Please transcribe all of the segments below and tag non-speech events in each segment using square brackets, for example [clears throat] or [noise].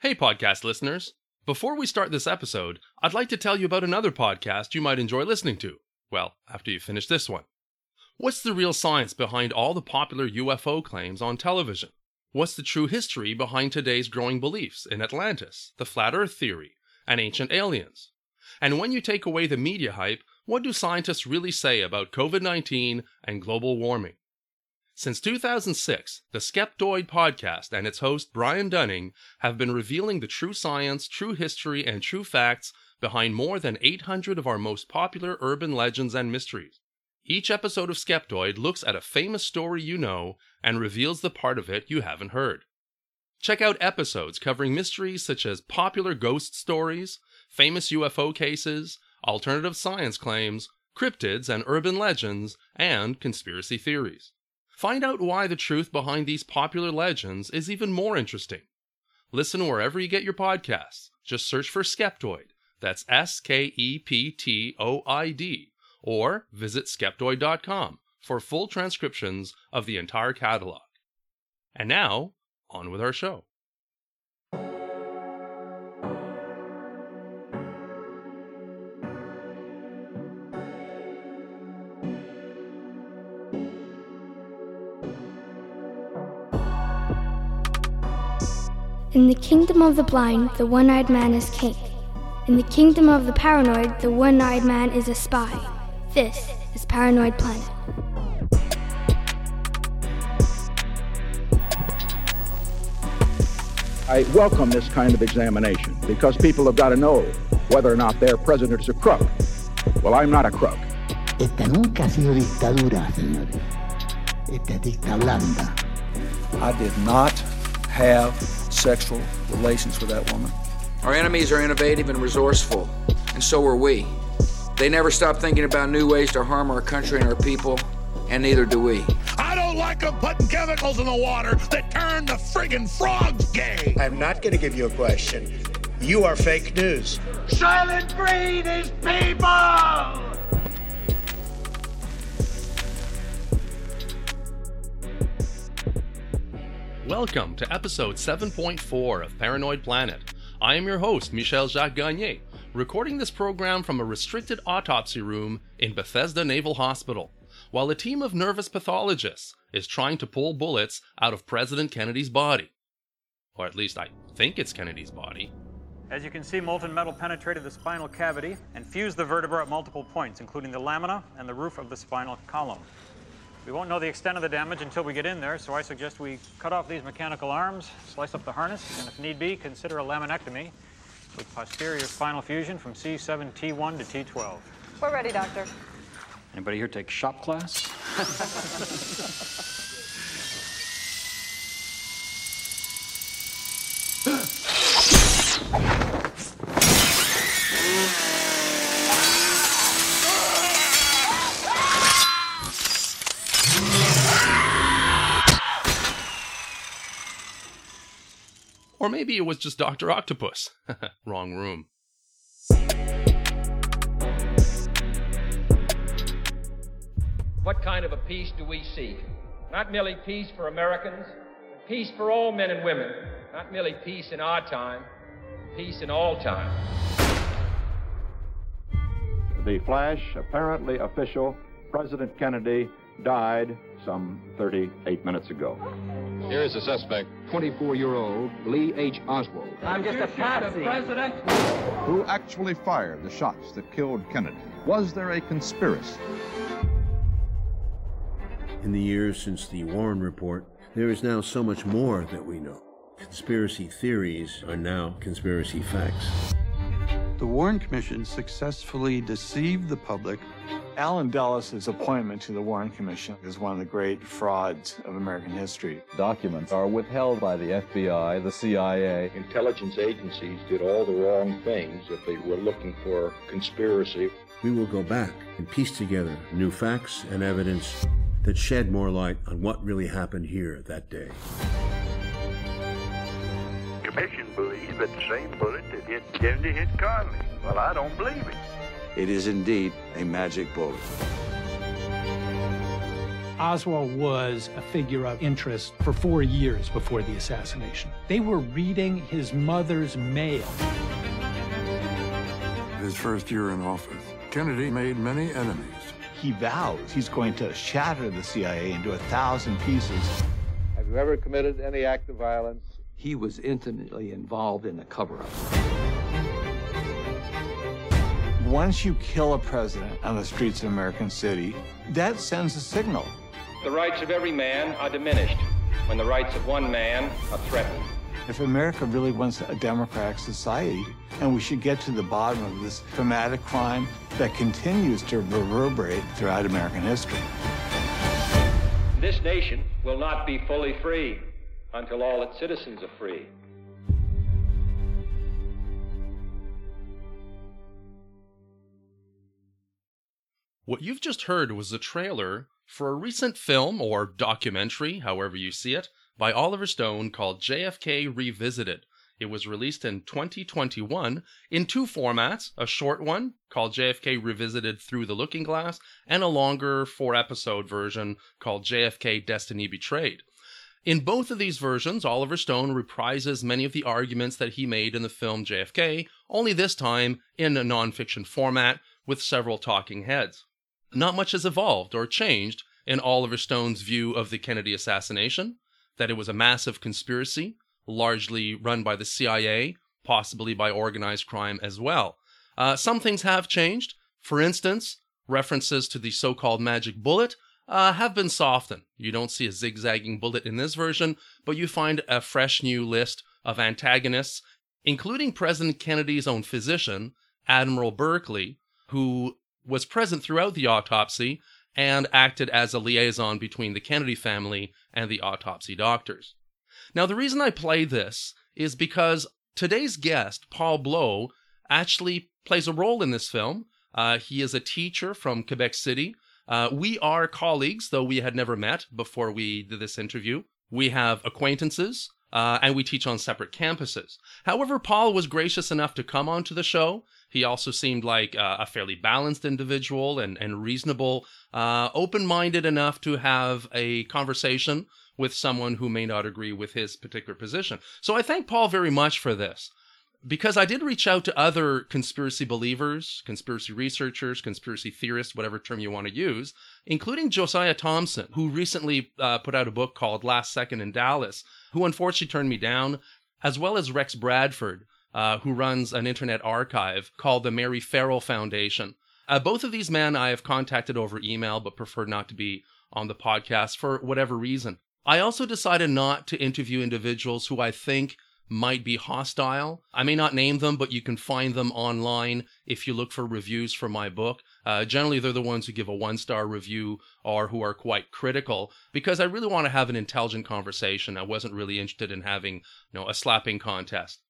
Hey, podcast listeners. Before we start this episode, I'd like to tell you about another podcast you might enjoy listening to. Well, after you finish this one. What's the real science behind all the popular UFO claims on television? What's the true history behind today's growing beliefs in Atlantis, the flat earth theory, and ancient aliens? And when you take away the media hype, what do scientists really say about COVID 19 and global warming? Since 2006, the Skeptoid podcast and its host Brian Dunning have been revealing the true science, true history, and true facts behind more than 800 of our most popular urban legends and mysteries. Each episode of Skeptoid looks at a famous story you know and reveals the part of it you haven't heard. Check out episodes covering mysteries such as popular ghost stories, famous UFO cases, alternative science claims, cryptids and urban legends, and conspiracy theories. Find out why the truth behind these popular legends is even more interesting. Listen wherever you get your podcasts. Just search for Skeptoid. That's S K E P T O I D. Or visit skeptoid.com for full transcriptions of the entire catalog. And now, on with our show. In the kingdom of the blind, the one eyed man is king. In the kingdom of the paranoid, the one eyed man is a spy. This is Paranoid Planet. I welcome this kind of examination because people have got to know whether or not their president is a crook. Well, I'm not a crook. Esta nunca ha sido dictadura, señores. Esta es dicta blanda. I did not have sexual relations with that woman. Our enemies are innovative and resourceful, and so are we. They never stop thinking about new ways to harm our country and our people, and neither do we. I don't like them putting chemicals in the water that turn the friggin' frogs gay. I'm not going to give you a question. You are fake news. Soylent Green is people! Welcome to episode 7.4 of Paranoid Planet. I am your host, Michel Jacques Gagné, recording this program from a restricted autopsy room in Bethesda Naval Hospital, while a team of nervous pathologists is trying to pull bullets out of President Kennedy's body. Or at least I think it's Kennedy's body. As you can see, molten metal penetrated the spinal cavity and fused the vertebra at multiple points, including the lamina and the roof of the spinal column. We won't know the extent of the damage until we get in there, so I suggest we cut off these mechanical arms, slice up the harness, and if need be, consider a laminectomy with posterior spinal fusion from C7T1 to T12. We're ready, Doctor. Anybody here take shop class? [laughs] [laughs] Or maybe it was just Dr. Octopus. [laughs] Wrong room. What kind of a peace do we seek? Not merely peace for Americans, but peace for all men and women. Not merely peace in our time, peace in all time. The flash, apparently official, President Kennedy died some 38 minutes ago. Here is the suspect, 24-year-old Lee H. Oswald. I'm just a patsy. President. Who actually fired the shots that killed Kennedy? Was there a conspiracy? In the years since the Warren Report, there is now so much more that we know. Conspiracy theories are now conspiracy facts. The Warren Commission successfully deceived the public. Allen Dulles' appointment to the Warren Commission is one of the great frauds of American history. Documents are withheld by the FBI, the CIA. Intelligence agencies did all the wrong things if they were looking for conspiracy. We will go back and piece together new facts and evidence that shed more light on what really happened here that day. Commission believes that the same bullet that hit Kennedy hit Connally. Well, I don't believe it. It is indeed a magic bullet. Oswald was a figure of interest for four years before the assassination. They were reading his mother's mail. His first year in office, Kennedy made many enemies. He vows he's going to shatter the CIA into a thousand pieces. Have you ever committed any act of violence? He was intimately involved in the cover up. Once you kill a president on the streets of American City, that sends a signal. The rights of every man are diminished when the rights of one man are threatened. If America really wants a democratic society, and we should get to the bottom of this traumatic crime that continues to reverberate throughout American history. This nation will not be fully free until all its citizens are free. What you've just heard was a trailer for a recent film or documentary, however you see it, by Oliver Stone called JFK Revisited. It was released in 2021 in two formats a short one called JFK Revisited Through the Looking Glass, and a longer four episode version called JFK Destiny Betrayed. In both of these versions, Oliver Stone reprises many of the arguments that he made in the film JFK, only this time in a nonfiction format with several talking heads. Not much has evolved or changed in Oliver Stone's view of the Kennedy assassination, that it was a massive conspiracy, largely run by the CIA, possibly by organized crime as well. Uh, some things have changed. For instance, references to the so called magic bullet uh, have been softened. You don't see a zigzagging bullet in this version, but you find a fresh new list of antagonists, including President Kennedy's own physician, Admiral Burkley, who was present throughout the autopsy and acted as a liaison between the Kennedy family and the autopsy doctors. Now, the reason I play this is because today's guest, Paul Bleau, actually plays a role in this film. Uh, he is a teacher from Quebec City. Uh, we are colleagues, though we had never met before we did this interview. We have acquaintances, uh, and we teach on separate campuses. However, Paul was gracious enough to come onto the show. He also seemed like uh, a fairly balanced individual and, and reasonable, uh, open minded enough to have a conversation with someone who may not agree with his particular position. So I thank Paul very much for this. Because I did reach out to other conspiracy believers, conspiracy researchers, conspiracy theorists, whatever term you want to use, including Josiah Thompson, who recently uh, put out a book called Last Second in Dallas, who unfortunately turned me down, as well as Rex Bradford, uh, who runs an internet archive called the Mary Ferrell Foundation. Uh, both of these men I have contacted over email, but prefer not to be on the podcast for whatever reason. I also decided not to interview individuals who I think might be hostile. I may not name them, but you can find them online if you look for reviews for my book. Uh, generally, they're the ones who give a one star review or who are quite critical because I really want to have an intelligent conversation. I wasn't really interested in having you know, a slapping contest.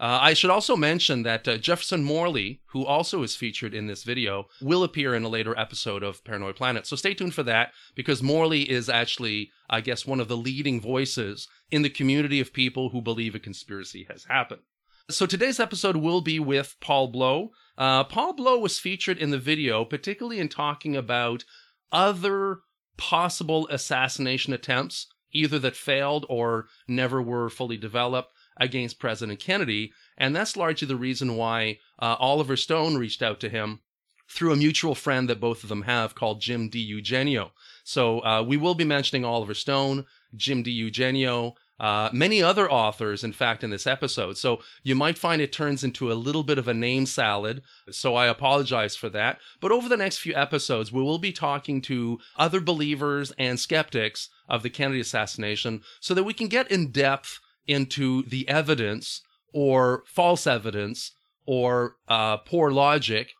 Uh, I should also mention that uh, Jefferson Morley, who also is featured in this video, will appear in a later episode of Paranoid Planet. So stay tuned for that because Morley is actually, I guess, one of the leading voices in the community of people who believe a conspiracy has happened. So today's episode will be with Paul Bleau. Uh, Paul Bleau was featured in the video, particularly in talking about other possible assassination attempts, either that failed or never were fully developed against President Kennedy. And that's largely the reason why uh, Oliver Stone reached out to him through a mutual friend that both of them have called Jim DiEugenio. So uh, we will be mentioning Oliver Stone, Jim DiEugenio, uh, many other authors, in fact, in this episode. So you might find it turns into a little bit of a name salad. So I apologize for that. But over the next few episodes, we will be talking to other believers and skeptics of the Kennedy assassination so that we can get in depth into the evidence or false evidence or uh, poor logic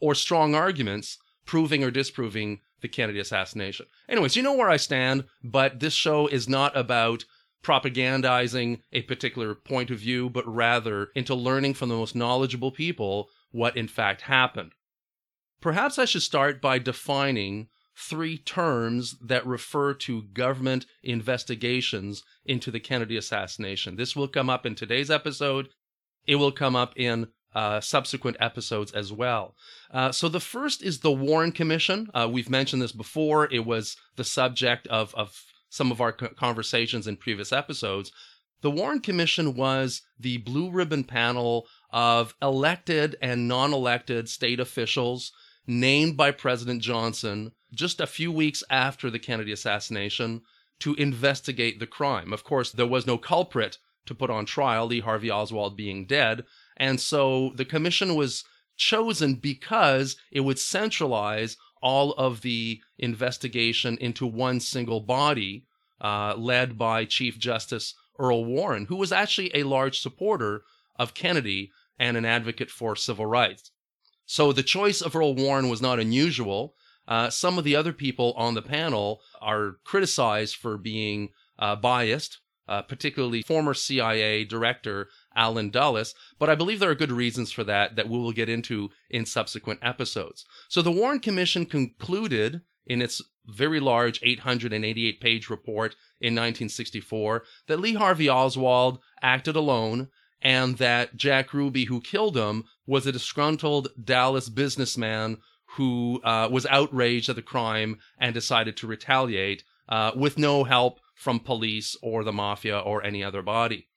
or strong arguments proving or disproving the Kennedy assassination. Anyways, you know where I stand, but this show is not about propagandizing a particular point of view, but rather into learning from the most knowledgeable people what in fact happened. Perhaps I should start by defining three terms that refer to government investigations into the Kennedy assassination. This will come up in today's episode. It will come up in uh, subsequent episodes as well. Uh, so the first is the Warren Commission. Uh, we've mentioned this before. It was the subject of, of some of our conversations in previous episodes. The Warren Commission was the blue ribbon panel of elected and non elected state officials named by President Johnson just a few weeks after the Kennedy assassination to investigate the crime. Of course, there was no culprit to put on trial, Lee Harvey Oswald being dead. And so the commission was chosen because it would centralize all of the investigation into one single body, uh, led by Chief Justice Earl Warren, who was actually a large supporter of Kennedy and an advocate for civil rights. So the choice of Earl Warren was not unusual. Uh, some of the other people on the panel are criticized for being uh, biased, uh, particularly former CIA director Allen Dulles, but I believe there are good reasons for that that we will get into in subsequent episodes. So the Warren Commission concluded in its very large 888 page report in 1964 that Lee Harvey Oswald acted alone and that Jack Ruby, who killed him, was a disgruntled Dallas businessman who uh, was outraged at the crime and decided to retaliate uh, with no help from police or the mafia or any other body.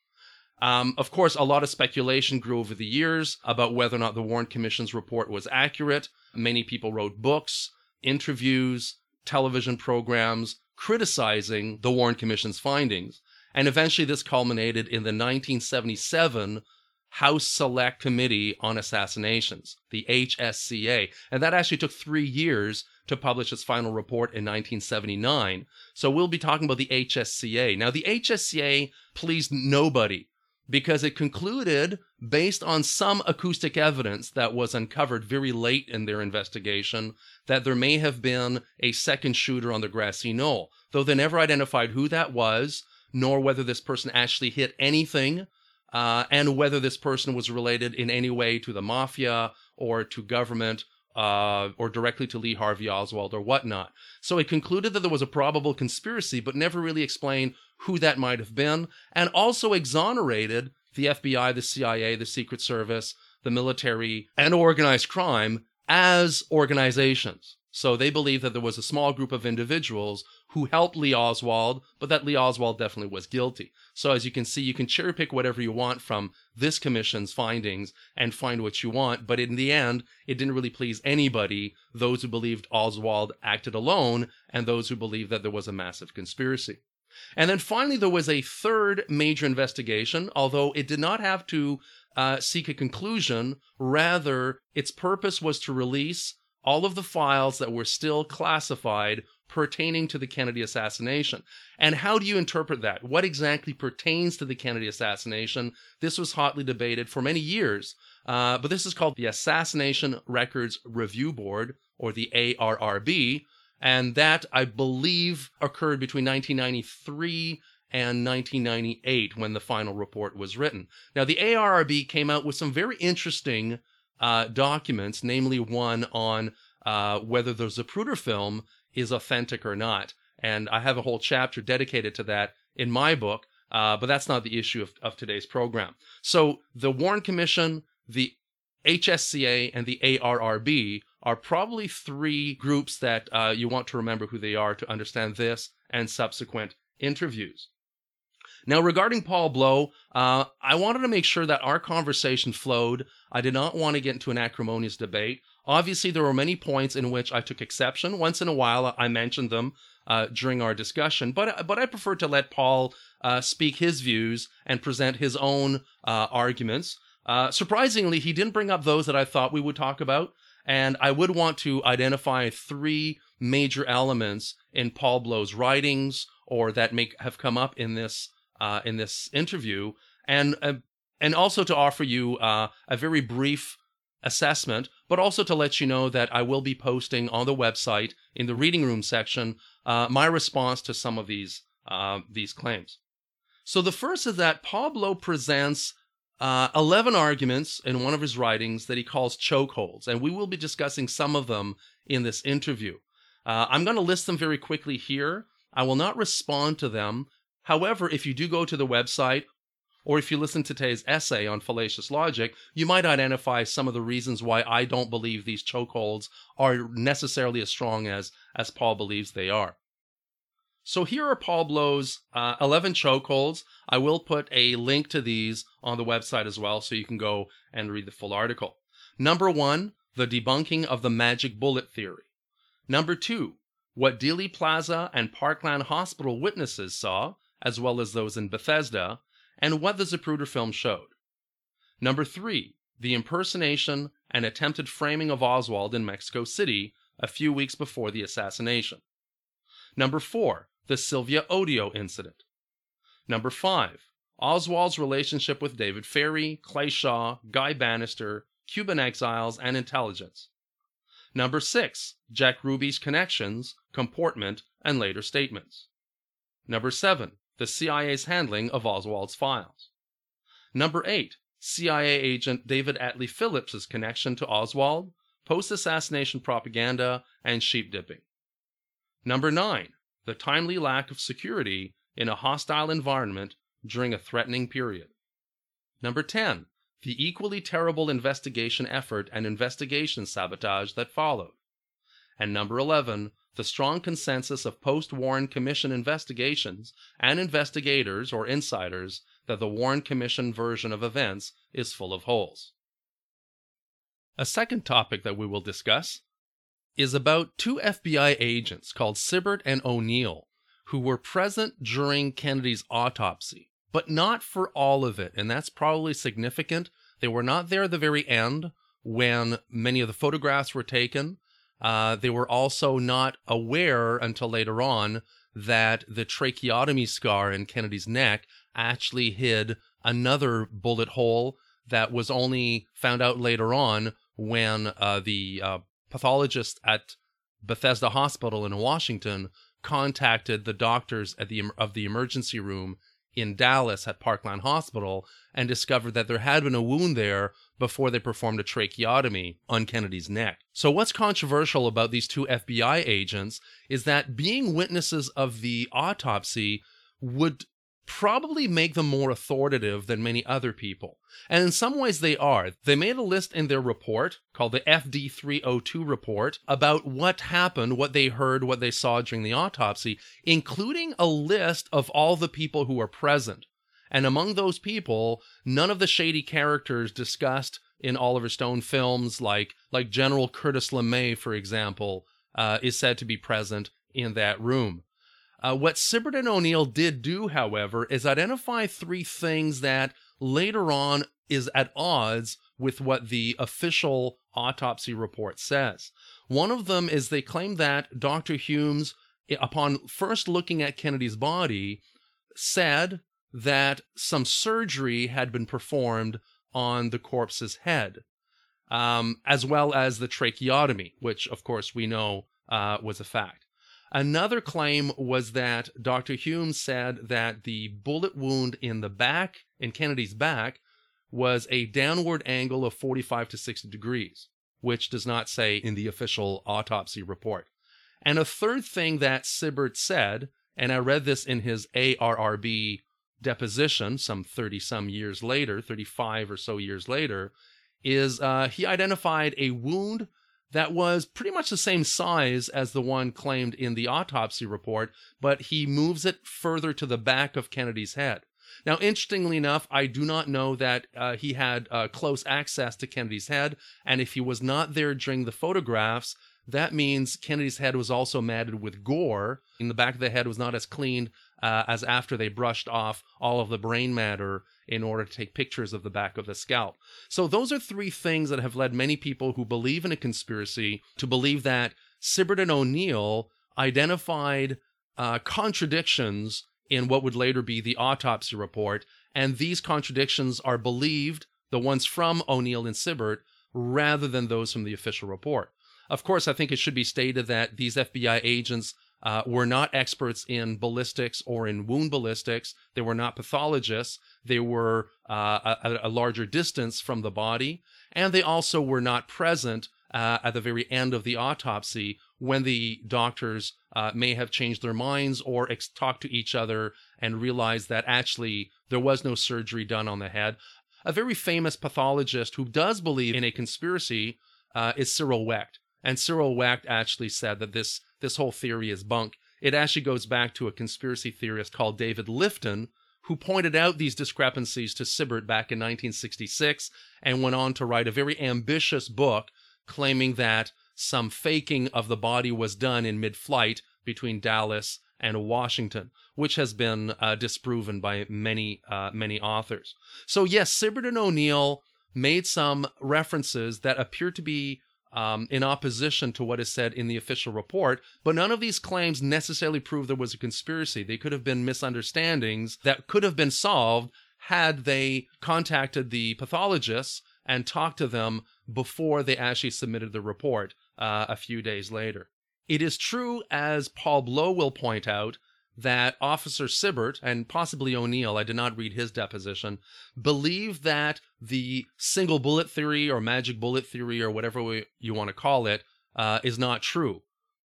Um, of course, a lot of speculation grew over the years about whether or not the Warren Commission's report was accurate. Many people wrote books, interviews, television programs criticizing the Warren Commission's findings. And eventually, this culminated in the 1977 House Select Committee on Assassinations, the HSCA. And that actually took three years to publish its final report in 1979. So we'll be talking about the HSCA. Now, the HSCA pleased nobody because it concluded, based on some acoustic evidence that was uncovered very late in their investigation, that there may have been a second shooter on the grassy knoll, though they never identified who that was, nor whether this person actually hit anything uh, and whether this person was related in any way to the mafia or to government uh, or directly to Lee Harvey Oswald or whatnot. So it concluded that there was a probable conspiracy, but never really explained who that might have been, and also exonerated the FBI, the CIA, the Secret Service, the military, and organized crime as organizations. So they believe that there was a small group of individuals who helped Lee Oswald, but that Lee Oswald definitely was guilty. So as you can see, you can cherry pick whatever you want from this commission's findings and find what you want. But in the end, it didn't really please anybody, those who believed Oswald acted alone and those who believed that there was a massive conspiracy. And then finally, there was a third major investigation, although it did not have to uh, seek a conclusion. Rather, its purpose was to release all of the files that were still classified pertaining to the Kennedy assassination. And how do you interpret that? What exactly pertains to the Kennedy assassination? This was hotly debated for many years, uh, but this is called the Assassination Records Review Board, or the ARRB. And that, I believe, occurred between 1993 and 1998 when the final report was written. Now, the ARRB came out with some very interesting uh, documents, namely one on uh, whether the Zapruder film is authentic or not. And I have a whole chapter dedicated to that in my book, uh, but that's not the issue of, of today's program. So the Warren Commission, the HSCA, and the ARRB are probably three groups that uh, you want to remember who they are to understand this and subsequent interviews. Now, regarding Paul Bleau, uh, I wanted to make sure that our conversation flowed. I did not want to get into an acrimonious debate. Obviously, there were many points in which I took exception. Once in a while, I mentioned them uh, during our discussion, but but I prefer to let Paul uh, speak his views and present his own uh, arguments. Uh, surprisingly, he didn't bring up those that I thought we would talk about, and I would want to identify three major elements in Paul Bleau's writings or that may have come up in this uh, in this interview, and uh, and also to offer you a very brief assessment, but also to let you know that I will be posting on the website in the reading room section uh, my response to some of these uh, these claims. So the first is that Paul Bleau presents uh, 11 arguments in one of his writings that he calls chokeholds, and we will be discussing some of them in this interview. I'm going to list them very quickly here. I will not respond to them However, if you do go to the website Or if you listen to today's essay on fallacious logic, you might identify some of the reasons why I don't believe these chokeholds are necessarily as strong as, as Paul believes they are. So here are Paul Bleau's uh, 11 chokeholds. I will put a link to these on the website as well, so you can go and read the full article. Number one, the debunking of the magic bullet theory. Number two, what Dealey Plaza and Parkland Hospital witnesses saw, as well as those in Bethesda, and what the Zapruder film showed. Number three, the impersonation and attempted framing of Oswald in Mexico City a few weeks before the assassination. Number four, the Sylvia Odio incident. Number five, Oswald's relationship with David Ferrie, Clay Shaw, Guy Banister, Cuban exiles, and intelligence. Number six, Jack Ruby's connections, comportment, and later statements. Number seven, the CIA's handling of Oswald's files. Number 8, CIA agent David Atlee Phillips' connection to Oswald, post assassination propaganda, and sheep dipping. Number 9, the timely lack of security in a hostile environment during a threatening period. Number 10, the equally terrible investigation effort and investigation sabotage that followed. And number 11, the strong consensus of post Warren Commission investigations and investigators or insiders that the Warren Commission version of events is full of holes. A second topic that we will discuss is about two FBI agents called Sibert and O'Neill who were present during Kennedy's autopsy, but not for all of it. And that's probably significant. They were not there at the very end when many of the photographs were taken. Uh, they were also not aware until later on that the tracheotomy scar in Kennedy's neck actually hid another bullet hole that was only found out later on when uh, the uh, pathologist at Bethesda Hospital in Washington contacted the doctors at the of the emergency room in Dallas at Parkland Hospital and discovered that there had been a wound there before they performed a tracheotomy on Kennedy's neck. So, what's controversial about these two FBI agents is that being witnesses of the autopsy would probably make them more authoritative than many other people. And in some ways, they are. They made a list in their report called the FD 302 report about what happened, what they heard, what they saw during the autopsy, including a list of all the people who were present. And among those people, none of the shady characters discussed in Oliver Stone films, like like General Curtis LeMay, for example, uh, is said to be present in that room. Uh, what Sibert and O'Neill did do, however, is identify three things that later on is at odds with what the official autopsy report says. One of them is they claim that Dr. Humes, upon first looking at Kennedy's body, said that some surgery had been performed on the corpse's head, um, as well as the tracheotomy, which, of course, we know uh, was a fact. Another claim was that Dr. Hume said that the bullet wound in the back, in Kennedy's back, was a downward angle of 45 to 60 degrees, which does not say in the official autopsy report. And a third thing that Sibert said, and I read this in his ARRB deposition some 30 some years later, 35 or so years later, is uh, he identified a wound that was pretty much the same size as the one claimed in the autopsy report, but he moves it further to the back of Kennedy's head. Now, interestingly enough, I do not know that uh, he had uh, close access to Kennedy's head, and if he was not there during the photographs, that means Kennedy's head was also matted with gore, and the back of the head was not as clean uh, as after they brushed off all of the brain matter in order to take pictures of the back of the scalp. So, those are three things that have led many people who believe in a conspiracy to believe that Sibert and O'Neill identified uh, contradictions in what would later be the autopsy report, and these contradictions are believed, the ones from O'Neill and Sibert, rather than those from the official report. Of course, I think it should be stated that these FBI agents uh, were not experts in ballistics or in wound ballistics. They were not pathologists. They were uh, a, a, larger distance from the body. And they also were not present uh, at the very end of the autopsy when the doctors uh, may have changed their minds or ex- talked to each other and realized that actually there was no surgery done on the head. A very famous pathologist who does believe in a conspiracy uh, is Cyril Wecht. And Cyril Wecht actually said that this, this whole theory is bunk. It actually goes back to a conspiracy theorist called David Lifton, who pointed out these discrepancies to Sibert back in 1966 and went on to write a very ambitious book claiming that some faking of the body was done in mid flight between Dallas and Washington, which has been uh, disproven by many, uh, many authors. So, yes, Sibert and O'Neill made some references that appear to be um, in opposition to what is said in the official report, but none of these claims necessarily prove there was a conspiracy. They could have been misunderstandings that could have been solved had they contacted the pathologists and talked to them before they actually submitted the report uh, a few days later. It is true, as Paul Bleau will point out, that Officer Sibert and possibly O'Neill, I did not read his deposition, believe that the single bullet theory or magic bullet theory or whatever we, you want to call it uh, is not true.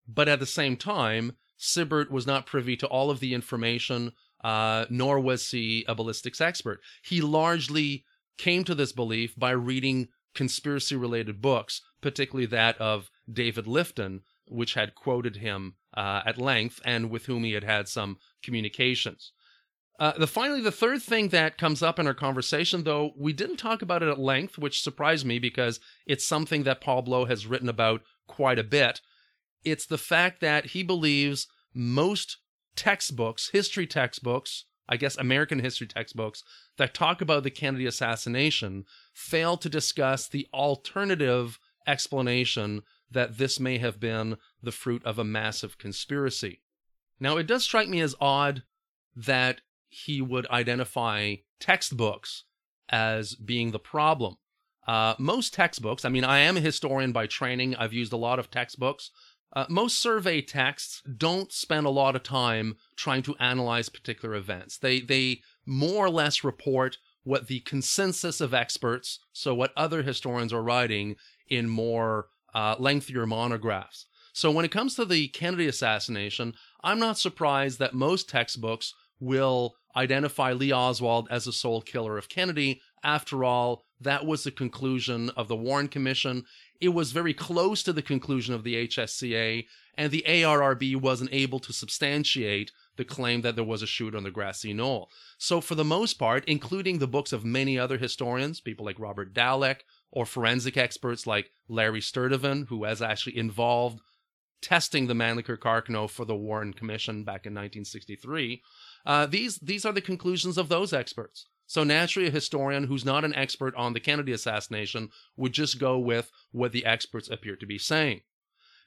But at the same time, Sibert was not privy to all of the information, uh, nor was he a ballistics expert. He largely came to this belief by reading conspiracy related books, particularly that of David Lifton, which had quoted him uh, at length and with whom he had had some communications. Uh, the finally, the third thing that comes up in our conversation, though we didn't talk about it at length, which surprised me because it's something that Paul Bleau has written about quite a bit. It's the fact that he believes most textbooks, history textbooks, I guess American history textbooks that talk about the Kennedy assassination fail to discuss the alternative explanation that this may have been the fruit of a massive conspiracy. Now, it does strike me as odd that he would identify textbooks as being the problem. Uh, most textbooks, I mean, I am a historian by training, I've used a lot of textbooks. Uh, most survey texts don't spend a lot of time trying to analyze particular events. They, they more or less report what the consensus of experts, so what other historians are writing in more uh, lengthier monographs. So when it comes to the Kennedy assassination, I'm not surprised that most textbooks will identify Lee Oswald as the sole killer of Kennedy. After all, that was the conclusion of the Warren Commission. It was very close to the conclusion of the HSCA, and the ARRB wasn't able to substantiate the claim that there was a shoot on the grassy knoll. So, for the most part, including the books of many other historians, people like Robert Dallek, or forensic experts like Larry Sturdivan, who was actually involved testing the Mannlicher Carcano for the Warren Commission back in 1963. Uh, these these are the conclusions of those experts. So naturally, a historian who's not an expert on the Kennedy assassination would just go with what the experts appear to be saying.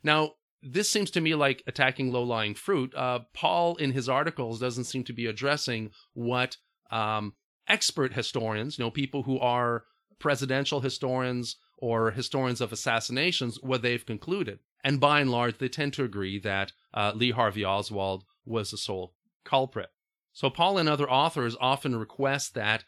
Now, this seems to me like attacking low-lying fruit. Uh, Paul, in his articles, doesn't seem to be addressing what um, expert historians, you know, people who are presidential historians or historians of assassinations, what they've concluded. And by and large, they tend to agree that uh, Lee Harvey Oswald was the sole culprit. So Paul and other authors often request that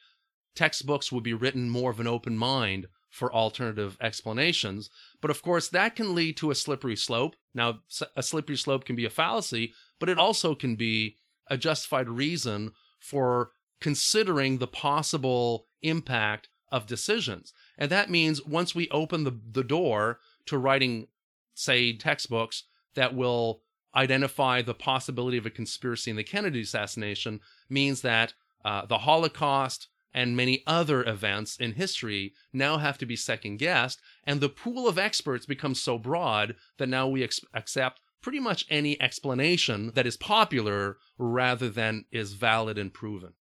textbooks would be written more of an open mind for alternative explanations. But of course, that can lead to a slippery slope. Now, a slippery slope can be a fallacy, but it also can be a justified reason for considering the possible impact of decisions. And that means once we open the, the door to writing, say, textbooks that will identify the possibility of a conspiracy in the Kennedy assassination, means that uh, the Holocaust and many other events in history now have to be second guessed. And the pool of experts becomes so broad that now we ex- accept pretty much any explanation that is popular rather than is valid and proven.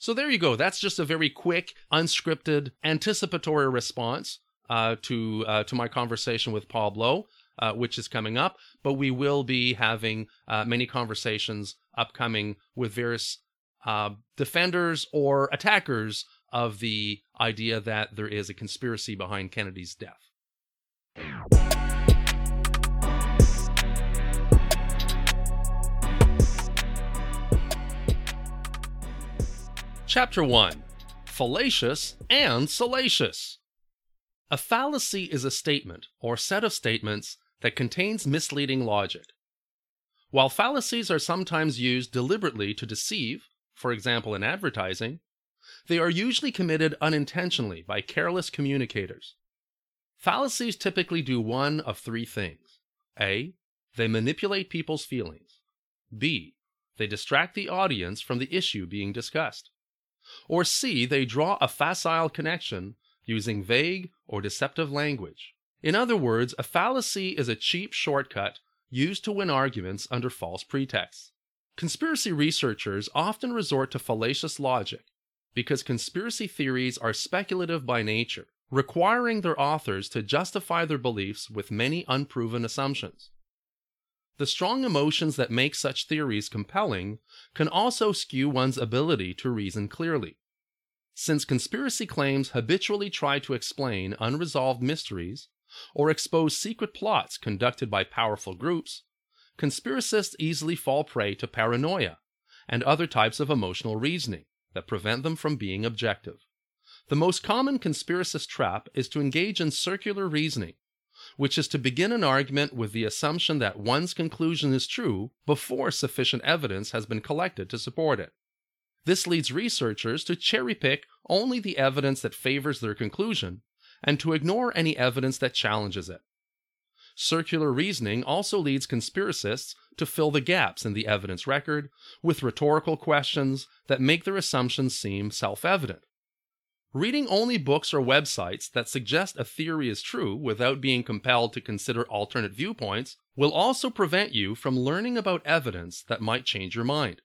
So there you go. That's just a very quick, unscripted, anticipatory response uh, to uh, to my conversation with Paul Bleau, uh, which is coming up. But we will be having uh, many conversations upcoming with various uh, defenders or attackers of the idea that there is a conspiracy behind Kennedy's death. Chapter 1 Fallacious and Salacious. A fallacy is a statement or set of statements that contains misleading logic. While fallacies are sometimes used deliberately to deceive, for example in advertising, they are usually committed unintentionally by careless communicators. Fallacies typically do one of three things A. They manipulate people's feelings. B. They distract the audience from the issue being discussed. Or C. They draw a facile connection using vague or deceptive language. In other words, a fallacy is a cheap shortcut used to win arguments under false pretexts. Conspiracy researchers often resort to fallacious logic because conspiracy theories are speculative by nature, requiring their authors to justify their beliefs with many unproven assumptions. The strong emotions that make such theories compelling can also skew one's ability to reason clearly. Since conspiracy claims habitually try to explain unresolved mysteries or expose secret plots conducted by powerful groups, conspiracists easily fall prey to paranoia and other types of emotional reasoning that prevent them from being objective. The most common conspiracist trap is to engage in circular reasoning, which is to begin an argument with the assumption that one's conclusion is true before sufficient evidence has been collected to support it. This leads researchers to cherry pick only the evidence that favors their conclusion and to ignore any evidence that challenges it. Circular reasoning also leads conspiracists to fill the gaps in the evidence record with rhetorical questions that make their assumptions seem self evident. Reading only books or websites that suggest a theory is true without being compelled to consider alternate viewpoints will also prevent you from learning about evidence that might change your mind.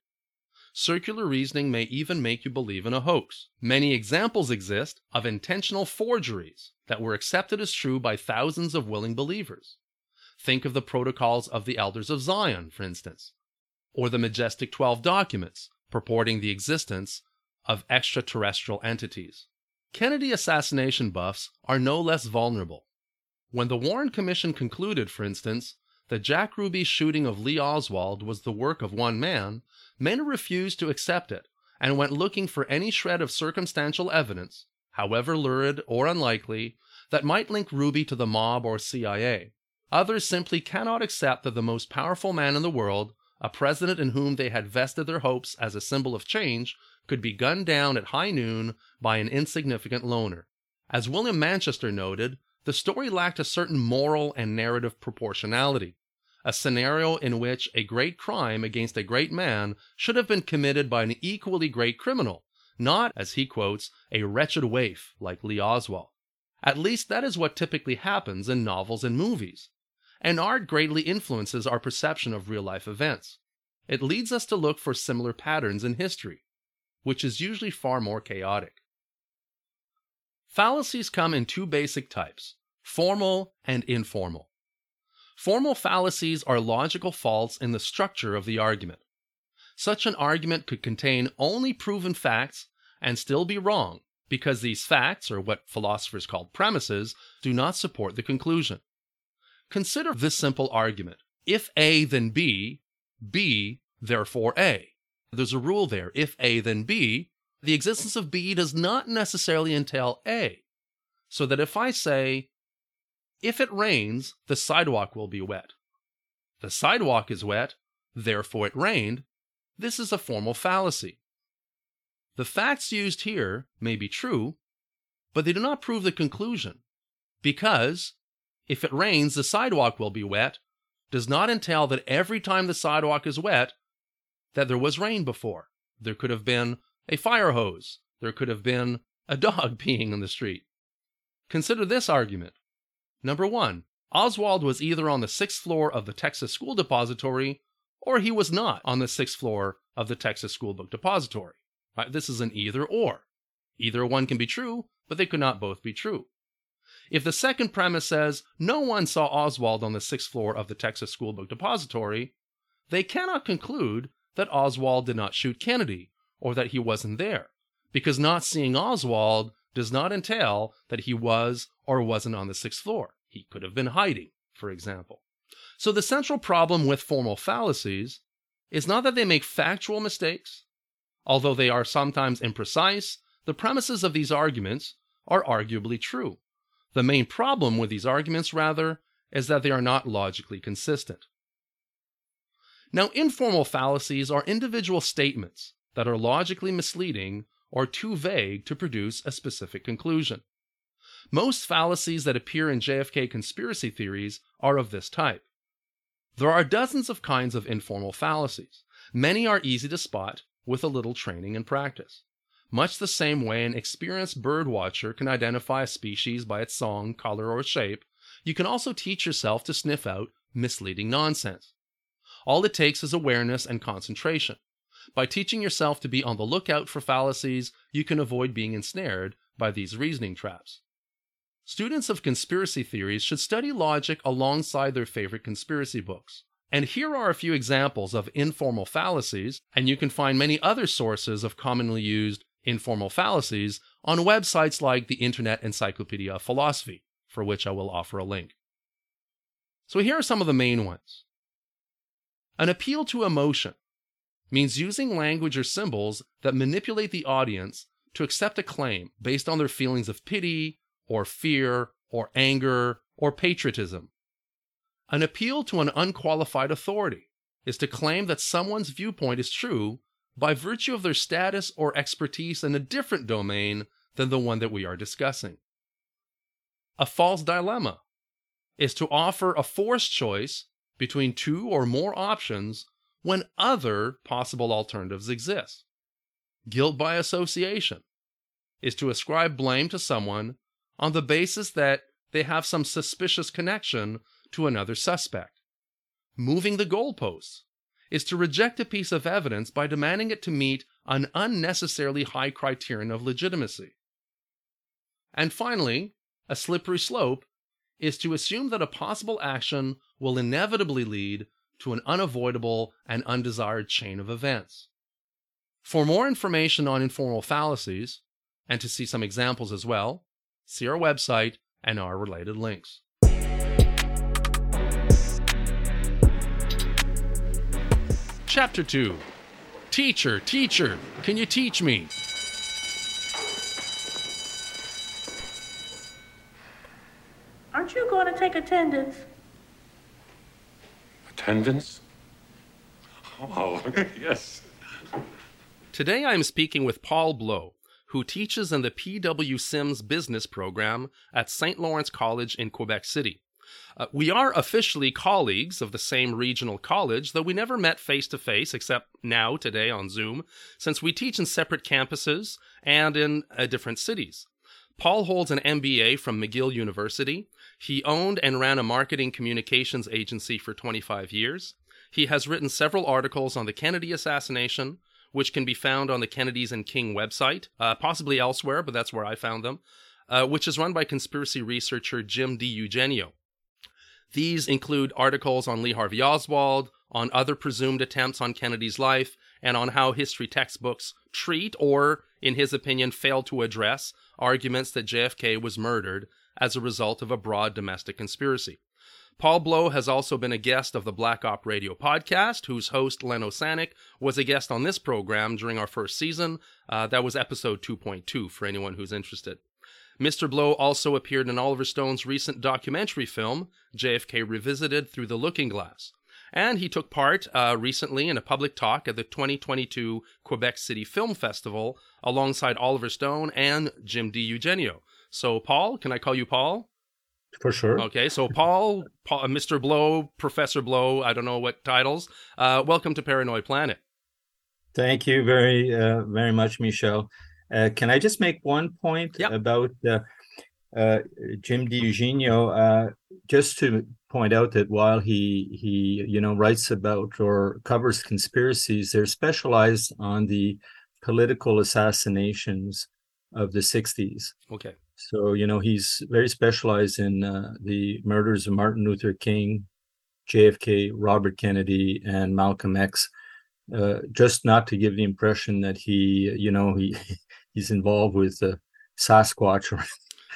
Circular reasoning may even make you believe in a hoax. Many examples exist of intentional forgeries that were accepted as true by thousands of willing believers. Think of the protocols of the Elders of Zion, for instance, or the Majestic 12 documents purporting the existence of extraterrestrial entities. Kennedy assassination buffs are no less vulnerable. When the Warren Commission concluded, for instance, that Jack Ruby's shooting of Lee Oswald was the work of one man, many refused to accept it and went looking for any shred of circumstantial evidence, however lurid or unlikely, that might link Ruby to the mob or CIA. Others simply cannot accept that the most powerful man in the world, a president in whom they had vested their hopes as a symbol of change, could be gunned down at high noon by an insignificant loner. As William Manchester noted, the story lacked a certain moral and narrative proportionality, a scenario in which a great crime against a great man should have been committed by an equally great criminal, not, as he quotes, a wretched waif like Lee Oswald. At least that is what typically happens in novels and movies. And art greatly influences our perception of real life events. It leads us to look for similar patterns in history, which is usually far more chaotic. Fallacies come in two basic types formal and informal. Formal fallacies are logical faults in the structure of the argument. Such an argument could contain only proven facts and still be wrong because these facts, or what philosophers call premises, do not support the conclusion. Consider this simple argument if A, then B, B, therefore A. There's a rule there if A, then B, the existence of B does not necessarily entail A. So that if I say, if it rains, the sidewalk will be wet. The sidewalk is wet, therefore it rained. This is a formal fallacy. The facts used here may be true, but they do not prove the conclusion, because if it rains, the sidewalk will be wet does not entail that every time the sidewalk is wet, that there was rain before. There could have been a fire hose. There could have been a dog [laughs] peeing in the street. Consider this argument. Number one, Oswald was either on the sixth floor of the Texas School Depository or he was not on the sixth floor of the Texas School Book Depository. Right? This is an either or. Either one can be true, but they could not both be true. If the second premise says no one saw Oswald on the sixth floor of the Texas School Book Depository, they cannot conclude that Oswald did not shoot Kennedy or that he wasn't there, because not seeing Oswald does not entail that he was or wasn't on the sixth floor. He could have been hiding, for example. So the central problem with formal fallacies is not that they make factual mistakes, although they are sometimes imprecise, the premises of these arguments are arguably true. The main problem with these arguments, rather, is that they are not logically consistent. Now, informal fallacies are individual statements that are logically misleading or too vague to produce a specific conclusion. Most fallacies that appear in JFK conspiracy theories are of this type. There are dozens of kinds of informal fallacies. Many are easy to spot with a little training and practice. Much the same way an experienced bird watcher can identify a species by its song, color, or shape, you can also teach yourself to sniff out misleading nonsense. All it takes is awareness and concentration. By teaching yourself to be on the lookout for fallacies, you can avoid being ensnared by these reasoning traps. Students of conspiracy theories should study logic alongside their favorite conspiracy books. And here are a few examples of informal fallacies, and you can find many other sources of commonly used informal fallacies on websites like the Internet Encyclopedia of Philosophy, for which I will offer a link. So here are some of the main ones. An appeal to emotion means using language or symbols that manipulate the audience to accept a claim based on their feelings of pity, or fear, or anger, or patriotism. An appeal to an unqualified authority is to claim that someone's viewpoint is true by virtue of their status or expertise in a different domain than the one that we are discussing. A false dilemma is to offer a forced choice between two or more options when other possible alternatives exist. Guilt by association is to ascribe blame to someone on the basis that they have some suspicious connection to another suspect. Moving the goalposts is to reject a piece of evidence by demanding it to meet an unnecessarily high criterion of legitimacy. And finally, a slippery slope is to assume that a possible action will inevitably lead to an unavoidable and undesired chain of events. For more information on informal fallacies, and to see some examples as well, see our website and our related links. Chapter 2 Teacher, teacher, can you teach me? Aren't you going to take attendance? Attendance? Oh, [laughs] yes. Today I am speaking with Paul Bleau, who teaches in the P.W. Sims business program at St. Lawrence College in Quebec City. Uh, we are officially colleagues of the same regional college, though we never met face to face except now, today, on Zoom, since we teach in separate campuses and in uh, different cities. Paul holds an MBA from McGill University. He owned and ran a marketing communications agency for 25 years. He has written several articles on the Kennedy assassination, which can be found on the Kennedys and King website, uh, possibly elsewhere, but that's where I found them, uh, which is run by conspiracy researcher Jim D. DiEugenio. These include articles on Lee Harvey Oswald, on other presumed attempts on Kennedy's life, and on how history textbooks treat, or, in his opinion, failed to address, arguments that JFK was murdered as a result of a broad domestic conspiracy. Paul Bleau has also been a guest of the Black Op Radio podcast, whose host, Len Osanic, was a guest on this program during our first season. Uh, that was episode 2.2 for anyone who's interested. Mr. Bleau also appeared in Oliver Stone's recent documentary film, JFK Revisited Through the Looking Glass. And he took part uh, recently in a public talk at the 2022 Quebec City Film Festival alongside Oliver Stone and Jim D. DiEugenio. So, Paul, can I call you Paul? For sure. Okay, so Paul, Paul uh, Mr. Bleau, Professor Bleau, I don't know what titles. Uh, welcome to Paranoid Planet. Thank you very, uh, very much, Michel. Uh, can I just make one point yep. about uh, uh, Jim DiEugenio? just to point out that while he he you know writes about or covers conspiracies, they're specialized on the political assassinations of the 60s. Okay. So you know he's very specialized in uh, the murders of Martin Luther King, JFK, Robert Kennedy, and Malcolm X. Uh, just not to give the impression that he, you know, he [laughs] he's involved with uh, Sasquatch or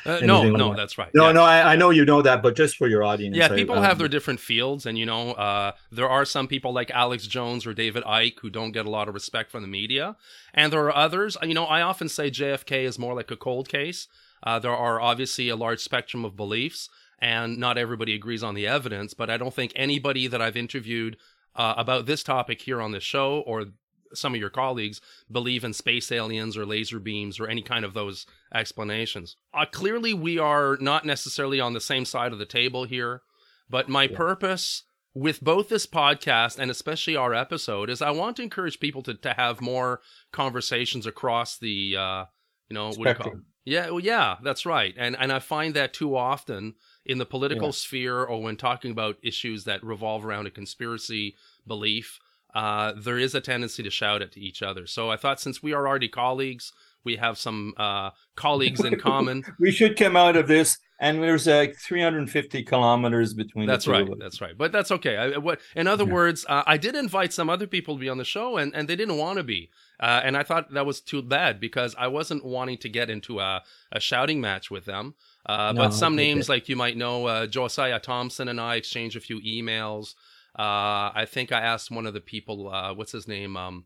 uh, no, no, like that's right. No, yeah. no, I, I, know you know that, but just for your audience. Yeah, people I, have their different fields, and you know, uh, there are some people like Alex Jones or David Icke who don't get a lot of respect from the media, and there are others. You know, I often say JFK is more like a cold case. Uh, there are obviously a large spectrum of beliefs, and not everybody agrees on the evidence. But I don't think anybody that I've interviewed uh, about this topic here on this show or some of your colleagues believe in space aliens or laser beams or any kind of those explanations. Uh, clearly, we are not necessarily on the same side of the table here, but my yeah. purpose with both this podcast and especially our episode is I want to encourage people to, to have more conversations across the, uh, you know, what do you call it? Yeah, well, yeah, that's right. And and I find that too often in the political yeah. sphere or when talking about issues that revolve around a conspiracy belief, uh, there is a tendency to shout at each other. So I thought since we are already colleagues, we have some uh, colleagues in [laughs] common. we should come out of this, and there's like 350 kilometers between. That's right. That's right. But that's okay. I, what, in other yeah. words, uh, I did invite some other people to be on the show, and, and they didn't want to be. Uh, and I thought that was too bad because I wasn't wanting to get into a, a shouting match with them. Uh, no, but some names, like you might know, uh, Josiah Thompson and I exchanged a few emails. Uh, I think I asked one of the people, uh, what's his name? Um,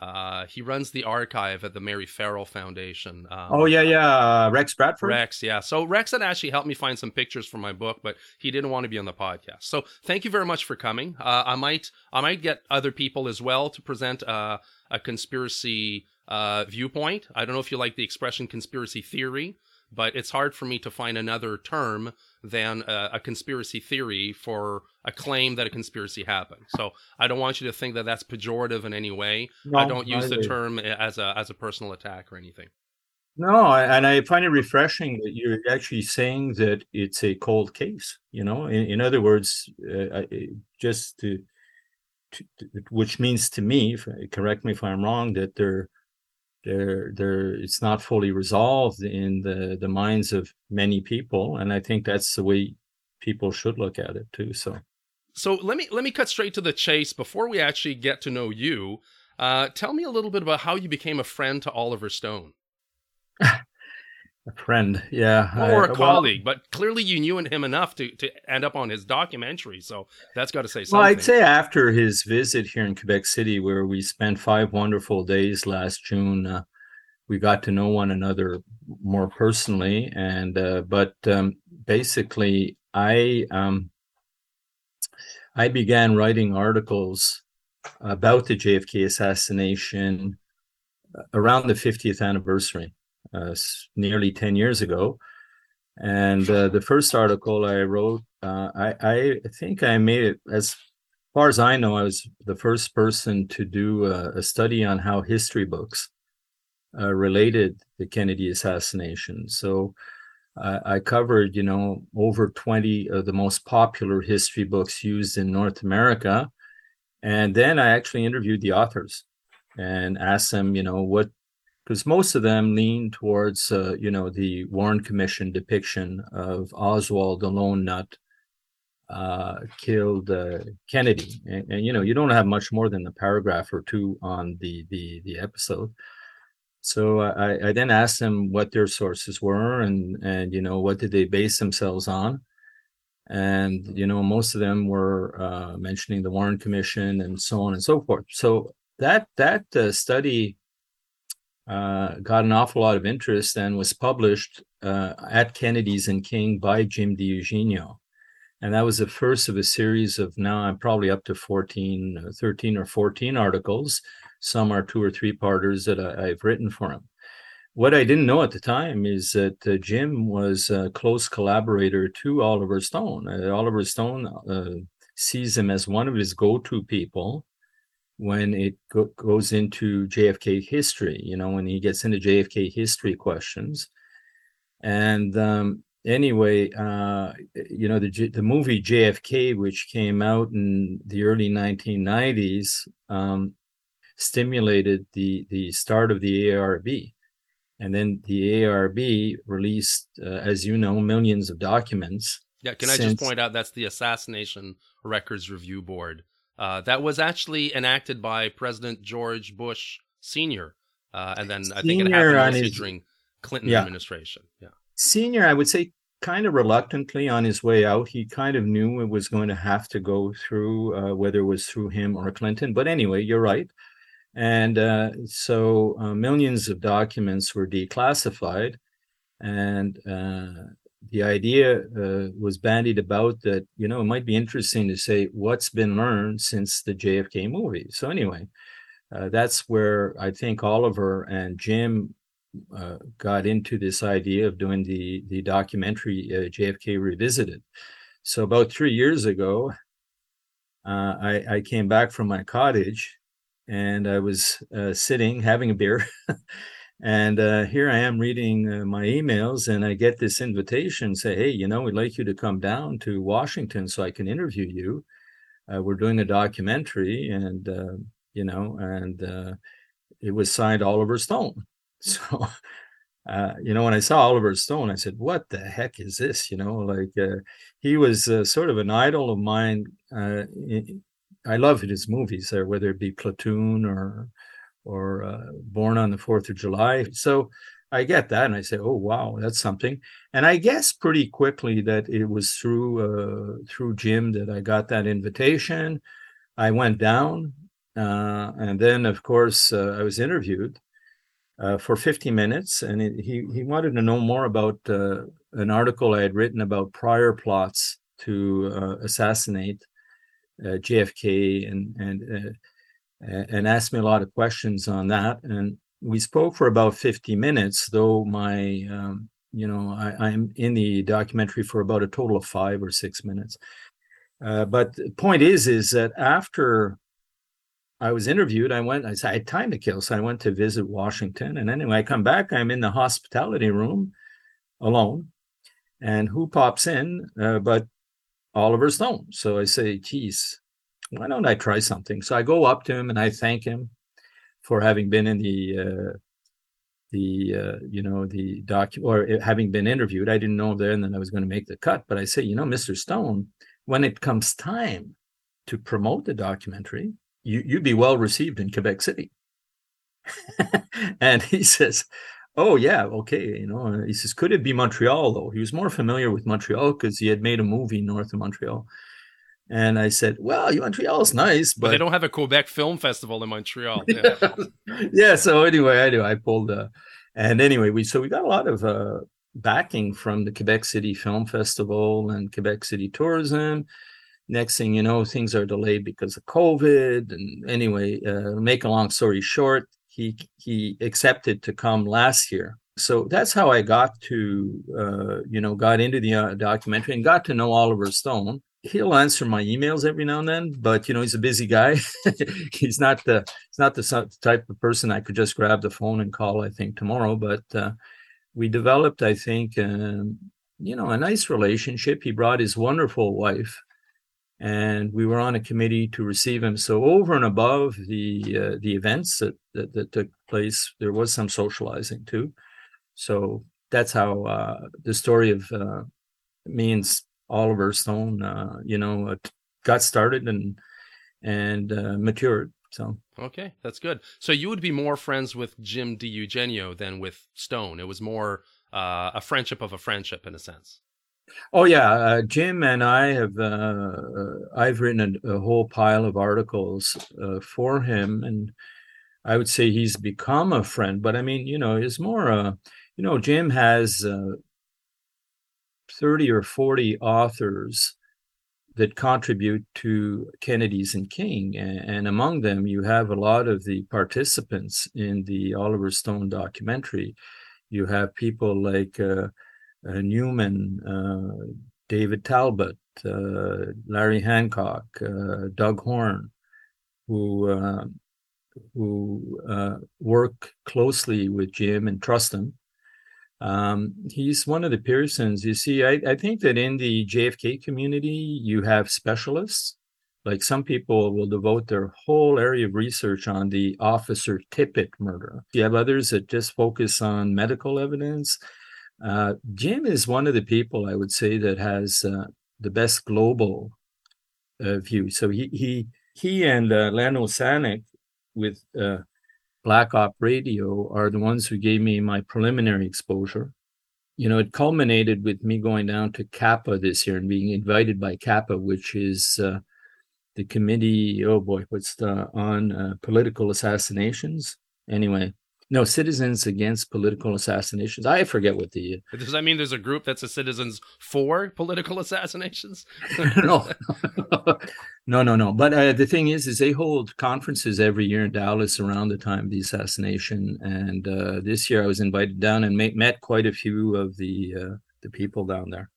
uh, he runs the archive at the Mary Ferrell Foundation. Um, oh yeah, yeah, Rex Bradford. Rex, yeah. So Rex had actually helped me find some pictures for my book, but he didn't want to be on the podcast. So thank you very much for coming. Uh, I might, I might get other people as well to present uh, a conspiracy uh, viewpoint. I don't know if you like the expression conspiracy theory, but it's hard for me to find another term than a, a, conspiracy theory for a claim that a conspiracy happened. So I don't want you to think that that's pejorative in any way. No, I don't use the term as a as a personal attack or anything. No, and I find it refreshing that you're actually saying that it's a cold case. You know, in, in other words, uh, just to, to, which means to me, correct me if I'm wrong, that there there there it's not fully resolved in the the minds of many people and i think that's the way people should look at it too so. So let me let me cut straight to the chase before we actually get to know you. Uh, tell me a little bit about how you became a friend to oliver stone [laughs] a friend yeah or a colleague well, but clearly you knew him enough to, to end up on his documentary so that's got to say something well i'd say after his visit here in quebec city where we spent five wonderful days last june uh, we got to know one another more personally and uh, but um, basically i um, i began writing articles about the jfk assassination uh, around the 50th anniversary uh, nearly 10 years ago. And uh, the first article I wrote, uh, I, I think I made it as far as I know, I was the first person to do a, a study on how history books uh, related the Kennedy assassination. So I covered, you know, over 20 of the most popular history books used in North America. And then I actually interviewed the authors and asked them, you know, what because most of them lean towards, uh, you know, the Warren Commission depiction of Oswald the lone nut uh, killed uh, Kennedy, and, and, you know, you don't have much more than a paragraph or two on the the the episode. So I, I then asked them what their sources were, and and you know what did they base themselves on, and you know most of them were uh, mentioning the Warren Commission and so on and so forth. So that that uh, study uh, got an awful lot of interest and was published uh, at Kennedy's and King by Jim DiEugenio. And that was the first of a series of now I'm probably up to 14, uh, 13 or 14 articles. Some are two or three parters that I, have written for him. What I didn't know at the time is that uh, Jim was a close collaborator to Oliver Stone. Uh, Oliver Stone uh, sees him as one of his go to people when it go- goes into JFK history, you know, when he gets into JFK history questions. And um, anyway, uh, you know, the, the movie JFK, which came out in the early 1990s, um, stimulated the, the start of the ARB. And then the ARB released, uh, as you know, millions of documents. Yeah, can I just point out that's the Assassination Records Review Board uh, that was actually enacted by President George Bush Senior, uh, and then I think it happened his, during Clinton yeah. administration. Yeah, Senior, I would say, kind of reluctantly on his way out. He kind of knew it was going to have to go through, uh, whether it was through him or Clinton. But anyway, you're right. And uh, so uh, millions of documents were declassified, and uh, the idea uh, was bandied about that you know it might be interesting to say what's been learned since the JFK movie. So anyway, uh, that's where I think Oliver and Jim uh, got into this idea of doing the the documentary uh, JFK Revisited. So about three years ago, uh, I, I came back from my cottage, and I was uh, sitting having a beer. [laughs] And uh, here I am reading uh, my emails, and I get this invitation say, Hey, you know, we'd like you to come down to Washington so I can interview you. Uh, we're doing a documentary, and, uh, you know, and uh, it was signed Oliver Stone. [laughs] So, uh, you know, when I saw Oliver Stone, I said, What the heck is this? You know, like he was sort of an idol of mine. I love his movies, whether it be Platoon or or uh, born on the 4th of July. So I get that and I say, oh, wow, that's something. And I guess pretty quickly that it was through uh, through Jim that I got that invitation. I went down. Uh, and then, of course, uh, I was interviewed uh, for 50 minutes. And it, he, he wanted to know more about uh, an article I had written about prior plots to assassinate JFK and, and and asked me a lot of questions on that. And we spoke for about 50 minutes, though my, um, you know, I, am in the documentary for about a total of five or six minutes. Uh, but the point is, is that after I was interviewed, I went, I, said, I had time to kill. So I went to visit Washington. And anyway, I come back, I'm in the hospitality room alone. And who pops in? Uh, but Oliver Stone. So I say, geez, why don't I try something? So I go up to him and I thank him for having been in the uh, the uh, you know the doc or having been interviewed. I didn't know there and then I was going to make the cut, but I say, you know, Mr. Stone, when it comes time to promote the documentary, you you'd be well received in Quebec City. [laughs] and he says, Oh yeah, okay. You know, he says, could it be Montreal though? He was more familiar with Montreal because he had made a movie north of Montreal. And I said, "Well, Montreal's nice, but, but they don't have a Quebec Film Festival in Montreal." [laughs] Yeah. yeah. So anyway, I do. I pulled, uh, and anyway, we so we got a lot of uh, backing from the Quebec City Film Festival and Quebec City Tourism. Next thing you know, things are delayed because of COVID. And anyway, uh, make a long story short, he he accepted to come last year. So that's how I got to, uh, you know, got into the uh, documentary and got to know Oliver Stone he'll answer my emails every now and then but you know he's a busy guy. [laughs] He's not the he's not the type of person i could just grab the phone and call i think tomorrow but uh, we developed i think uh, you know a nice relationship. He brought his wonderful wife and we were on a committee to receive him. So over and above the uh, the events that, that, that took place there was some socializing too. So that's how uh, the story of uh, means Oliver Stone, uh, you know, uh, got started and and uh, matured. So okay, that's good. So you would be more friends with Jim DiEugenio than with Stone. It was more uh, a friendship of a friendship in a sense. Oh yeah, uh, Jim and I have. Uh, I've written a, a, whole pile of articles for him, and I would say he's become a friend. But I mean, you know, he's more. a you know, Jim has 30 or 40 authors that contribute to Kennedy's and King. And, among them, you have a lot of the participants in the Oliver Stone documentary. You have people like uh, uh, Newman, uh, David Talbot, uh, Larry Hancock, uh, Doug Horne, who uh, who work closely with Jim and trust him um, he's one of the Pearsons. You see, I, I think that in the JFK community, you have specialists. Like some people will devote their whole area of research on the Officer Tippit murder. You have others that just focus on medical evidence. Uh, Jim is one of the people I would say that has uh, the best global uh, view. So he he he and uh, Len Osanic with uh, Black Op Radio are the ones who gave me my preliminary exposure. You know, it culminated with me going down to CAPA this year and being invited by CAPA, which is uh, the committee. Oh boy, what's the on uh, political assassinations? Anyway, no citizens against political assassinations. I forget what the [laughs] does that mean there's a group that's a citizens for political assassinations? [laughs] No. No no no. But uh, the thing is is they hold conferences every year in dallas around the time of the assassination. And uh, this year i was invited down and met, met quite a few of the uh, the people down there.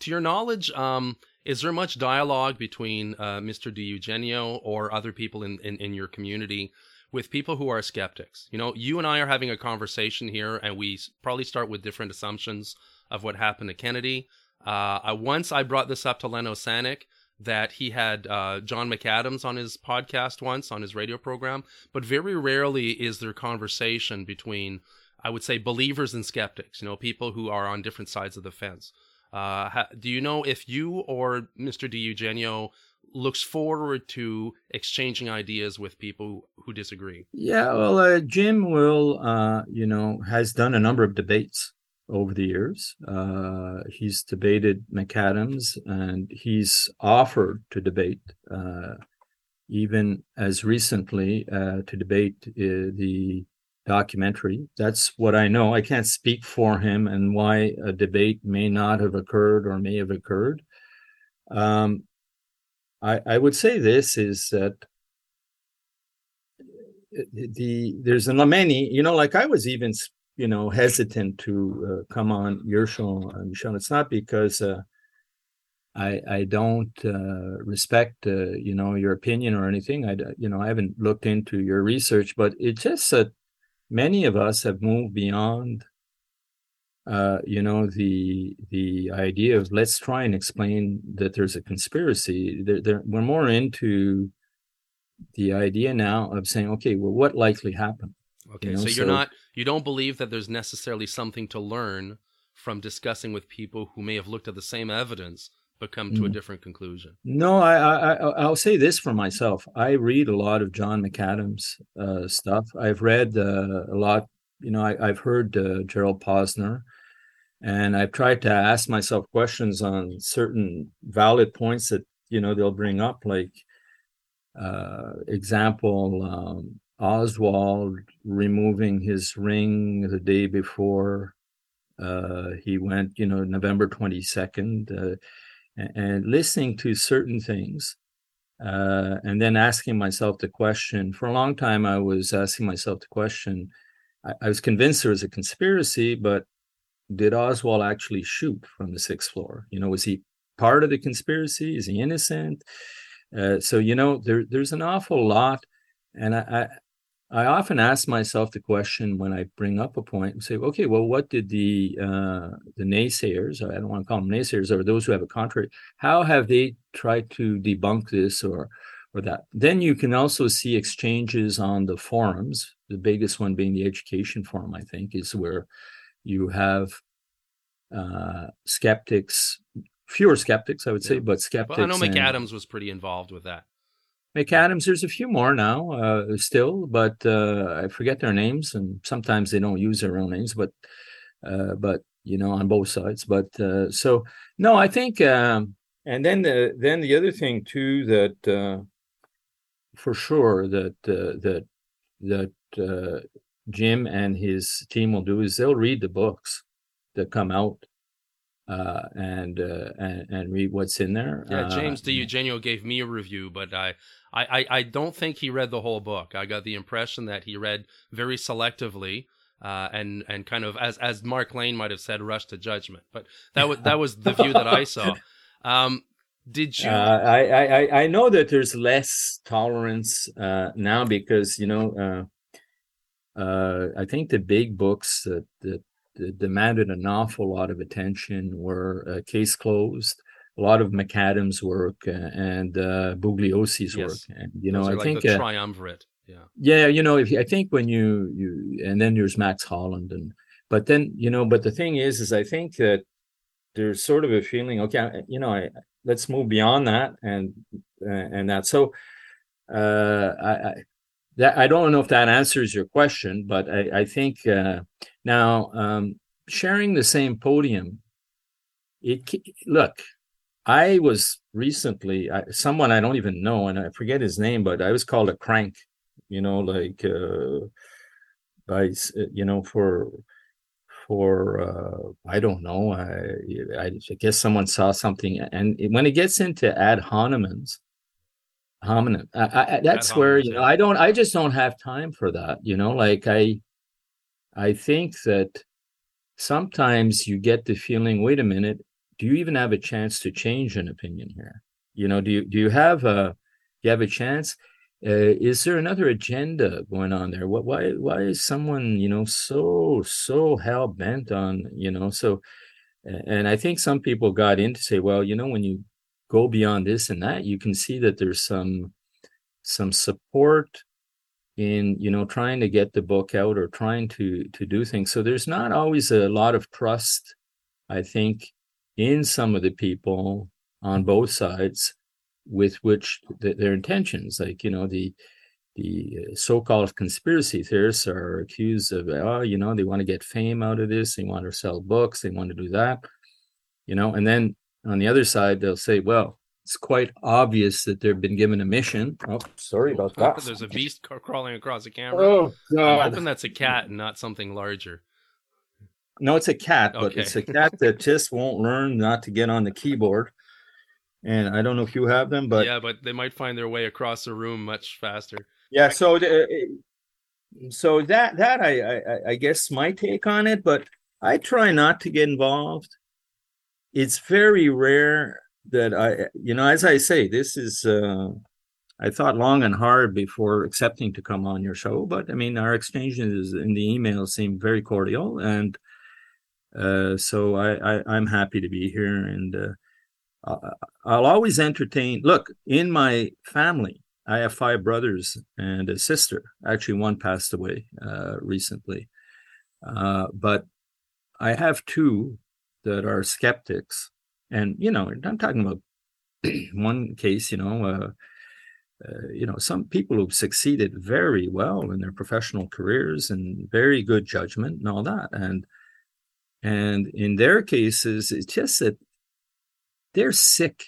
To your knowledge um is there much dialogue between uh, Mr. DiEugenio or other people in, in, in your community with people who are skeptics? You know, you and I are having a conversation here, and we probably start with different assumptions of what happened to Kennedy. Uh, I, once I brought this up to Len Osanic that he had uh, John McAdams on his podcast once on his radio program, but very rarely is there conversation between, I would say, believers and skeptics. You know, people who are on different sides of the fence. Uh, ha- do you know if you or Mr. DiEugenio looks forward to exchanging ideas with people who disagree? Yeah, well, uh, Jim will, uh, you know, has done a number of debates over the years. Uh, he's debated McAdams and he's offered to debate, uh, even as recently uh, to debate uh, the documentary. That's what I know. I can't speak for him and why a debate may not have occurred or may have occurred. Um, I, I would say this is that the there's a many you know like I was even you know hesitant to uh, come on your show Michel. It's not because uh, I I don't uh, respect uh, you know your opinion or anything. I you know I haven't looked into your research, but it's just that many of us have moved beyond uh, you know the the idea of let's try and explain that there's a conspiracy they're, they're, we're more into the idea now of saying okay well what likely happened okay you know? so you're so, not you don't believe that there's necessarily something to learn from discussing with people who may have looked at the same evidence but come to a mm. different conclusion. No, I, I I'll say this for myself. I read a lot of John McAdams uh, stuff. I've read uh, a lot. You know, I, have heard uh, Gerald Posner, and I've tried to ask myself questions on certain valid points that you know they'll bring up, like uh, example. Um, Oswald removing his ring the day before uh, he went, you know, November 22nd. Uh, and listening to certain things uh, and then asking myself the question for a long time i was asking myself the question I, I, was convinced there was a conspiracy but did oswald actually shoot from the sixth floor you know was he part of the conspiracy is he innocent uh, so you know there, there's an awful lot and I, I often ask myself the question when I bring up a point and say, okay, well, what did the uh, the naysayers, I don't want to call them naysayers, or those who have a contrary, how have they tried to debunk this or or that? Then you can also see exchanges on the forums. The biggest one being the education forum, I think, is where you have uh, skeptics, fewer skeptics, I would say, yeah. but skeptics. Well, I know McAdams and, was pretty involved with that. McAdams, there's a few more now uh, still, but uh, I forget their names, and sometimes they don't use their real names, but uh, but you know on both sides. But uh, so no, I think, um, and then the then the other thing too that uh, for sure that uh, that that Jim and his team will do is they'll read the books that come out uh, and, uh, and and read what's in there. Yeah, James uh, DiEugenio gave me a review, but I I, I, don't think he read the whole book. I got the impression that he read very selectively. Uh, and and kind of as as Mark Lane might have said, rush to judgment. But that was that was the view that I saw. [laughs] Um, did you? Uh, I, I I know that there's less tolerance uh, now because you know uh, I think the big books that, that, that demanded an awful lot of attention were uh, Case Closed, a lot of McAdams' work uh, and uh, Bugliosi's yes. work. And you know, I like think the uh, triumvirate. Yeah. Yeah, you know, if I think when you you and then there's Max Holland and but then you know, but the thing is, is I think that there's sort of a feeling, okay, you know, I, let's move beyond that and and that. So uh, I that I don't know if that answers your question, but I, I think uh, now um, sharing the same podium, it look, I was recently I, someone I don't even know, and I forget his name, but I was called a crank. You know, like uh, by you know for for uh, I don't know. I, I, I guess someone saw something, and when it gets into ad hominems, hominem, I, I, that's where you know I don't. I just don't have time for that. You know, like I, I think that sometimes you get the feeling. Wait a minute. Do you even have a chance to change an opinion here? You know, do you do you have a you have a chance? Uh, is there another agenda going on there? What, why, why is someone, you know, so, so hell bent on, you know, so, and I think some people got in to say, well, you know, when you go beyond this and that, you can see that there's some, some support in, you know, trying to get the book out or trying to, to do things. So there's not always a lot of trust, I think, in some of the people on both sides with which the, their intentions, like you know the the uh, so-called conspiracy theorists are accused of oh you know they want to get fame out of this they want to sell books they want to do that you know and then on the other side they'll say well it's quite obvious that they've been given a mission oh sorry about that there's a beast crawling across the camera oh god i'm hoping that's a cat and not something larger no it's a cat but okay. it's a cat that [laughs] just won't learn not to get on the keyboard and I don't know if you have them, but yeah, but they might find their way across the room much faster. Yeah, so uh, so that that I, I I guess my take on it, but I try not to get involved. It's very rare that I, you know, as I say, this is. uh I thought long and hard before accepting to come on your show, but I mean, our exchanges in the email seemed very cordial, and uh, so I, I am happy to be here, and uh, I'll always entertain. Look, in my family, I have five brothers and a sister. Actually, one passed away uh, recently, uh, but I have two that are skeptics. And you know, I'm talking about [clears throat] one case. You know, uh, uh, you know, some people who've succeeded very well in their professional careers and very good judgment and all that. And and in their cases, it's just that they're sick,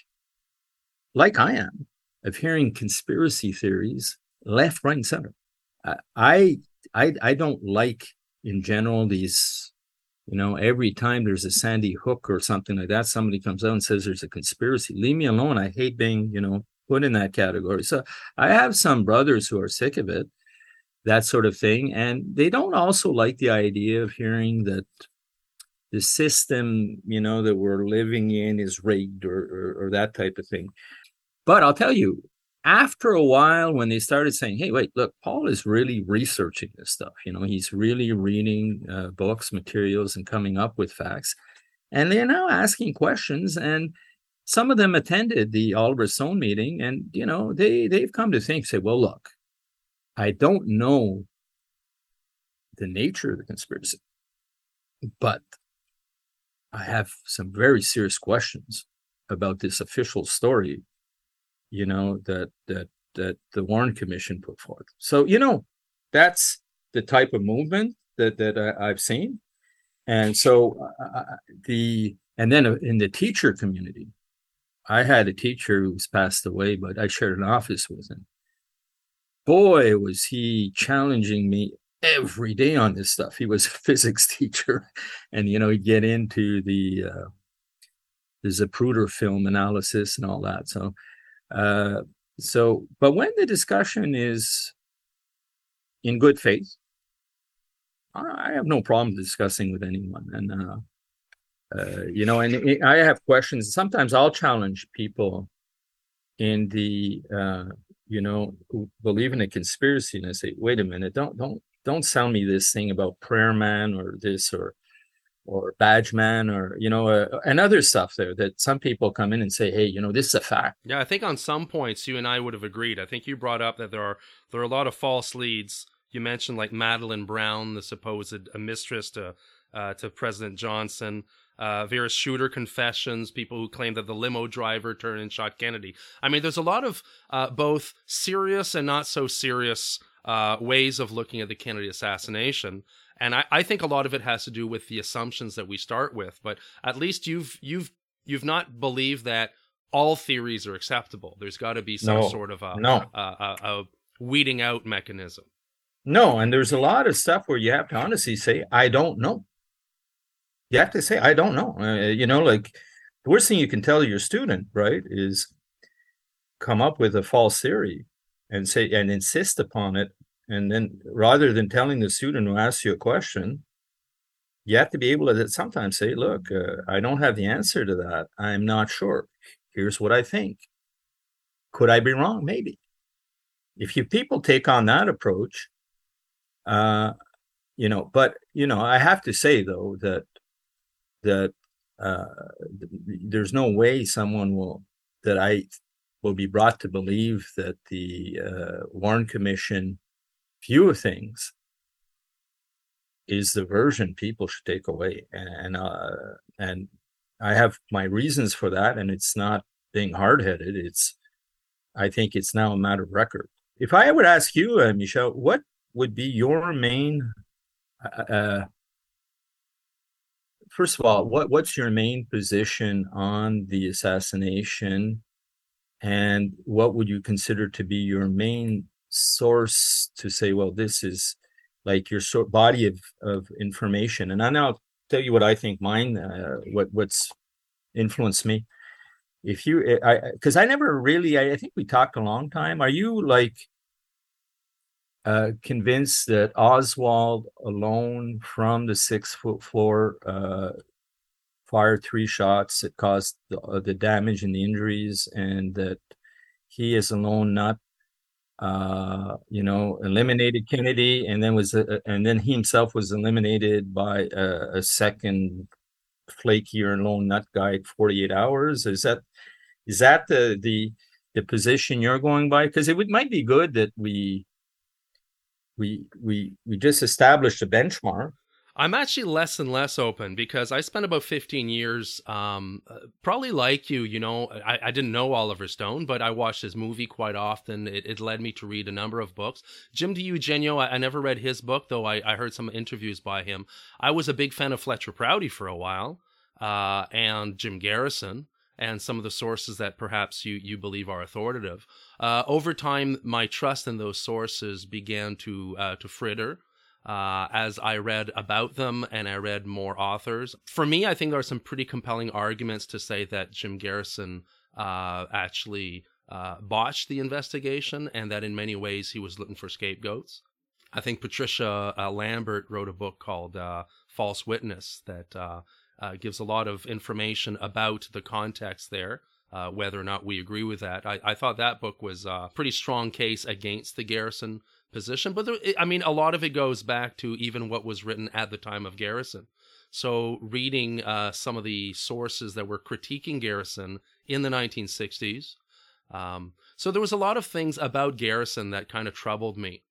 like I am, of hearing conspiracy theories left, right, and center. I I I don't like in general these you know, every time there's a Sandy Hook or something like that, somebody comes out and says there's a conspiracy. Leave me alone. I hate being, you know, put in that category. So I have some brothers who are sick of it, that sort of thing. And they don't also like the idea of hearing that the system you know that we're living in is rigged or, or, or that type of thing but i'll tell you after a while when they started saying hey wait look paul is really researching this stuff. You know he's really reading uh, books materials and coming up with facts. And they're now asking questions and some of them attended the oliver stone meeting and you know they they've come to think say well look i don't know the nature of the conspiracy but I have some very serious questions about this official story, you know, that that that the Warren Commission put forth. So, you know, that's the type of movement that that I, have seen, and so uh, uh, the and then in the teacher community, I had a teacher who's passed away, but I shared an office with him. Boy, was he challenging me every day on this stuff. He was a [laughs] physics teacher, and you know he'd get into the uh, the Zapruder film analysis and all that. So, uh, so but when the discussion is in good faith, I have no problem discussing with anyone, and uh, uh, you know, and I have questions. Sometimes I'll challenge people in the uh, you know who believe in a conspiracy, and I say, wait a minute, don't don't don't sell me this thing about prayer man or this or or badge man or you know uh, and other stuff there that some people come in and say hey you know this is a fact yeah i think on some points you and i would have agreed i think you brought up that there are there are a lot of false leads you mentioned like Madeleine Brown the supposed mistress to uh, to president johnson uh, Vera Shooter confessions, people who claim that the limo driver turned and shot Kennedy. I mean, there's a lot of uh, both serious and not so serious uh, ways of looking at the Kennedy assassination. And I, I think a lot of it has to do with the assumptions that we start with. But at least you've you've you've not believed that all theories are acceptable. There's got to be some no, sort of a, no. a, a, a, weeding out mechanism. No, and there's a lot of stuff where you have to honestly say, I don't know. You have to say, I don't know. Uh, you know, like the worst thing you can tell your student, right, is come up with a false theory and say and insist upon it. And then rather than telling the student who asks you a question, you have to be able to sometimes say, look, uh, I don't have the answer to that. I'm not sure. Here's what I think. Could I be wrong? Maybe. If you people take on that approach, uh, you know, but you know, I have to say though that that uh, there's no way someone will that I will be brought to believe that the uh, Warren Commission of things is the version people should take away, and uh, and I have my reasons for that, and it's not being hard headed. It's I think it's now a matter of record. If I would ask you, uh, Michel, what would be your main uh, uh, first of all what what's your main position on the assassination and what would you consider to be your main source to say well this is like your sort body of, of information. And i now tell you what i think mine uh, what what's influenced me. If you eh, i because i never really I, I think we talked a long time. Are you like uh, convinced that Oswald alone from the six foot floor uh, fired three shots that caused the, uh, the, damage and the injuries, and that he is alone not, uh, you know, eliminated Kennedy, and then was uh, and then he himself was eliminated by a, a second flakier and lone nut guy 48 hours. Is that is that the the the position you're going by? Because it would might be good that we we we we just established a benchmark i'm actually less and less open because i spent about 15 years um, uh, probably like you you know I, I, didn't know oliver stone but i watched his movie quite often. It, it led me to read a number of books. Jim DiEugenio I, I never read his book though I, I heard some interviews by him. I was a big fan of fletcher prouty for a while uh, and jim garrison and some of the sources that perhaps you, you believe are authoritative. Uh, over time, my trust in those sources began to uh, to fritter uh, as I read about them and I read more authors. For me, I think there are some pretty compelling arguments to say that Jim Garrison uh, actually uh, botched the investigation and that in many ways he was looking for scapegoats. I think Patricia uh, Lambert wrote a book called False Witness that uh, gives a lot of information about the context there. Uh, whether or not we agree with that, I, I thought that book was a pretty strong case against the Garrison position. But there, I mean, a lot of it goes back to even what was written at the time of Garrison. So, reading uh, some of the sources that were critiquing Garrison in the 1960s. Um, so, there was a lot of things about Garrison that kind of troubled me.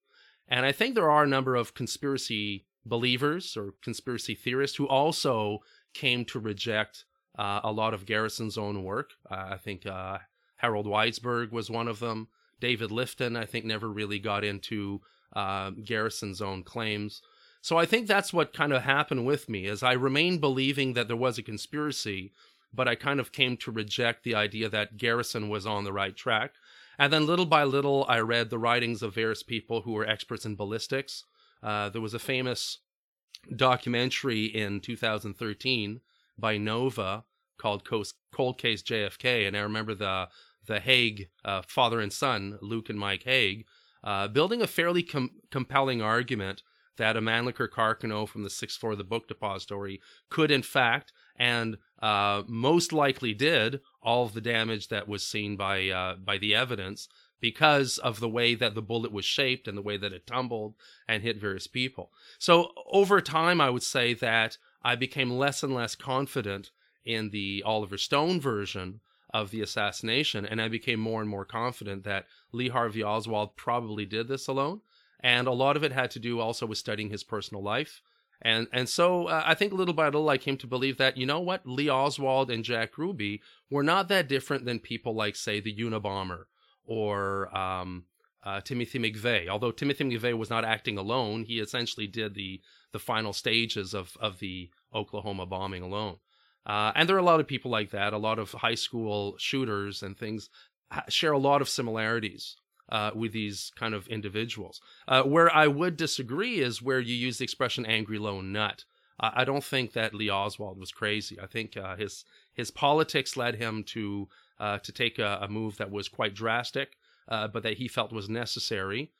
And I think there are a number of conspiracy believers or conspiracy theorists who also came to reject uh, a lot of Garrison's own work. Uh, I think uh, Harold Weisberg was one of them. David Lifton, I think, never really got into uh, Garrison's own claims. So I think that's what kind of happened with me, is I remained believing that there was a conspiracy, but I kind of came to reject the idea that Garrison was on the right track. And then little by little, I read the writings of various people who were experts in ballistics. Uh, there was a famous documentary in 2013 by Nova called Cold Case JFK, and I remember the the Haag uh, father and son, Luke and Mike Haag, uh, building a fairly com- compelling argument that a Mannlicher Carcano from the sixth floor of the book depository could, in fact, and uh, most likely did, all of the damage that was seen by uh, by the evidence because of the way that the bullet was shaped and the way that it tumbled and hit various people. So over time, I would say that I became less and less confident in the Oliver Stone version of the assassination, and I became more and more confident that Lee Harvey Oswald probably did this alone. And a lot of it had to do also with studying his personal life. And and so uh, I think little by little I came to believe that you know what Lee Oswald and Jack Ruby were not that different than people like say the Unabomber or um, uh, Timothy McVeigh. Although Timothy McVeigh was not acting alone, he essentially did the the final stages of of the Oklahoma bombing alone. Uh, and there are a lot of people like that. A lot of high school shooters and things share a lot of similarities. uh, with these kind of individuals. Uh, where I would disagree is where you use the expression "angry lone nut." I don't think that Lee Oswald was crazy. I think uh, his his politics led him to uh, to take a, a, move that was quite drastic, uh, but that he felt was necessary,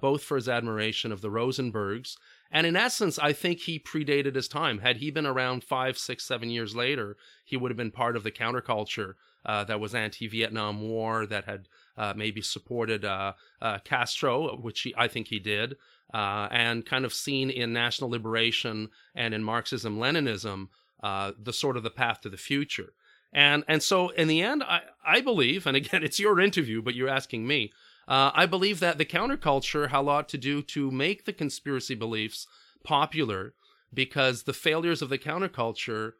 both for his admiration of the Rosenbergs and in essence, I think he predated his time. Had he been around five, six, seven years later, he would have been part of the counterculture uh, that was anti-Vietnam War, that had uh, maybe supported uh, uh Castro, which he, I think he did, uh, and kind of seen in national liberation and in Marxism, Leninism, uh, the sort of the path to the future. And and so in the end, I, I believe, and again, [laughs] it's your interview, but you're asking me. Uh, I believe that the counterculture had a lot to do to make the conspiracy beliefs popular because the failures of the counterculture,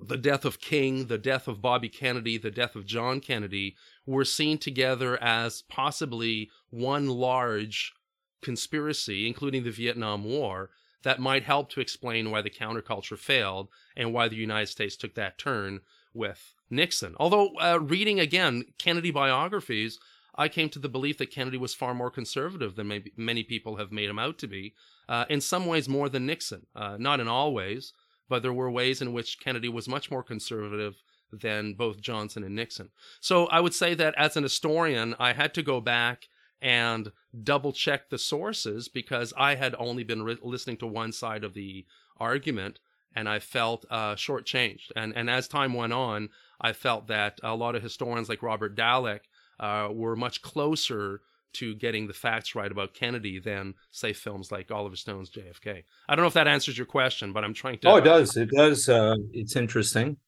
the death of King, the death of Bobby Kennedy, the death of John Kennedy, were seen together as possibly one large conspiracy, including the Vietnam War, that might help to explain why the counterculture failed and why the United States took that turn with Nixon. Although, uh, reading again Kennedy biographies, I came to the belief that Kennedy was far more conservative than maybe many people have made him out to be. Uh, in some ways, more than Nixon. Uh, not in all ways, but there were ways in which Kennedy was much more conservative than both Johnson and Nixon. So I would say that as an historian, I had to go back and double check the sources because I had only been re- listening to one side of the argument and I felt uh, shortchanged. And, and as time went on, I felt that a lot of historians like Robert Dallek uh, were much closer to getting the facts right about Kennedy than, say, films like Oliver Stone's JFK. I don't know if that answers your question, but I'm trying to. Oh, it does. It does. Uh, it's interesting.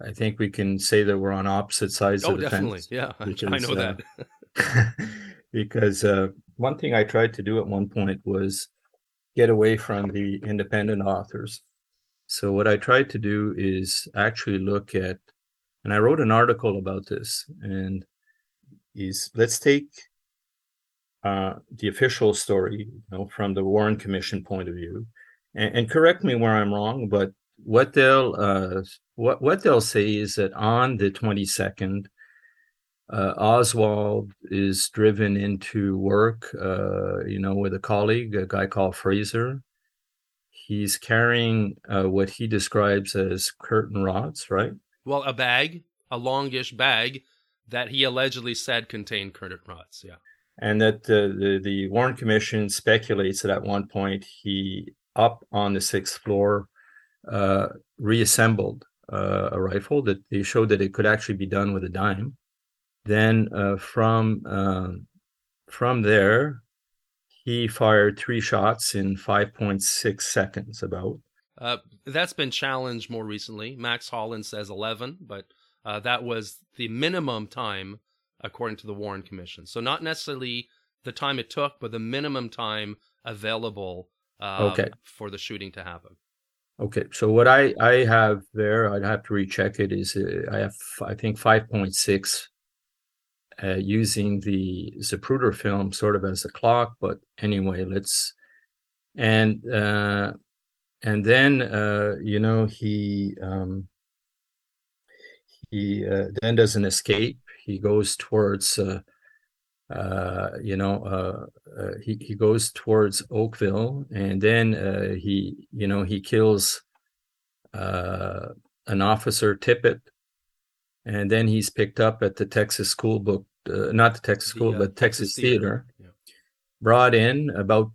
I think we can say that we're on opposite sides oh, of the definitely. fence. Yeah, [laughs] is, I know uh, that. [laughs] because uh, one thing I tried to do at one point was get away from the independent authors. So what I tried to do is actually look at, and I wrote an article about this, and is let's take uh, the official story, you know, from the Warren Commission point of view, and, and correct me where I'm wrong, but what they'll uh, what what they'll say is that on the 22nd, uh, Oswald is driven into work, uh, you know, with a colleague, a guy called Frazier. He's carrying uh, what he describes as curtain rods, right? Well, a bag, a longish bag that he allegedly said contained curtain rods. Yeah. And that the, the, the Warren Commission speculates that at one point he, up on the sixth floor, uh, reassembled uh, a rifle that they showed that it could actually be done with a dime. Then uh, from uh, from there, he fired three shots in 5.6 seconds. About uh, that's been challenged more recently. Max Holland says 11, but uh, that was the minimum time according to the Warren Commission. So not necessarily the time it took, but the minimum time available uh, okay. for the shooting to happen. Okay, so what I I have there, I'd have to recheck it. Is uh, I have I think five point six, uh, using the Zapruder film sort of as a clock. But anyway, let's and uh, and then uh, you know he um, he uh, then does an escape. He goes towards, uh, uh, you know, uh, uh, he he goes towards Oak Cliff, and then uh, he, you know, he kills uh, an officer, Tippit, and then he's picked up at the Texas School Book, not the Texas School, the, but Texas, Texas Theater, Theater. Yeah. brought in about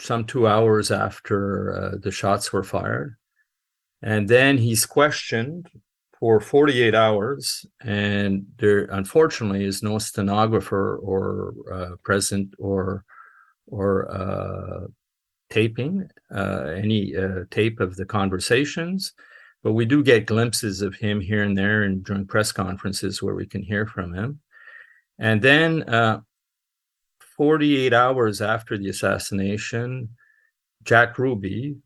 some two hours after the shots were fired. And then he's questioned for 48 hours, and there unfortunately is no stenographer or uh, present or or uh, taping uh, any uh, tape of the conversations. But we do get glimpses of him here and there, and during press conferences where we can hear from him. And then, uh, 48 hours after the assassination, Jack Ruby,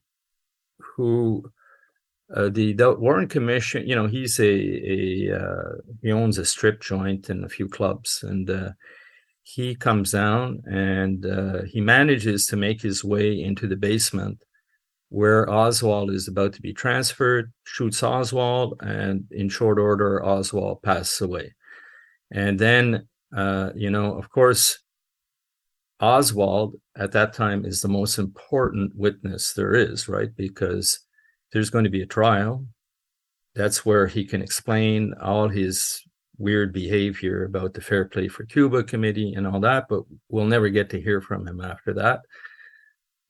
who uh, the, the Warren Commission, you know, he's a, a uh, he owns a strip joint and a few clubs, and uh, he comes down and uh, he manages to make his way into the basement where Oswald is about to be transferred, shoots Oswald, and in short order, Oswald passes away. And then, uh, you know, of course, Oswald at that time is the most important witness there is, right? Because there's going to be a trial. That's where he can explain all his weird behavior about the Fair Play for Cuba committee and all that, but we'll never get to hear from him after that.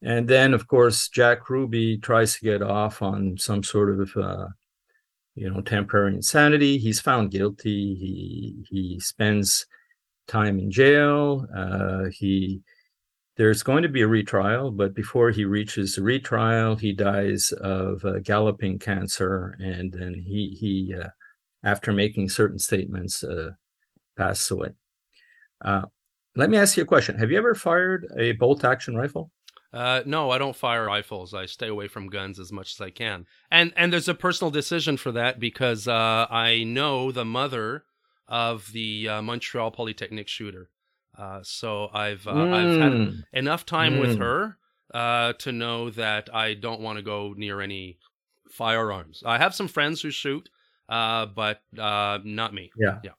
And then, of course, Jack Ruby tries to get off on some sort of, uh, you know, temporary insanity. He's found guilty. He he spends time in jail. Uh, he there's going to be a retrial, but before he reaches the retrial, he dies of uh, galloping cancer, and then he he uh, after making certain statements uh, passes away. Uh, let me ask you a question: Have you ever fired a bolt action rifle? Uh, no, I don't fire rifles. I stay away from guns as much as I can. And and there's a personal decision for that because uh, I know the mother of the uh, Montreal Polytechnic shooter. Uh, so I've mm. I've had hmm. enough time mm. with hmm. her uh, to know that I don't want to go near any firearms. I have some friends who shoot, but not me. Yeah, yeah.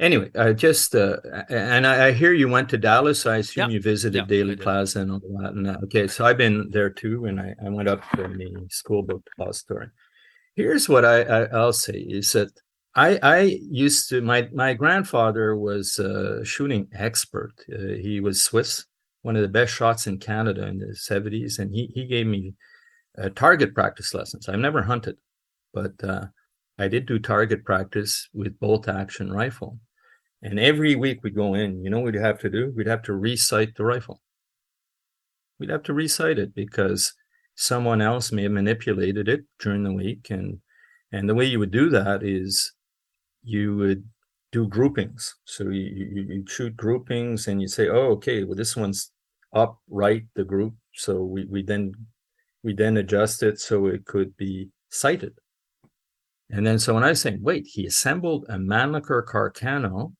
Anyway, uh, just uh, and I, I, hear you went to Dallas. I assume you visited Dealey Plaza and all that. And, okay, so I've been there too, and I, I went up to the school book depository. Here's what I, I will say is that I I used to my my grandfather was a shooting expert. Uh, he was Swiss, one of the best shots in Canada in the 70s, and he he gave me uh, target practice lessons. I've never hunted, but uh, I did do target practice with bolt action rifle. And every week we'd go in, you know what we'd have to do? We'd have to recite the rifle. We'd have to recite it because someone else may have manipulated it during the week. And and the way you would do that is you would do groupings. So you, you, you shoot groupings and you say, oh, okay, well, this one's up right, the group. So we, we then we then adjust it so it could be sighted. And then so when I say, wait, he assembled a Mannlicher Carcano,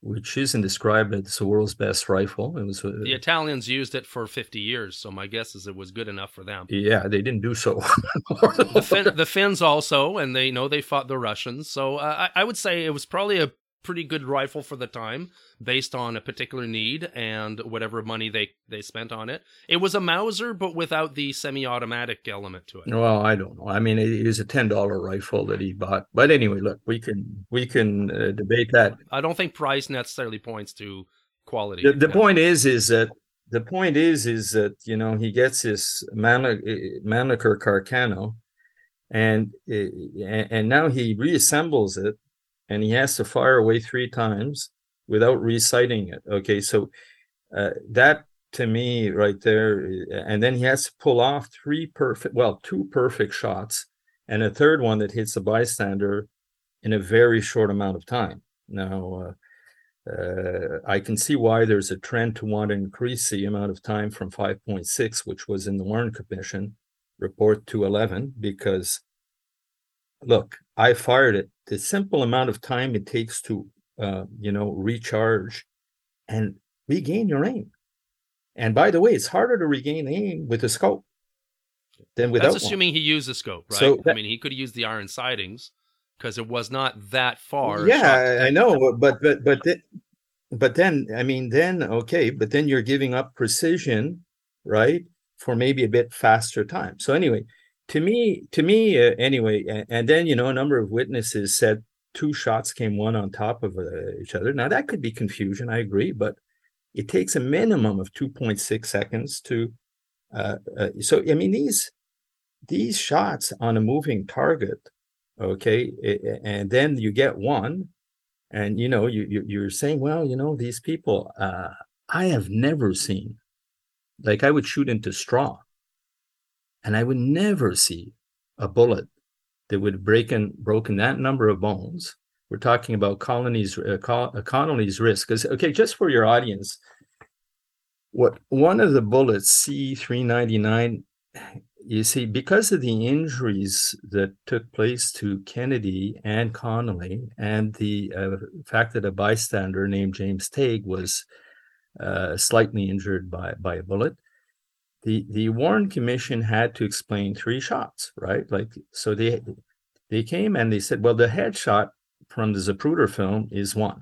which isn't described as the world's best rifle. It was the Italians used it for 50 years, so my guess is it was good enough for them. Yeah, they didn't do so. [laughs] the, fin- the, Finns also, and they know they fought the Russians. So uh, I, I would say it was probably a pretty good rifle for the time based on a particular need and whatever money they they spent on it. It was a mauser but without the semi-automatic element to it. Well i don't know. I mean it is a $10 rifle that he bought. But anyway look we can we can uh, debate that. I don't think price necessarily points to quality. The, the point is is that the point is is that you know he gets his Mannlicher Carcano and uh, and now he reassembles it and he has to fire away three times without reciting it. Okay, so uh, that to me right there, and then he has to pull off three perfect, well, two perfect shots, and a third one that hits the bystander in a very short amount of time. Now, uh, uh, I can see why there's a trend to want to increase the amount of time from 5.6, which was in the Warren Commission report, to 11, because look, I fired it. The simple amount of time it takes to, uh, you know, recharge and regain your aim. And by the way, it's harder to regain aim with a scope than without. That's assuming one. he used a scope, right? So that, I mean, he could use the iron sightings because it was not that far. Yeah, I know, but but but th- but then I mean, then okay, but then you're giving up precision, right, for maybe a bit faster time. So anyway, to me to me uh, anyway and, and, then you know a number of witnesses said two shots came one on top of uh, each other. Now that could be confusion i agree but it takes a minimum of 2.6 seconds to uh, uh, so i mean these these shots on a moving target okay and then you get one and you know you, you you're saying well you know these people uh, i have never seen like i would shoot into straw and I would never see a bullet that would break broken, broken that number of bones. We're talking about colonies, uh, uh Connally's risk. Because okay, just for your audience, what one of the bullets, C three ninety nine, you see, because of the injuries that took place to Kennedy and Connally, and the uh, fact that a bystander named James Tague was uh, slightly injured by by a bullet, the the Warren Commission had to explain three shots, right? Like so they they came and they said, well, the headshot from the Zapruder film is one.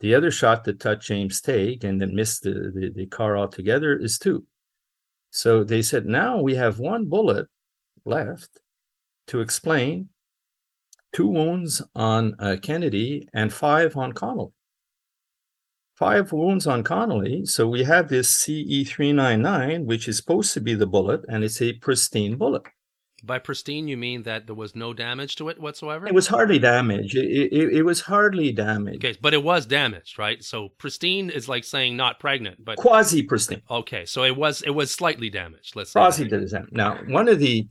The other shot that touched James Tague and then missed the, the, the car altogether is two. So they said, now we have one bullet left to explain two wounds on uh, Kennedy and five on Connally. Five wounds on Connally. So we have this CE 399, which is supposed to be the bullet, and it's a pristine bullet. By pristine, you mean that there was no damage to it whatsoever? It was hardly damaged. It, it, it was hardly damaged. Okay, but it was damaged, right? So pristine is like saying not pregnant, but quasi pristine. Okay, so it was it was slightly damaged. Let's say quasi damaged. Now, one of the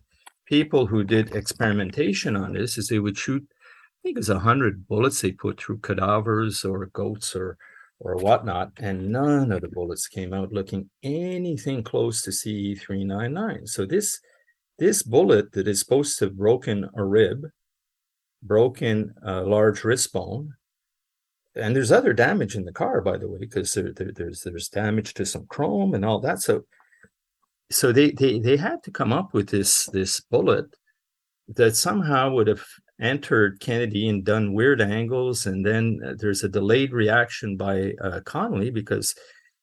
people who did experimentation on this is they would shoot, I think it was a hundred bullets they put through cadavers or goats or or whatnot, and none of the bullets came out looking anything close to CE three nine nine. So this this bullet that is supposed to have broken a rib, broken a large wrist bone, and there's other damage in the car, by the way, because there, there, there's there's damage to some chrome and all that. So so they they they had to come up with this this bullet that somehow would have entered Kennedy and done weird angles, and then uh, there's a delayed reaction by uh, Connally because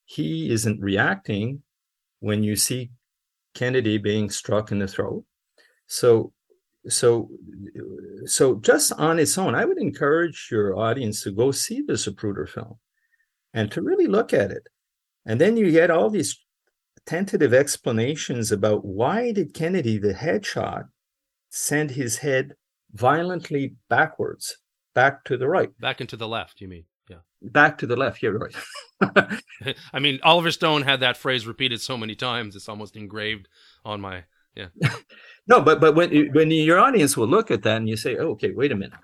he isn't reacting when you see Kennedy being struck in the throat. So so so just on its own, I would encourage your audience to go see the Zapruder film and to really look at it. And then you get all these tentative explanations about why did Kennedy, the headshot, send his head violently backwards, back to the right. Back into the left, you mean? Yeah. Back to the left, yeah, right. [laughs] I mean, Oliver Stone had that phrase repeated so many times; it's almost engraved on my yeah. [laughs] no, but but when when your audience will look at that and you say, oh, "Okay, wait a minute,"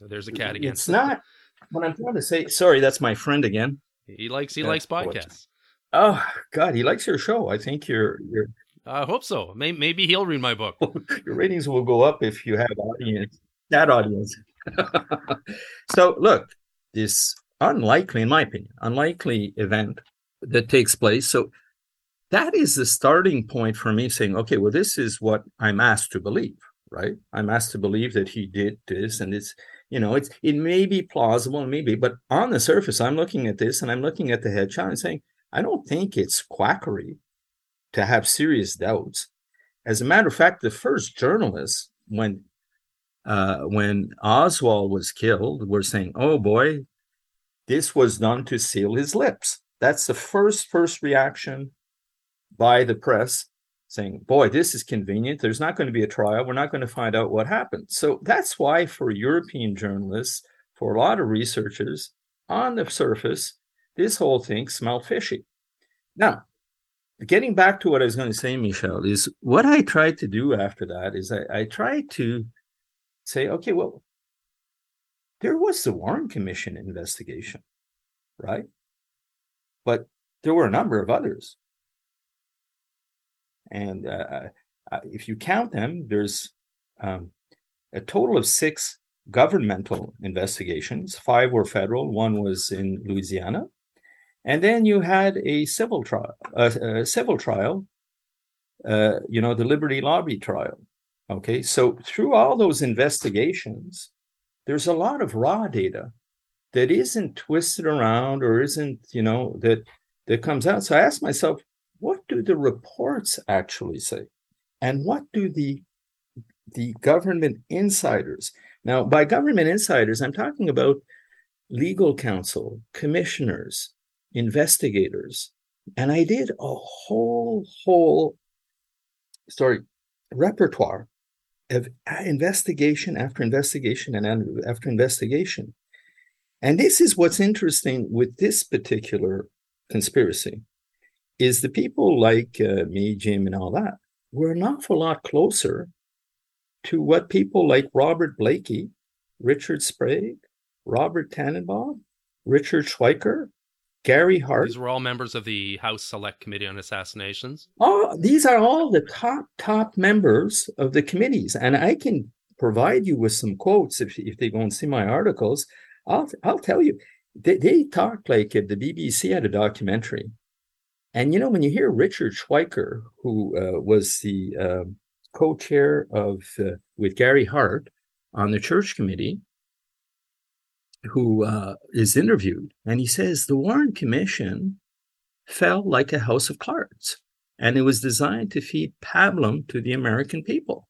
there's a cat again. It's not what I'm trying to say. Sorry, that's my friend again. He likes he uh, likes podcasts. Oh God, he likes your show. I think you're you're. I hope so. Maybe, he'll read my book. [laughs] your ratings will go up if you have audience. That audience. [laughs] so look, this unlikely, in my opinion, unlikely event that takes place. So that is the starting point for me saying, okay, well, this is what I'm asked to believe, right? I'm asked to believe that he did this, and it's you know, it's it may be plausible, maybe, but on the surface, I'm looking at this and I'm looking at the headshot and saying, I don't think it's quackery to have serious doubts. As a matter of fact, the first journalists, when uh, when Oswald was killed, were saying, "Oh boy, this was done to seal his lips." That's the first first reaction by the press, saying, "Boy, this is convenient. There's not going to be a trial. We're not going to find out what happened." So that's why, for European journalists, for a lot of researchers, on the surface, this whole thing smelled fishy. Now, getting back to what I was going to say, Michel, is what I tried to do after that is I, I tried to say, okay, well, there was the Warren Commission investigation, right? But there were a number of others. And uh, uh, if you count them, there's um, a total of six governmental investigations. Five were federal, one was in Louisiana. And then you had a civil trial, a, civil trial, uh, you know, the Liberty Lobby trial. Okay, so through all those investigations, there's a lot of raw data that isn't twisted around or isn't, you know, that that comes out. So I asked myself, what do the reports actually say, and what do the the government insiders? Now, by government insiders, I'm talking about legal counsel, commissioners, investigators, and I did a whole, whole, sorry, repertoire of investigation after investigation and after investigation. And this is what's interesting with this particular conspiracy is the people like uh, me, Jim, and all that were an awful lot closer to what people like Robert Blakey, Richard Sprague, Robert Tannenbaum, Richard Schweiker, Gary Hart. These were all members of the House Select Committee on Assassinations. Oh, these are all the top top members of the committees, and I can provide you with some quotes if if they go and see my articles. I'll I'll tell you, they they talk like if the BBC had a documentary, and you know when you hear Richard Schweiker, who uh, was the uh, co-chair of uh, with Gary Hart on the Church Committee, who uh, is interviewed, and he says the Warren Commission fell like a house of cards, and it was designed to feed pablum to the American people,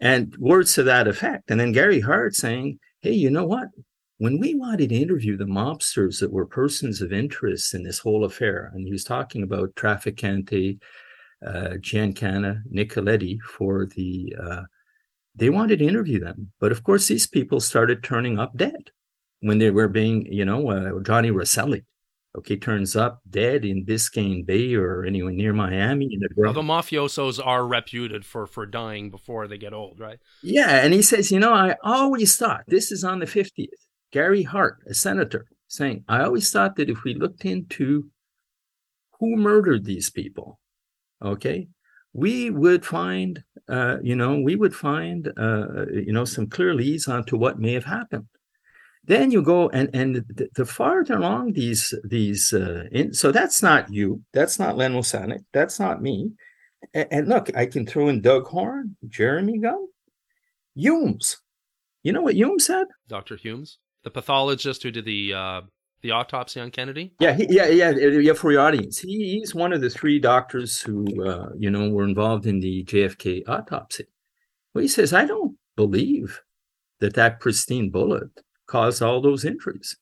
and words to that effect. And then Gary Hart saying, "Hey, you know what? When we wanted to interview the mobsters that were persons of interest in this whole affair, and he was talking about Trafficante, uh, Giancana, Nicoletti for the." Uh, they wanted to interview them, but of course, these people started turning up dead when they were being, you know, uh, Johnny Rosselli, okay, turns up dead in Biscayne Bay or anywhere near Miami. In well, the mafiosos are reputed for for dying before they get old, right? Yeah, and he says, you know, I always thought this is on the fiftieth. Gary Hart, a senator, saying, I always thought that if we looked into who murdered these people, okay, we would find, uh, you know, we would find, uh, you know, some clear leads onto what may have happened. Then you go and and the, the farther along these these, uh, in, so that's not you, that's not Len Osanic, that's not me. And, and, look, I can throw in Doug Horne, Jeremy Gunn, Humes. You know what Humes said? Dr. Humes, the pathologist who did the uh, the autopsy on Kennedy? Yeah, he, yeah, yeah, yeah. For your audience, he, he's one of the three doctors who, uh, you know, were involved in the JFK autopsy. Well, he says, I don't believe that that pristine bullet caused all those injuries.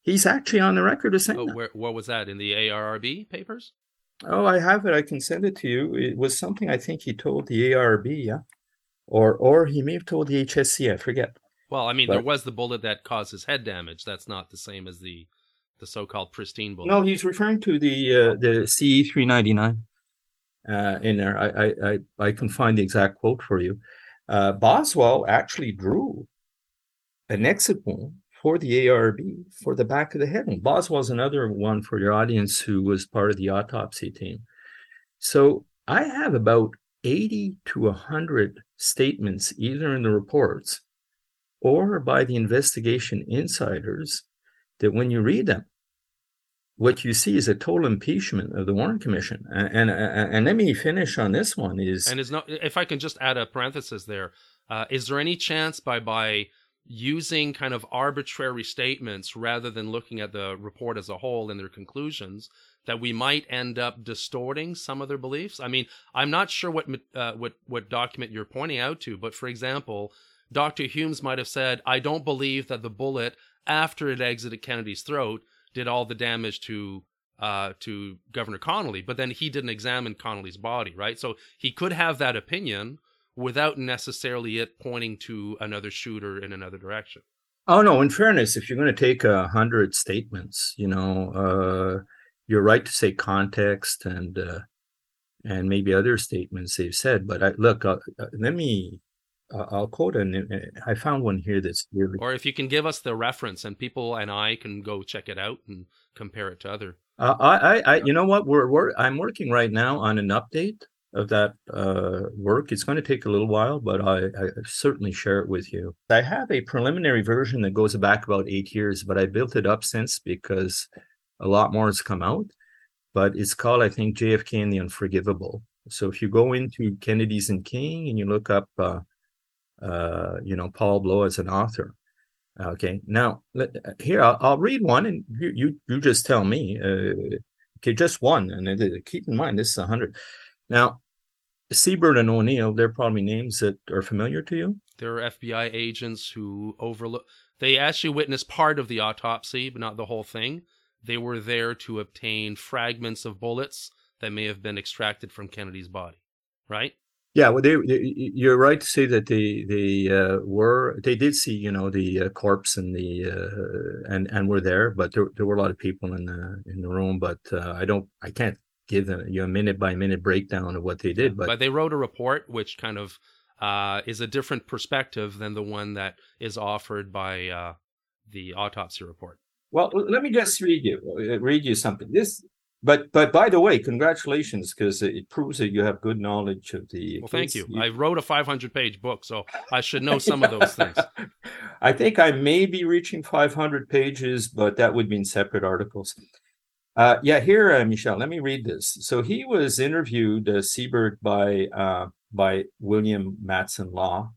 He's actually on the record as saying oh, where, what was that in the ARB papers? Oh, I have it. I can send it to you. It was something I think he told the ARB, yeah, or or he may have told the HSC. I forget. Well, I mean, but, there was the bullet that causes head damage. That's not the same as the the so-called pristine bullet. No, he's referring to the uh, the CE three ninety nine. Uh, in there, I, I I can find the exact quote for you. Uh, Boswell actually drew an exit wound for the ARB for the back of the head. And Boswell's another one for your audience who was part of the autopsy team. So I have about 80 to 100 statements, either in the reports or by the investigation insiders that when you read them, what you see is a total impeachment of the Warren Commission. And and, and let me finish on this one is and is not if I can just add a parenthesis there. Uh, is there any chance by by using kind of arbitrary statements rather than looking at the report as a whole and their conclusions that we might end up distorting some of their beliefs? I mean, I'm not sure what uh, what what document you're pointing out to, but for example, Dr. Humes might have said, I don't believe that the bullet, after it exited Kennedy's throat, did all the damage to uh, to Governor Connally, but then he didn't examine Connally's body, right? So he could have that opinion without necessarily it pointing to another shooter in another direction. Oh no! In fairness, if you're going to take a hundred statements, you know, uh, you're right to say context and uh, and maybe other statements they've said. But I, look, uh, uh let me uh, I'll quote and I found one here that's really. Or if you can give us the reference, and people and I can go check it out and compare it to other. Uh, I, I, you know what? We're, we're, I'm working right now on an update of that uh, work. It's going to take a little while, but I, I certainly share it with you. I have a preliminary version that goes back about eight years, but I built it up since because a lot more has come out. But it's called, I think, JFK and the Unforgivable. So if you go into Kennedy's and King and you look up uh, uh, you know, Paul Bleau as an author. Okay, now let, here I'll, I'll, read one, and you you, you just tell me. Uh, okay, just one, and uh, keep in mind this is a hundred. Now, Sibert and O'Neill, they're probably names that are familiar to you. They're FBI agents who overlook. They actually witnessed part of the autopsy, but not the whole thing. They were there to obtain fragments of bullets that may have been extracted from Kennedy's body, right? Yeah, well, they, they, you're right to say that they they uh, were they did see you know the uh, corpse and the uh, and and were there, but there, there were a lot of people in the in the room. But uh, I don't I can't give them you know, a minute by minute breakdown of what they did. But, but they wrote a report which kind of uh, is a different perspective than the one that is offered by uh, the autopsy report. Well, let me just read you read you something. This but but by the way, congratulations because it proves that you have good knowledge of the. Well, thank you. I wrote a 500 page book, so I should know some of [laughs] those things. I think I may be reaching 500 pages, but that would mean separate articles. Uh, yeah, here, uh, Michel, let me read this. So he was interviewed, uh, Sibert, by uh, by William Matson Law.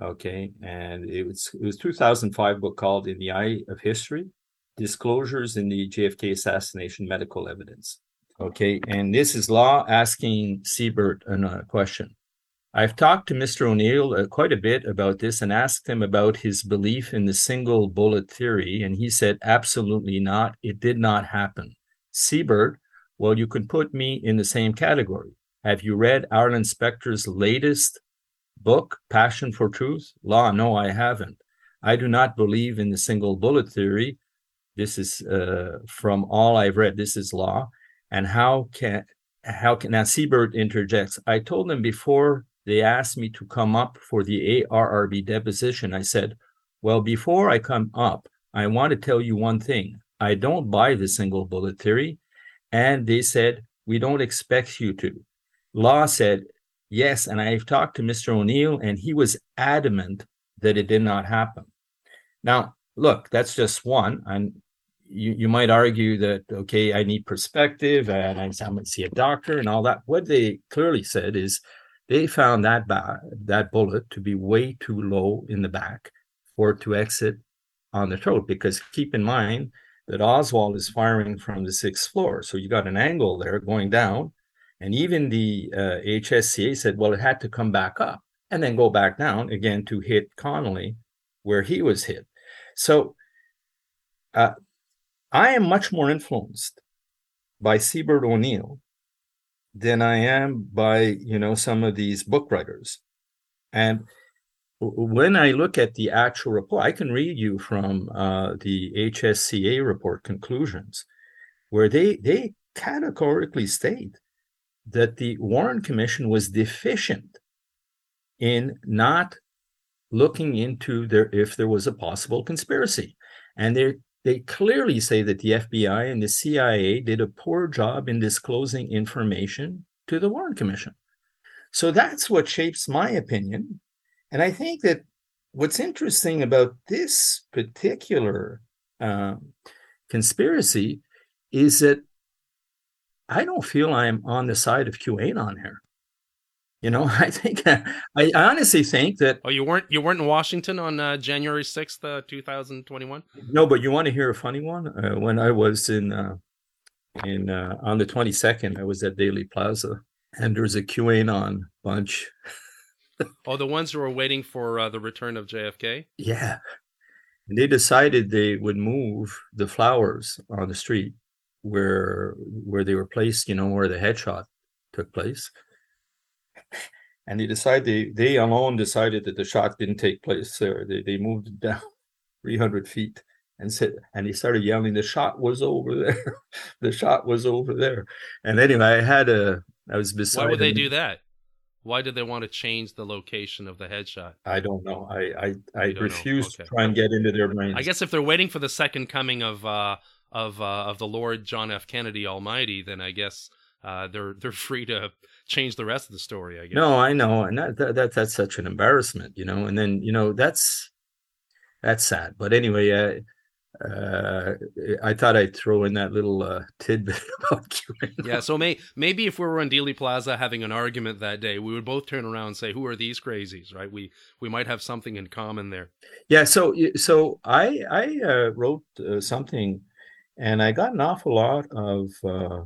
Okay, and it was it was 2005 book called "In the Eye of History: Disclosures in the JFK Assassination Medical Evidence." Okay, and this is Law asking Sibert a question. I've talked to Mr. O'Neill uh, quite a bit about this and asked him about his belief in the single bullet theory, and he said, absolutely not. It did not happen. Sibert, well, you can put me in the same category. Have you read Arlen Specter's latest book, Passion for Truth? Law, no, I haven't. I do not believe in the single bullet theory. This is uh, from all I've read. This is law. And how can how can now Sibert interjects? I told them before they asked me to come up for the ARRB deposition. I said, Well, before I come up, I want to tell you one thing. I don't buy the single bullet theory. And they said, We don't expect you to. Law said, Yes. And I've talked to Mr. O'Neill, and he was adamant that it did not happen. Now, look, that's just one. And you, you might argue that, okay, I need perspective and I'm going to see a doctor and all that. What they clearly said is they found that ba- that bullet to be way too low in the back for it to exit on the throat. Because keep in mind that Oswald is firing from the sixth floor, so you got an angle there going down, and even the uh, HSCA said, well, it had to come back up and then go back down again to hit Connally where he was hit. So uh, I am much more influenced by Sibert O'Neill than I am by you know some of these book writers. And when I look at the actual report, I can read you from uh, the HSCA report conclusions, where they they categorically state that the Warren Commission was deficient in not looking into there if there was a possible conspiracy, and they they clearly say that the FBI and the CIA did a poor job in disclosing information to the Warren Commission. So that's what shapes my opinion. And I think that what's interesting about this particular uh, conspiracy is that I don't feel I'm on the side of QAnon here. You know, [laughs] I think I honestly think that. Oh, you weren't you weren't in Washington on uh, January sixth, uh, two thousand twenty-one. No, but you want to hear a funny one? Uh, when I was in uh, in uh, on the twenty second, I was at Dealey Plaza, and there was a QAnon bunch. [laughs] oh, the ones who were waiting for uh, the return of JFK. Yeah, and they decided they would move the flowers on the street where where they were placed. You know, where the headshot took place and they decided they they alone decided that the shot didn't take place there. They they moved it down [laughs] 300 feet and said and he started yelling, "The shot was over there, [laughs] the shot was over there." And anyway, I had a I was beside. Why would they do that? Why did they want to change the location of the headshot? I don't know. I I, I refuse okay. to try and get into their brains. I guess if they're waiting for the second coming of uh, of uh, of the Lord John F. Kennedy Almighty, then I guess uh, they're they're [laughs] free to change the rest of the story. I guess. No, I know, and that, that, that that's such an embarrassment, you know. And then you know that's that's sad. But anyway, uh, I thought I'd throw in that little uh, tidbit [laughs] about QAnon. Yeah, so may, maybe if we were in Dealey Plaza having an argument that day, we would both turn around and say, "Who are these crazies?" Right? We we might have something in common there. Yeah. So so I I uh, wrote uh, something, and I got an awful lot of uh,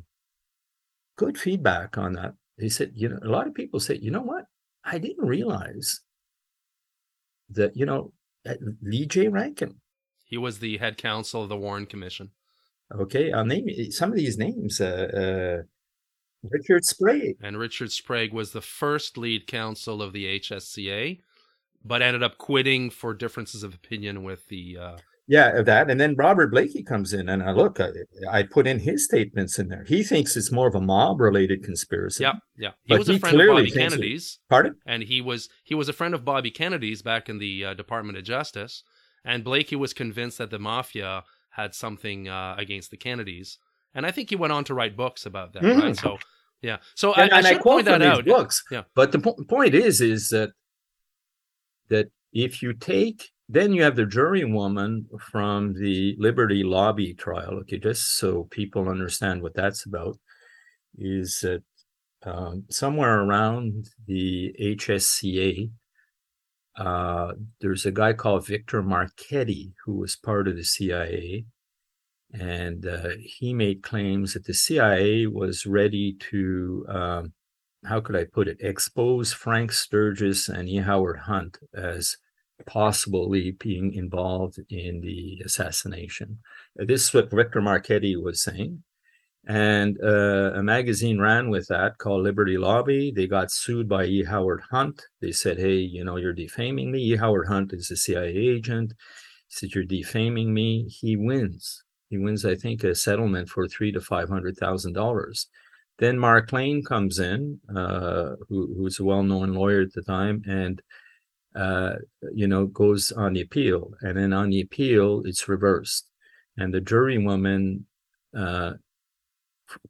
good feedback on that they said, you know, a lot of people say, you know what? I didn't realize that, you know, Lee J. Rankin. He was the head counsel of the Warren Commission. Okay, I'll name some of these names. Uh, uh, Richard Sprague. And Richard Sprague was the first lead counsel of the HSCA, but ended up quitting for differences of opinion with the uh, yeah, of that. And then Robert Blakey comes in, and I look, I, I, put in his statements in there. He thinks it's more of a mob related conspiracy. Yeah, yeah. He was a friend of Bobby Kennedy's. It, pardon? And he was he was a friend of Bobby Kennedy's back in the uh, Department of Justice. And Blakey was convinced that the mafia had something uh, against the Kennedys. And I think he went on to write books about that. Mm-hmm. Right. So yeah. So and, I, and I should point that out. Books. Yeah. But the po- point is, is that that if you take then you have the jury woman from the Liberty Lobby trial. Okay, just so people understand what that's about, is that um, somewhere around the HSCA, uh, there's a guy called Victor Marchetti who was part of the CIA, and uh, he made claims that the CIA was ready to, um, how could I put it, expose Frank Sturgis and E. Howard Hunt as possibly being involved in the assassination. This is what Victor Marchetti was saying. And uh, a magazine ran with that called Liberty Lobby. They got sued by E. Howard Hunt. They said, "Hey, you know, you're defaming me." E. Howard Hunt is a CIA agent. He said, "You're defaming me." He wins. He wins, I think, a settlement for three to five hundred thousand dollars. Then Mark Lane comes in, uh, who, who's a well-known lawyer at the time, and uh, you know goes on the appeal. And then on the appeal, it's reversed, and the jurywoman. Uh,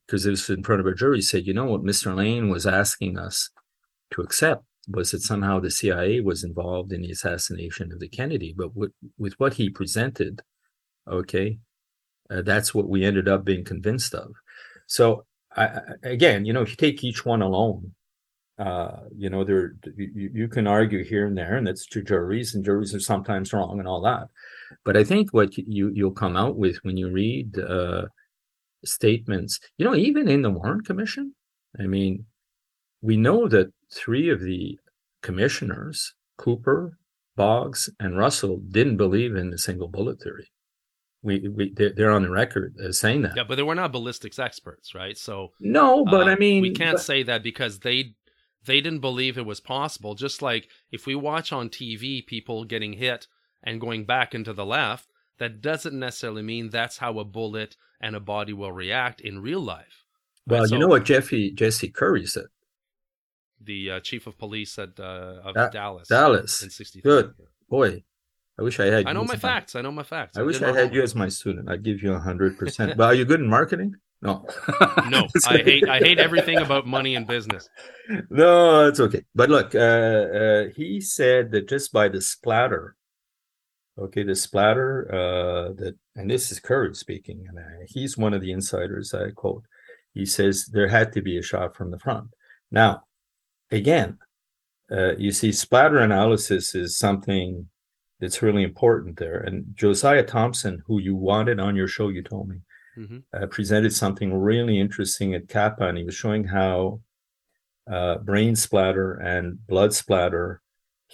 because it was in front of a jury, said, you know what Mr. Lane was asking us to accept was that somehow the CIA was involved in the assassination of the Kennedy. But with, with what he presented, okay, uh, that's what we ended up being convinced of. So I, again, you know, if you take each one alone, uh, you know, there you, you can argue here and there, and that's to juries, and juries are sometimes wrong and all that. But I think what you you'll come out with when you read uh, statements, you know, even in the Warren Commission, I mean, we know that three of the commissioners, Cooper, Boggs, and Russell, didn't believe in the single bullet theory. We, we they're on the record as saying that. Yeah, but they were not ballistics experts, right? So no, but uh, I mean, we can't but, say that because they they didn't believe it was possible. Just like if we watch on TV people getting hit and going back into the left, that doesn't necessarily mean that's how a bullet and a body will react in real life. Well, right? you so, know what Jeffy Jesse Curry said. The uh, chief of police at uh, of da- Dallas. Dallas. In '63. Good boy. I wish I had. I know my facts. I know my facts. I, I wish I had you as my student. I'd give you a hundred percent. But are you good in marketing? No. [laughs] no, [laughs] I hate I hate everything about money and business. [laughs] No, it's okay. But look, uh, uh, he said that just by the splatter Okay, the splatter uh, that, and this is Curry speaking, and uh, he's one of the insiders I quote. He says there had to be a shot from the front. Now, again, uh, you see, splatter analysis is something that's really important there. And Josiah Thompson, who you wanted on your show, you told me, mm-hmm. uh, presented something really interesting at CAPA, and he was showing how uh, brain splatter and blood splatter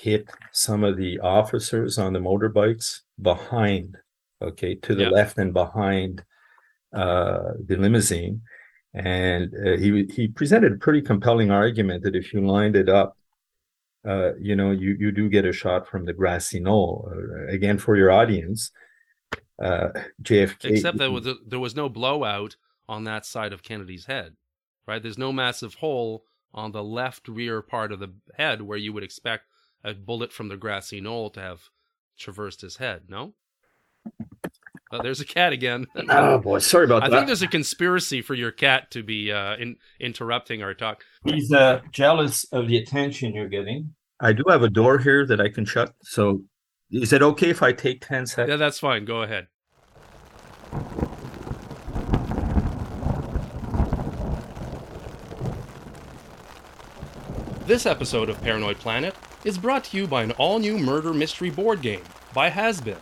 hit some of the officers on the motorbikes behind, okay, to the left and behind uh, the limousine. And uh, he he presented a pretty compelling argument that if you lined it up, uh, you know, you you do get a shot from the grassy knoll. Uh, again, for your audience, uh, JFK. Except that was there was no blowout on that side of Kennedy's head, right? There's no massive hole on the left rear part of the head where you would expect a bullet from the grassy knoll to have traversed his head. No. Oh, there's a cat again. [laughs] oh boy, sorry about I that. I think there's a conspiracy for your cat to be uh, in, interrupting our talk. He's uh, jealous of the attention you're getting. I do have a door here that I can shut. So, is it okay if I take ten seconds? Yeah, that's fine. Go ahead. This episode of Paranoid Planet is brought to you by an all new murder mystery board game by Hasbin.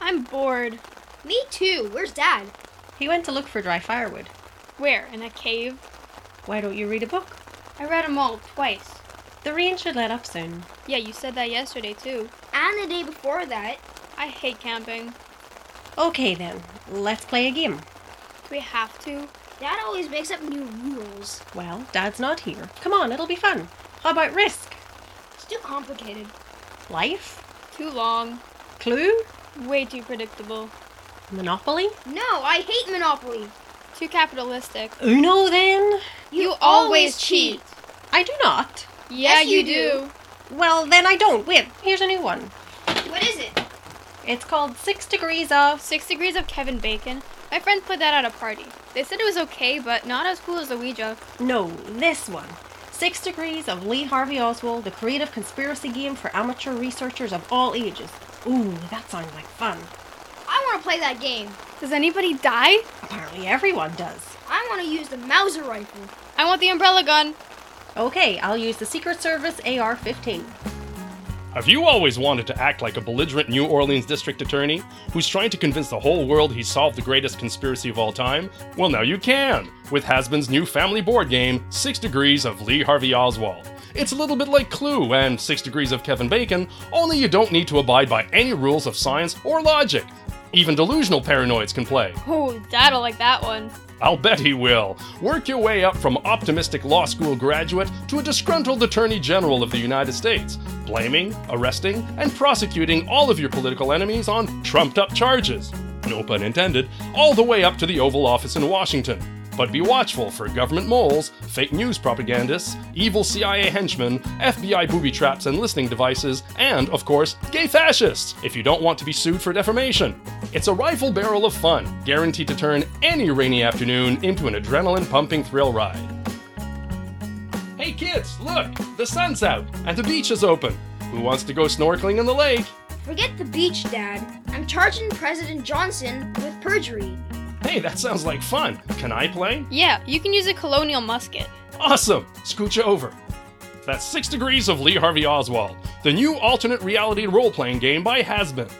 I'm bored. Me too. Where's Dad? He went to look for dry firewood. Where? In a cave? Why don't you read a book? I read them all twice. The rain should let up soon. Yeah, you said that yesterday too. And the day before that. I hate camping. Okay then, let's play a game. Do we have to? Dad always makes up new rules. Well, Dad's not here. Come on, it'll be fun. How about Risk? It's too complicated. Life? Too long. Clue? Way too predictable. Monopoly? No, I hate Monopoly. Too capitalistic. Uno then? You, you always cheat. I do not. Yeah, yes, you, you do. do. Well, then I don't. Wait, here's a new one. What is it? It's called Six Degrees of. Six Degrees of Kevin Bacon. My friends played that at a party. They said it was okay, but not as cool as the Ouija. No, this one. Six Degrees of Lee Harvey Oswald, the creative conspiracy game for amateur researchers of all ages. Ooh, that sounds like fun. I want to play that game. Does anybody die? Apparently everyone does. I want to use the Mauser rifle. I want the umbrella gun. Okay, I'll use the Secret Service AR 15. Have you always wanted to act like a belligerent New Orleans district attorney who's trying to convince the whole world he solved the greatest conspiracy of all time? Well, now you can with Hasbin's new family board game, Six Degrees of Lee Harvey Oswald. It's a little bit like Clue and Six Degrees of Kevin Bacon, only you don't need to abide by any rules of science or logic. Even delusional paranoids can play. Oh, Dad'll like that one. I'll bet he will. Work your way up from optimistic law school graduate to a disgruntled Attorney General of the United States, blaming, arresting, and prosecuting all of your political enemies on trumped up charges. No pun intended, all the way up to the Oval Office in Washington. But be watchful for government moles, fake news propagandists, evil CIA henchmen, FBI booby traps and listening devices, and, of course, gay fascists if you don't want to be sued for defamation. It's a rifle barrel of fun, guaranteed to turn any rainy afternoon into an adrenaline pumping thrill ride. Hey kids, look! The sun's out and the beach is open. Who wants to go snorkeling in the lake? Forget the beach, Dad. I'm charging President Johnson with perjury. Hey, that sounds like fun. Can I play? Yeah, you can use a colonial musket. Awesome! Scooch over. That's Six Degrees of Lee Harvey Oswald, the new alternate reality role playing game by Hasbin.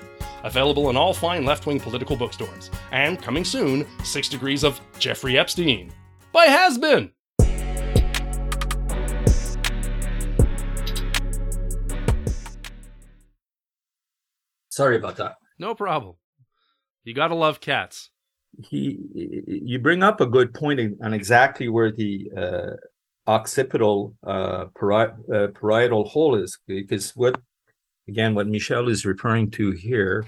Available in all fine left wing political bookstores. And coming soon, Six Degrees of Jeffrey Epstein by Hasbin. Sorry about that. No problem. You gotta love cats. He, you bring up a good point on exactly where the uh, occipital uh, pari- uh, parietal hole is, because what, again, what Michel is referring to here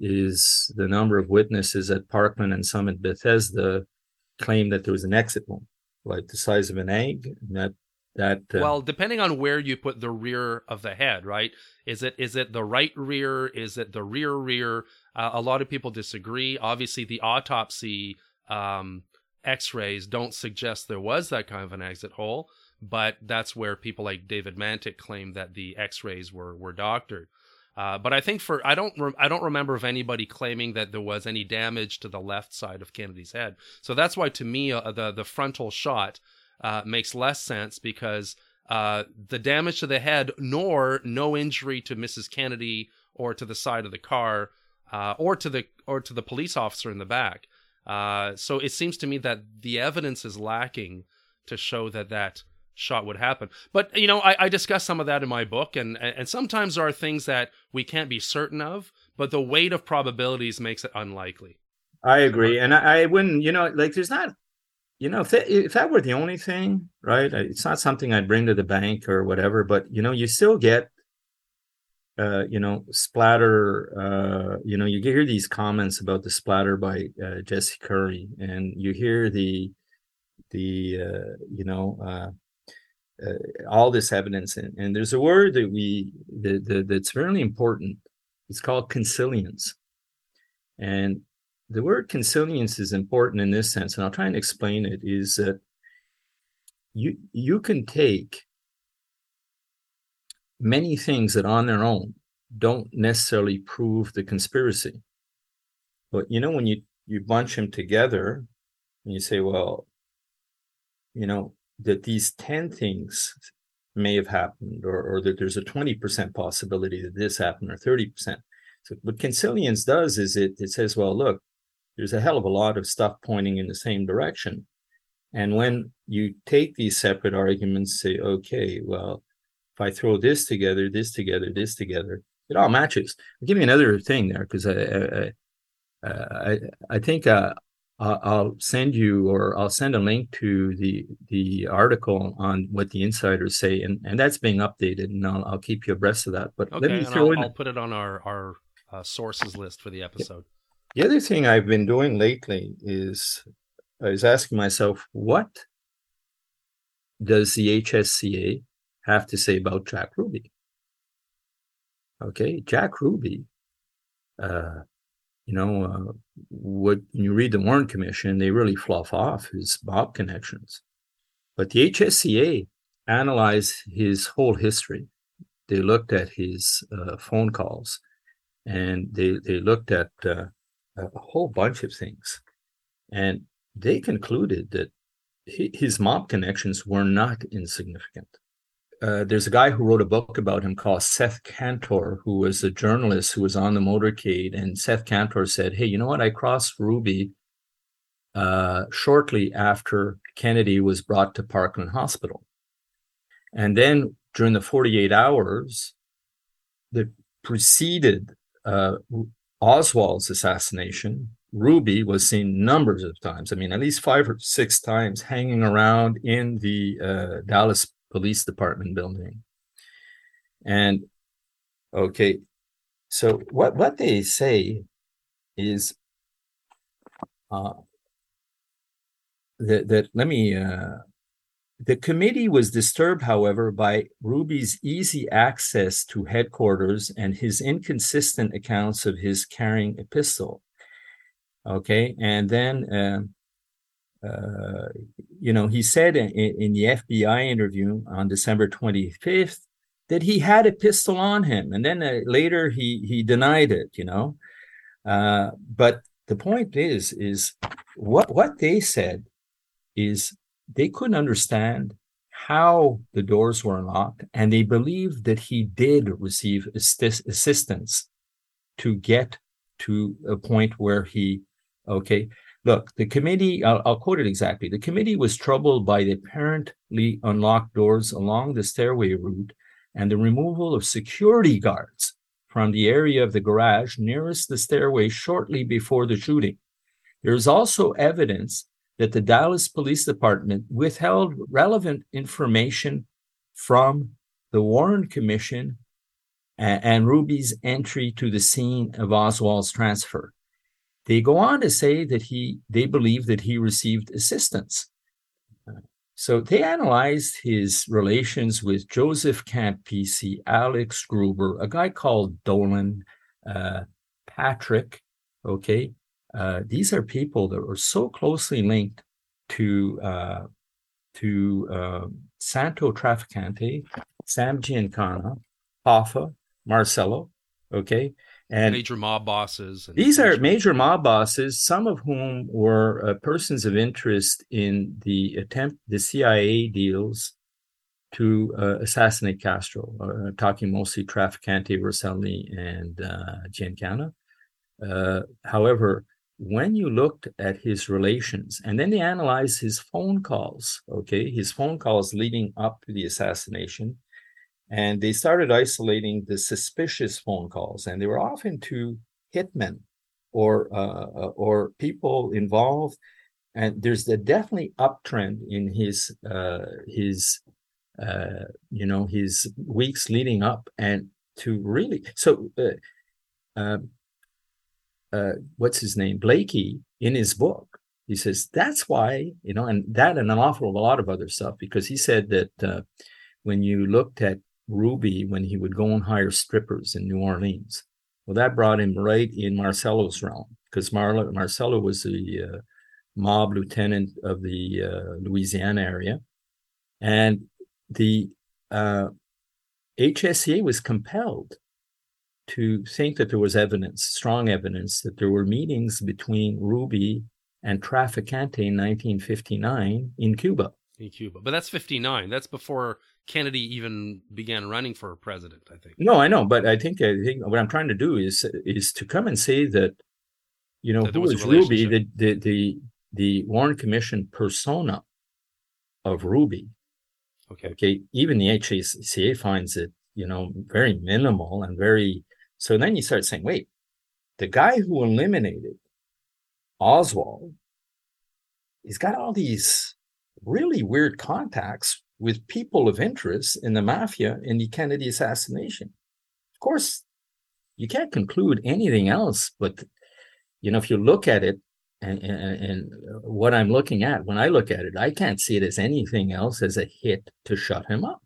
is the number of witnesses at Parkland and Summit Bethesda claim that there was an exit wound, like the size of an egg. that that uh, well, depending on where you put the rear of the head, right? Is it is it the right rear? Is it the rear rear? Uh, a lot of people disagree. Obviously, the autopsy um, X-rays don't suggest there was that kind of an exit hole, but that's where people like David Mantik claim that the X-rays were were doctored. Uh, but I think for I don't re- I don't remember of anybody claiming that there was any damage to the left side of Kennedy's head. So that's why to me uh, the the frontal shot uh, makes less sense because uh, the damage to the head nor no injury to Mrs. Kennedy or to the side of the car uh, or to the or to the police officer in the back. Uh, so it seems to me that the evidence is lacking to show that that shot would happen. But you know, I, I discuss some of that in my book, and and sometimes there are things that we can't be certain of, but the weight of probabilities makes it unlikely. I agree, and I, I wouldn't. You know, like there's not. You know, if that, if that were the only thing, right? It's not something I'd bring to the bank or whatever, but you know, you still get uh, you know, splatter. Uh, you know, you hear these comments about the splatter by uh, Jesse Curry, and you hear the the uh, you know uh, uh, all this evidence, and, and there's a word that we that, that, that's really important. It's called consilience, and the word consilience is important in this sense, and I'll try and explain it. Is that you you can take many things that on their own don't necessarily prove the conspiracy. But you know, when you you bunch them together and you say, well, you know, that these 10 things may have happened, or, or that there's a 20% possibility that this happened, or 30%. So what consilience does is it it says, well, look, there's a hell of a lot of stuff pointing in the same direction. And when you take these separate arguments, say, okay, well, if I throw this together, this together, this together, it all matches. I'll give you another thing there because I, I, I, I think uh, I'll send you or I'll send a link to the the article on what the insiders say, and, and that's being updated, and I'll, I'll keep you abreast of that. But okay, let me throw I'll, in. I'll put it on our our uh, sources list for the episode. The other thing I've been doing lately is I was asking myself, what does the HSCA have to say about Jack Ruby. Okay, Jack Ruby, uh, you know, uh, what when you read the Warren Commission, they really fluff off his mob connections. But the HSCA analyzed his whole history. They looked at his uh, phone calls, and they they looked at uh, a whole bunch of things, and they concluded that his mob connections were not insignificant uh, there's a guy who wrote a book about him called Seth Kantor, who was a journalist who was on the motorcade. And Seth Kantor said, Hey, you know what? I crossed Ruby uh, shortly after Kennedy was brought to Parkland Hospital. And then during the 48 hours that preceded uh, Oswald's assassination, Ruby was seen numbers of times. I mean, at least five or six times hanging around in the uh, Dallas Police Department building. And okay, so what what they say is uh, that that let me uh, the committee was disturbed, however, by Ruby's easy access to headquarters and his inconsistent accounts of his carrying a pistol. Okay, and then, um, uh, you know, he said in, in, the FBI interview on December 25th that he had a pistol on him, and then uh, later he he denied it. You know, uh, but the point is, is what what they said is they couldn't understand how the doors were unlocked, and they believed that he did receive assist- assistance to get to a point where he, okay, look, the committee, I'll, I'll, quote it exactly. The committee was troubled by the apparently unlocked doors along the stairway route and the removal of security guards from the area of the garage nearest the stairway shortly before the shooting. There is also evidence that the Dallas Police Department withheld relevant information from the Warren Commission and, and Ruby's entry to the scene of Oswald's transfer. They go on to say that he they believe that he received assistance. So they analyzed his relations with Joseph Campisi, Alex Gruber, a guy called Dolan, uh, Patrick, okay, uh, these are people that are so closely linked to uh, to uh, Santo Trafficante, Sam Giancana, Hoffa, Marcello, okay, and major mob bosses. these are major mob bosses, some of whom were uh, persons of interest in the attempt, the CIA deals to uh, assassinate Castro. Uh, talking mostly Trafficante, Rosselli, and uh, Giancana. Uh, however, when you looked at his relations and then they analyzed his phone calls okay? His phone calls leading up to the assassination and they started isolating the suspicious phone calls and they were often to hitmen or uh, uh or people involved and there's a definitely uptrend in his uh his uh you know his weeks leading up and to really so uh, uh what's his name, Blakey, in his book. He says that's why you know, and that and an awful lot of other stuff because he said that uh, when you looked at Ruby when he would go and hire strippers in New Orleans, well, that brought him right in Marcello's realm because Mar- Marcello was the uh, mob lieutenant of the uh, Louisiana area, and the HSCA uh, was compelled to think that there was evidence, strong evidence, that there were meetings between Ruby and Trafficante in 1959 in Cuba. In Cuba. But that's 59. That's before Kennedy even began running for president, I think. No, I know, but I think I think what I'm trying to do is is to come and say that you know, who was Ruby, the, the the the Warren Commission persona of Ruby. Okay. Okay. Even the HSCA finds it, you know, very minimal and very so then you start saying, wait, the guy who eliminated Oswald, he's got all these really weird contacts with people of interest in the mafia in the Kennedy assassination. Of course, you can't conclude anything else, but you know, if you look at it and, and, and, what I'm looking at, when I look at it, I can't see it as anything else as a hit to shut him up.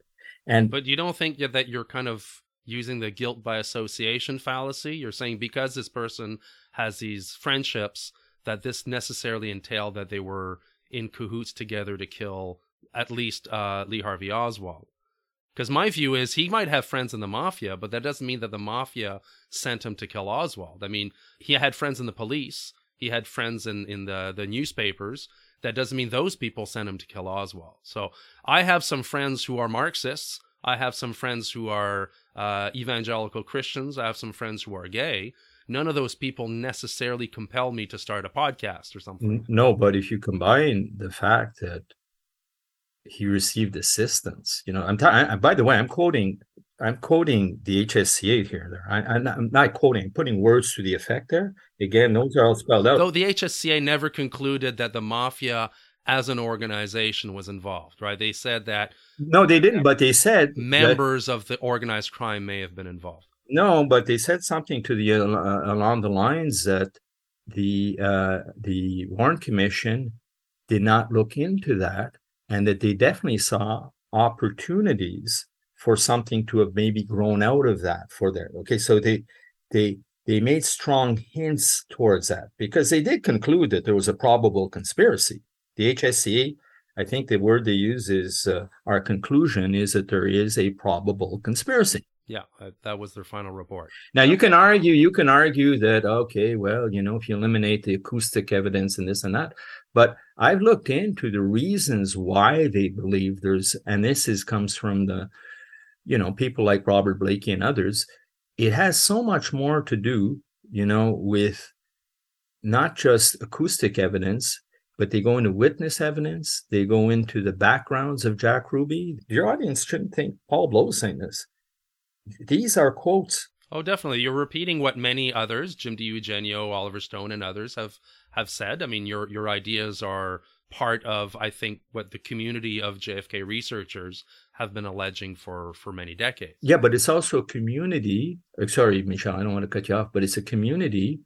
And but you don't think that you're kind of using the guilt by association fallacy. You're saying because this person has these friendships, that this necessarily entailed that they were in cahoots together to kill at least uh, Lee Harvey Oswald. Because my view is he might have friends in the mafia, but that doesn't mean that the mafia sent him to kill Oswald. I mean, he had friends in the police, he had friends in, in the, the newspapers. That doesn't mean those people sent him to kill Oswald. So I have some friends who are Marxists I have some friends who are uh, evangelical Christians. I have some friends who are gay. None of those people necessarily compel me to start a podcast or something. No, but if you combine the fact that he received assistance, you know, I'm. T- I, by the way, I'm quoting. I'm quoting the HSCA here. There, I, am not, I'm not quoting. I'm putting words to the effect there. Again, those are all spelled out. Though the HSCA never concluded that the mafia as an organization was involved, right? They said that no, they didn't, but they said members that, of the organized crime may have been involved. No, but they said something to the uh, along the lines that the uh, the Warren Commission did not look into that, and that they definitely saw opportunities for something to have maybe grown out of that for there. Okay, so they they they made strong hints towards that because they did conclude that there was a probable conspiracy. The HSCA, I think the word they use is uh, our conclusion is that there is a probable conspiracy. Yeah, that was their final report. Now you can argue, you can argue that okay, well, you know, if you eliminate the acoustic evidence and this and that, but I've looked into the reasons why they believe there's, and this is comes from the, you know, people like Robert Blakey and others. It has so much more to do, you know, with not just acoustic evidence, but they go into witness evidence. They go into the backgrounds of Jack Ruby. Your audience shouldn't think Paul Bleau saying this these are quotes. Oh, definitely. You're repeating what many others, Jim DiEugenio, Oliver Stone, and others have have said. I mean, your your ideas are part of, I think, what the community of JFK researchers have been alleging for for many decades. Yeah, but it's also a community. Uh, sorry, Michel, I don't want to cut you off, but it's a community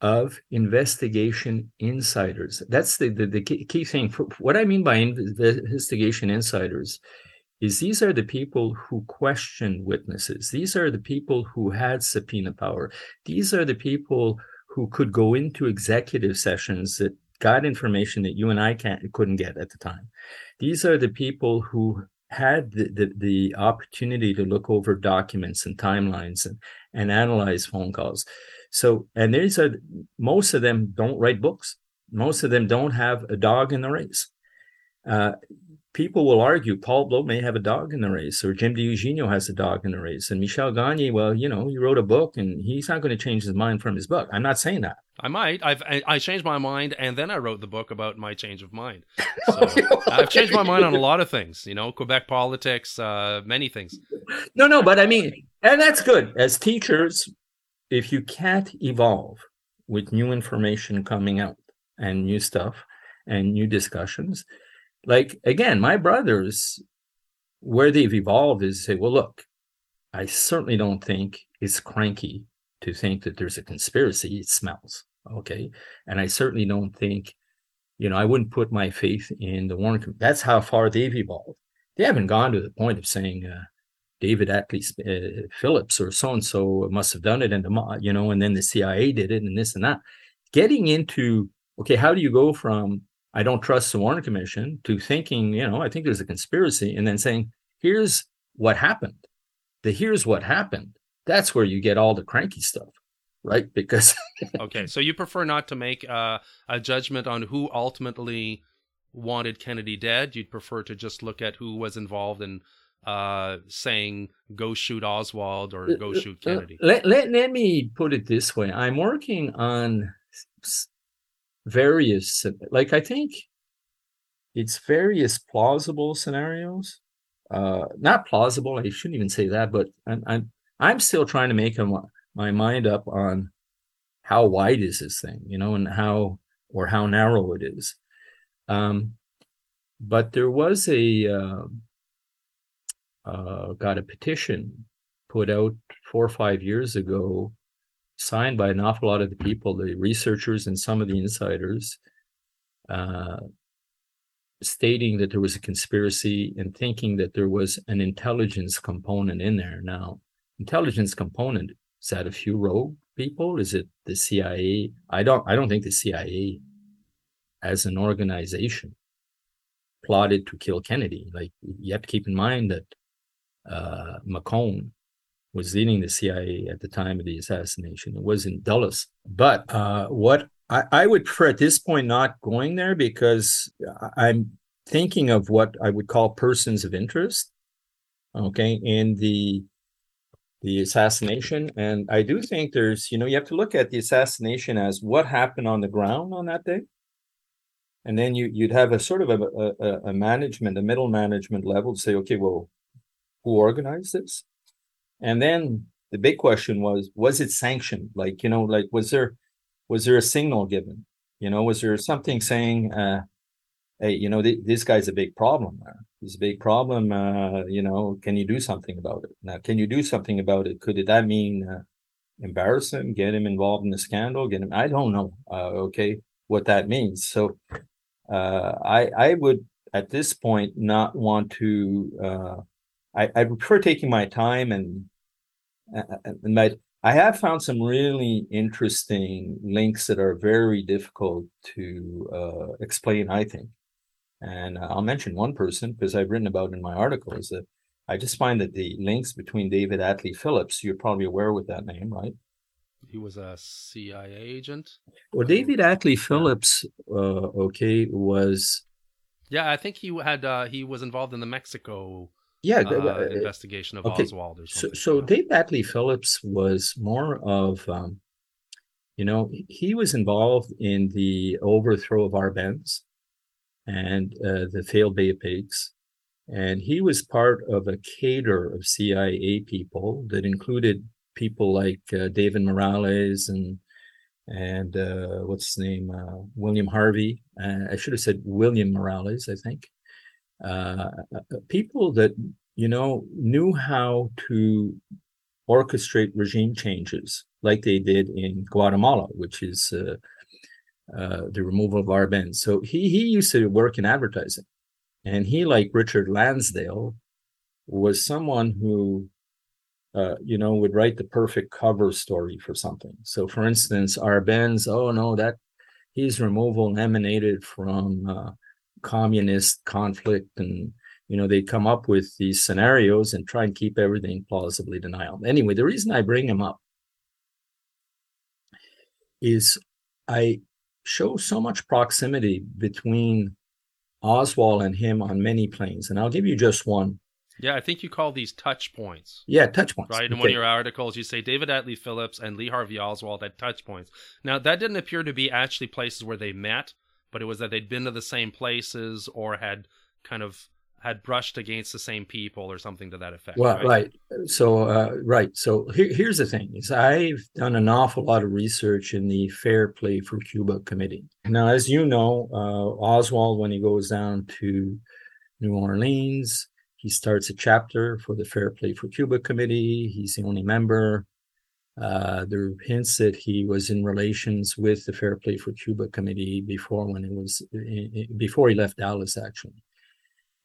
of investigation insiders. That's the the, the key, thing. What I mean by investigation insiders is these are the people who question witnesses. These are the people who had subpoena power. These are the people who could go into executive sessions that got information that you and I can't couldn't get at the time. These are the people who had the, the, the opportunity to look over documents and timelines and, and analyze phone calls. So, and these are most of them don't write books. Most of them don't have a dog in the race. Uh, people will argue Paul Bleau may have a dog in the race, or Jim DiEugenio has a dog in the race, and Michel Gagne, well, you know, he wrote a book, and he's not going to change his mind from his book. I'm not saying that. I might. I've I changed my mind, and then I wrote the book about my change of mind. [laughs] So I've changed my mind on a lot of things. You know, Quebec politics, uh, many things. No, no, but I mean, and that's good. As teachers, if you can't evolve with new information coming out and new stuff and new discussions, like again, my brothers, where they've evolved is say, well, look, I certainly don't think it's cranky to think that there's a conspiracy. It smells. Okay. And I certainly don't think, you know, I wouldn't put my faith in the Warren. That's how far they've evolved. They haven't gone to the point of saying, uh, David Atlee uh, Phillips or so and so must have done it, and the you know, and then the CIA did it, and this and that. Getting into okay, how do you go from I don't trust the Warren Commission to thinking, you know, I think there's a conspiracy, and then saying, here's what happened. The here's what happened. That's where you get all the cranky stuff, right? Because [laughs] okay, so you prefer not to make uh, a judgment on who ultimately wanted Kennedy dead. You'd prefer to just look at who was involved in uh, saying "Go shoot Oswald" or "Go uh, shoot Kennedy." Let, let, let me put it this way: I'm working on various like i think it's various plausible scenarios. Uh not plausible i shouldn't even say that but i'm i'm, I'm still trying to make my mind up on how wide is this thing you know and how or how narrow it is. Um but there was a uh, uh, got a petition put out four or five years ago signed by an awful lot of the people, the researchers and some of the insiders, uh, stating that there was a conspiracy and thinking that there was an intelligence component in there. Now, intelligence component is that a few rogue people? Is it the CIA? I don't. I don't think the CIA, as an organization, plotted to kill Kennedy. Like you have to keep in mind that uh, McCone was leading the CIA at the time of the assassination. It was in Dulles. But uh, what I, I, would prefer at this point not going there because I'm thinking of what I would call persons of interest. okay, in the the assassination. And I do think there's, you know, you have to look at the assassination as what happened on the ground on that day. And then you you'd have a sort of a, a, a management, a middle management level to say, okay, well, who organized this? And then the big question was, was it sanctioned? Like, you know, like was there was there a signal given? You know, was there something saying, uh, hey, you know, th- this guy's a big problem there. He's a big problem. Uh, you know, can you do something about it? Now, can you do something about it? Could it, that mean uh, embarrass him, get him involved in the scandal, get him? I don't know. Uh, okay, what that means. So, uh, I I would at this point not want to. Uh, I I prefer taking my time and and my I have found some really interesting links that are very difficult to uh, explain, I think. And uh, I'll mention one person because I've written about in my article is that I just find that the links between David Atlee Phillips, you're probably aware with that name, right? He was a CIA agent. Well, David Atlee Phillips, uh, okay, was. Yeah, I think he had uh, he was involved in the Mexico yeah uh, investigation of okay. Oswald or So, something. so Dave Atlee Phillips was more of, um, you know, he was involved in the overthrow of Arbenz and uh, the failed Bay of Pigs. And he was part of a cadre of CIA people that included people like uh, David Morales and and uh, what's his name, uh, William Harvey. Uh, I should have said William Morales, I think uh, people that you know knew how to orchestrate regime changes like they did in Guatemala, which is uh, uh, the removal of Arbenz. So he he used to work in advertising, and he, like Richard Lansdale, was someone who. Uh, you know, would write the perfect cover story for something. So, for instance, Arbenz, oh no, that his removal emanated from uh, communist conflict and you know they come up with these scenarios and try and keep everything plausibly denial anyway the reason i bring him up is i show so much proximity between oswald and him on many planes and i'll give you just one Yeah, I think you call these touch points. yeah touch points Right. In Okay. one of your articles, you say David Atlee Phillips and Lee Harvey Oswald had touch points. Now, that didn't appear to be actually places where they met, but it was that they'd been to the same places or had kind of had brushed against the same people or something to that effect. Well, right. So, uh, right. So here, here's the thing: is I've done an awful lot of research in the Fair Play for Cuba committee. Now, as you know, uh, Oswald, when he goes down to New Orleans, he starts a chapter for the Fair Play for Cuba committee. He's the only member. Uh, there are hints that he was in relations with the Fair Play for Cuba committee before when it was before he left Dallas, actually.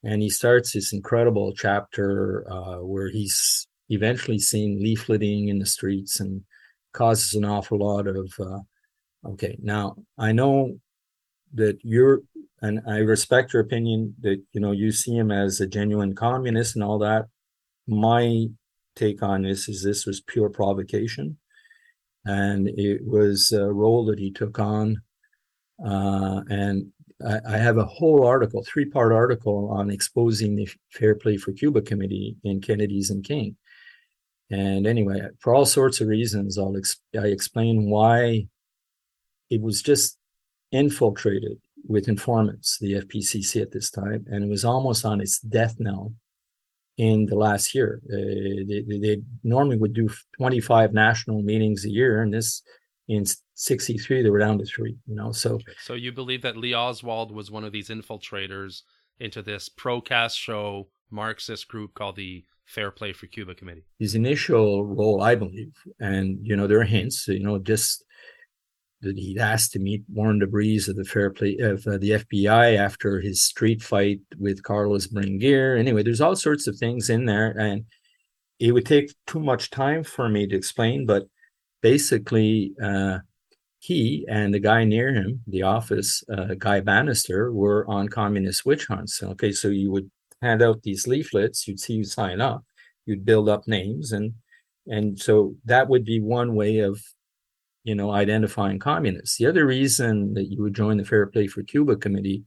And he starts this incredible chapter uh, where he's eventually seen leafleting in the streets and causes an awful lot of uh, okay now i know that you're and i respect your opinion that you know you see him as a genuine communist and all that. My take on this is this was pure provocation and it was a role that he took on uh, and I, I have a whole article, three part article on exposing the Fair Play for Cuba committee in Kennedy's and King. And anyway, for all sorts of reasons, I'll ex- I explain why it was just infiltrated with informants, the FPCC at this time, and it was almost on its death knell in the last year. Uh, they, they, normally would do 25 national meetings a year, and this in 63 they were down to three you know so So you believe that Lee Oswald was one of these infiltrators into this pro Castro Marxist group called the Fair Play for Cuba Committee? his initial role i believe and you know there are hints you know just that he'd asked to meet Warren de Brueys of the fair play of uh, the fbi after his street fight with carlos bringuier anyway there's all sorts of things in there and it would take too much time for me to explain but basically uh, he and the guy near him, the office, uh, Guy Banister, were on communist witch hunts. Okay, so you would hand out these leaflets, you'd see you sign up, you'd build up names, and and so that would be one way of, you know, identifying communists. The other reason that you would join the Fair Play for Cuba committee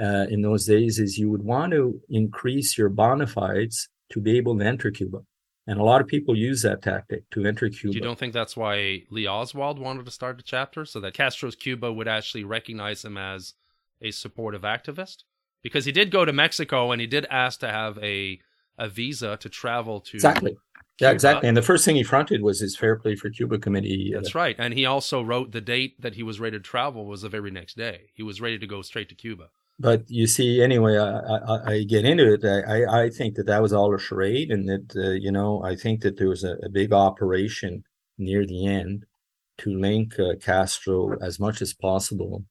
uh, in those days is you would want to increase your bona fides to be able to enter Cuba. And a lot of people use that tactic to enter Cuba. You don't think that's why Lee Oswald wanted to start a chapter so that Castro's Cuba would actually recognize him as a supportive activist? Because he did go to Mexico and he did ask to have a a visa to travel to Exactly. Yeah, exactly. And the first thing he fronted was his Fair Play for Cuba committee. uh, That's right. And he also wrote the date that he was ready to travel was the very next day. He was ready to go straight to Cuba. but you see, anyway, I, I, I get into it. I, I, think that that was all a charade, and that uh, you know, I think that there was a, a big operation near the end to link uh, Castro as much as possible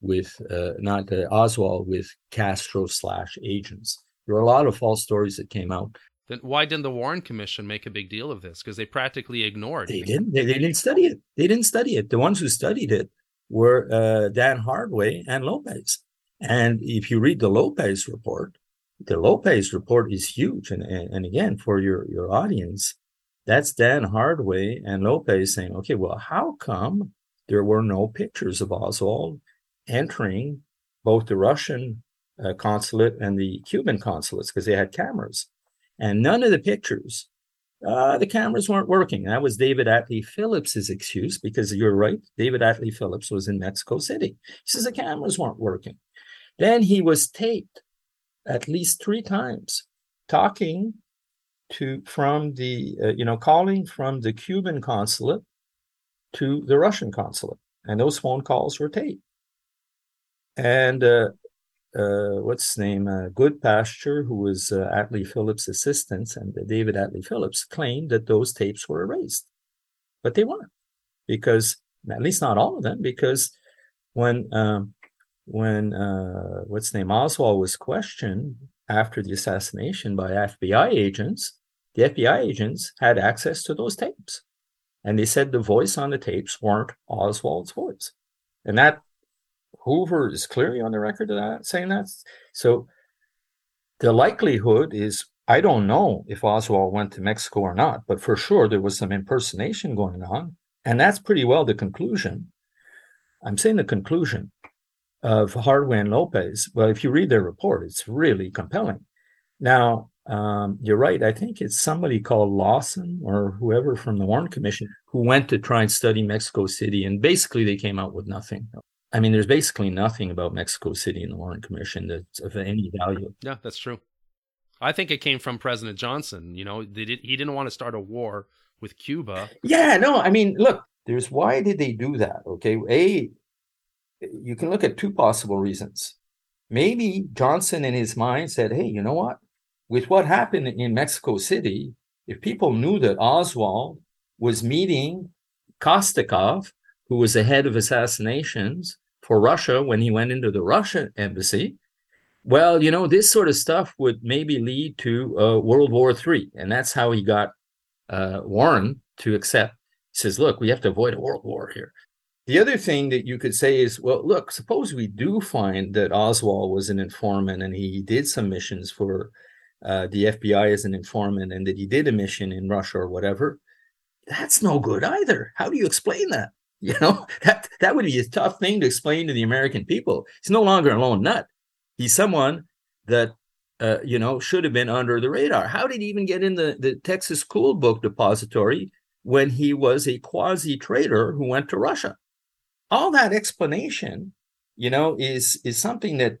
with uh, not uh, Oswald with Castro slash agents. There were a lot of false stories that came out. Then why didn't the Warren Commission make a big deal of this? Because they practically ignored. They didn't. They, they didn't study it. They didn't study it. The ones who studied it were uh, Dan Hardway and Lopez. And if you read the Lopez report, the Lopez report is huge. And and, and again, for your your audience, that's Dan Hardway and Lopez saying, okay, well, how come there were no pictures of Oswald entering both the Russian uh, consulate and the Cuban consulates because they had cameras, and none of the pictures uh, the cameras weren't working. That was David Atlee Phillips's excuse because you're right. David Atlee Phillips was in Mexico City. He says the cameras weren't working. Then he was taped at least three times talking to from the uh, you know calling from the Cuban consulate to the Russian consulate, and those phone calls were taped. And uh, uh, what's his name? Uh, Goodpasture, who was uh, Atlee Phillips' assistant, and David Atlee Phillips claimed that those tapes were erased, but they weren't, because at least not all of them, because when um, when uh, what's his name Oswald was questioned after the assassination by FBI agents, the FBI agents had access to those tapes, and they said the voice on the tapes weren't Oswald's voice, and that Hoover is clearly on the record of that saying that. So the likelihood is I don't know if Oswald went to Mexico or not, but for sure there was some impersonation going on. And that's pretty well the conclusion. I'm saying the conclusion of Hardway and Lopez. Well, if you read their report, it's really compelling. Now, um, you're right. I think it's somebody called Lawson or whoever from the Warren Commission who went to try and study Mexico City, and basically they came out with nothing. I mean, there's basically nothing about Mexico City in the Warren Commission that's of any value. Yeah, that's true. I think it came from President Johnson. You know, they did, he didn't want to start a war with Cuba. Yeah, no, I mean, look, there's why did they do that? Okay, a you can look at two possible reasons. Maybe Johnson in his mind said, "Hey, you know what? With what happened in Mexico City, if people knew that Oswald was meeting Kostikov, who was the head of assassinations for Russia when he went into the Russian embassy, well, you know, this sort of stuff would maybe lead to uh, World War III. And that's how he got uh, Warren to accept. He says, look, we have to avoid a world war here. The other thing that you could say is, well, look, suppose we do find that Oswald was an informant and he did some missions for uh, the FBI as an informant and that he did a mission in Russia or whatever. That's no good either. How do you explain that? You know, [laughs] that that would be a tough thing to explain to the American people. He's no longer a lone nut. He's someone that uh, you know should have been under the radar. How did he even get in the, the Texas School Book Depository when he was a quasi traitor who went to Russia? All that explanation, you know, is is something that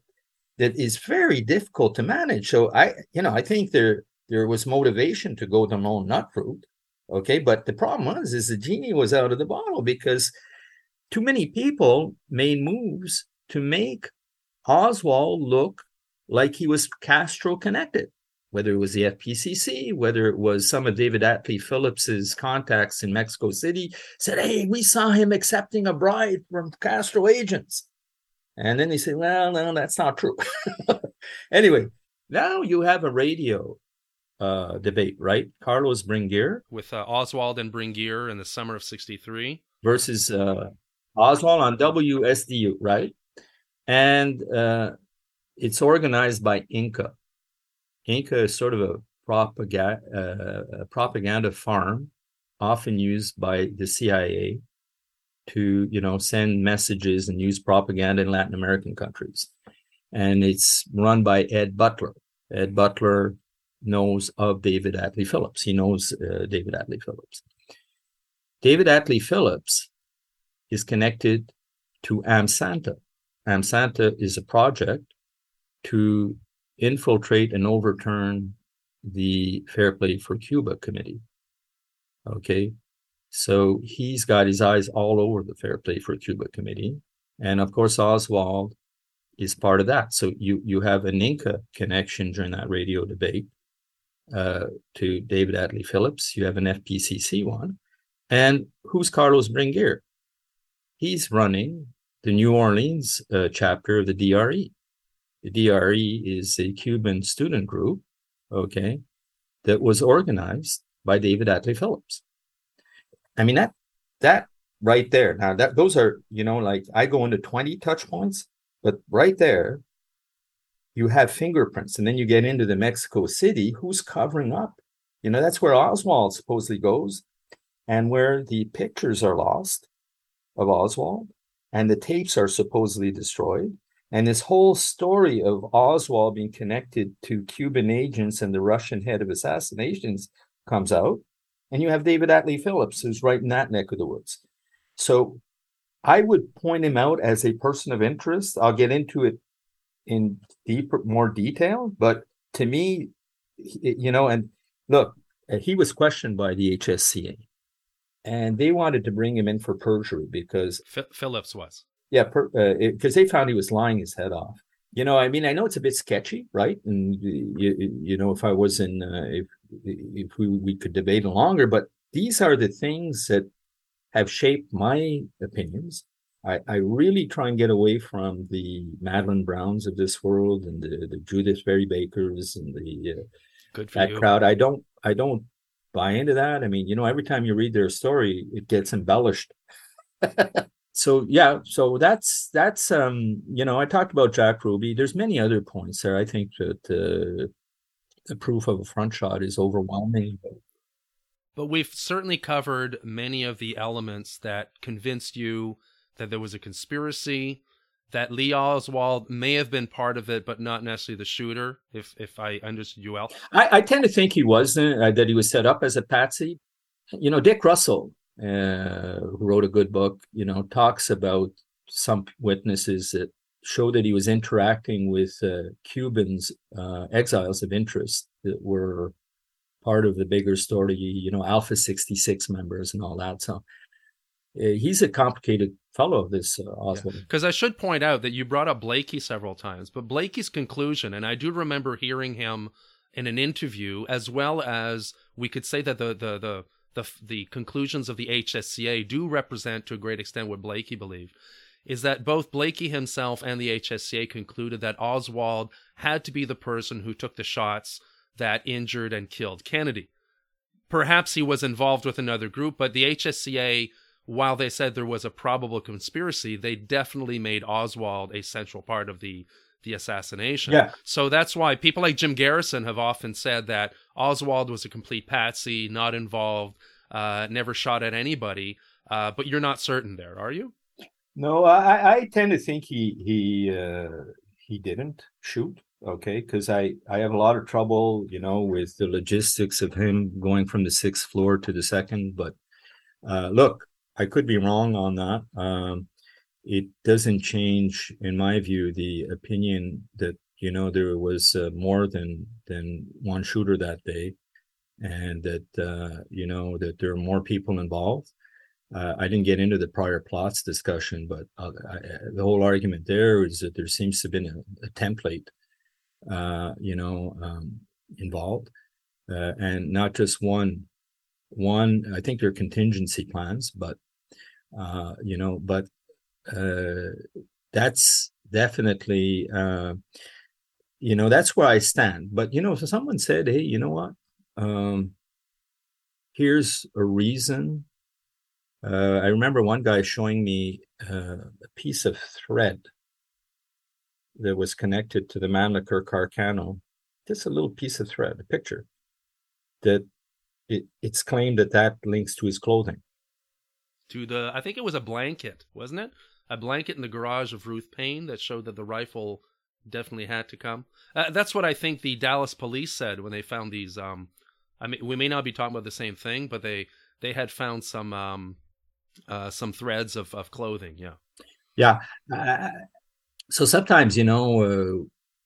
that is very difficult to manage. So I, you know, I think there there was motivation to go the lone nut route. Okay, but the problem was is the genie was out of the bottle because too many people made moves to make Oswald look like he was Castro connected, whether it was the FPCC, whether it was some of David Atlee Phillips's contacts in Mexico City, said, "Hey, we saw him accepting a bribe from Castro agents," and then they say, "Well, no, that's not true." [laughs] anyway, now you have a radio uh, debate, right? Carlos Bringuier with uh, Oswald and Bringuier in the summer of '63 versus uh, Oswald on WDSU, right? And uh, it's organized by INCA. INCA is sort of a propaganda, uh, a propaganda farm, often used by the CIA to, you know, send messages and use propaganda in Latin American countries. And it's run by Ed Butler. Ed Butler knows of David Atlee Phillips. He knows uh, David Atlee Phillips. David Atlee Phillips is connected to AmSanta. AmSanta is a project to infiltrate and overturn the Fair Play for Cuba committee. Okay. So he's got his eyes all over the Fair Play for Cuba committee. And of course, Oswald is part of that. So you you have an INCA connection during that radio debate uh, to David Atlee Phillips. You have an FPCC one. And who's Carlos Bringuier? He's running the New Orleans uh, chapter of the DRE. The DRE is a Cuban student group, okay, that was organized by David Atlee Phillips. I mean that that right there. Now that those are you know like I go into twenty touch points, but right there, you have fingerprints, and then you get into the Mexico City. Who's covering up? You know that's where Oswald supposedly goes, and where the pictures are lost of Oswald, and the tapes are supposedly destroyed. And this whole story of Oswald being connected to Cuban agents and the Russian head of assassinations comes out. And you have David Atlee Phillips, who's right in that neck of the woods. So I would point him out as a person of interest. I'll get into it in deeper, more detail. But to me, you know, and look, he was questioned by the HSCA and they wanted to bring him in for perjury because F- Phillips was. Yeah, because uh, they found he was lying his head off. You know, I mean, I know it's a bit sketchy, right? And you, you know, if I was in, uh, if if we, we could debate longer, but these are the things that have shaped my opinions. I, I really try and get away from the Madeleine Browns of this world and the, the Judyth Vary Bakers and the uh, Good for that you. crowd. I don't I don't buy into that. I mean, you know, every time you read their story, it gets embellished. [laughs] so yeah, so that's that's um, you know, I talked about Jack Ruby. There's many other points there. I think that uh, the proof of a front shot is overwhelming. But we've certainly covered many of the elements that convinced you that there was a conspiracy, that Lee Oswald may have been part of it, but not necessarily the shooter. If if I understood you well, I, I tend to think he wasn't. Uh, that he was set up as a patsy. You know, Dick Russell, uh, who wrote a good book, you know, talks about some witnesses that show that he was interacting with uh, Cubans, uh, exiles of interest that were part of the bigger story. You know, Alpha sixty six members and all that. So he's a complicated fellow, this uh, Oswald. Because I should point out that you brought up Blakey several times, but Blakey's conclusion, and I do remember hearing him in an interview, as well as we could say that the the the the, the conclusions of the HSCA do represent to a great extent what Blakey believed. Is that both Blakey himself and the HSCA concluded that Oswald had to be the person who took the shots that injured and killed Kennedy. Perhaps he was involved with another group, but the HSCA while they said there was a probable conspiracy, they definitely made Oswald a central part of the the assassination. Yeah. So that's why people like Jim Garrison have often said that Oswald was a complete patsy, not involved, uh, never shot at anybody. Uh, but you're not certain there, are you? No, I, I tend to think he he uh, he didn't shoot. Okay, because I I have a lot of trouble, you know, with the logistics of him going from the sixth floor to the second. But uh, look, I could be wrong on that. Um, it doesn't change, in my view, the opinion that you know there was uh, more than than one shooter that day, and that uh, you know that there are more people involved. Uh, I didn't get into the prior plots discussion, but uh, I, the whole argument there is that there seems to have been a, a template, uh, you know, um, involved, uh, and not just one. One, I think there are contingency plans, but uh, you know, but uh, that's definitely, uh, you know, that's where I stand. But you know, if someone said, "Hey, you know what? Um, here's a reason." Uh, I remember one guy showing me uh, a piece of thread that was connected to the Mannlicher Carcano, just a little piece of thread, a picture that it, it's claimed that that links to his clothing to the I think it was a blanket, wasn't it? A blanket in the garage of Ruth Paine that showed that the rifle definitely had to come. Uh, that's what I think the Dallas police said when they found these. Um, I mean, we may not be talking about the same thing, but they they had found some um, uh, some threads of, of clothing. Yeah. Yeah. Uh, so sometimes, you know, uh,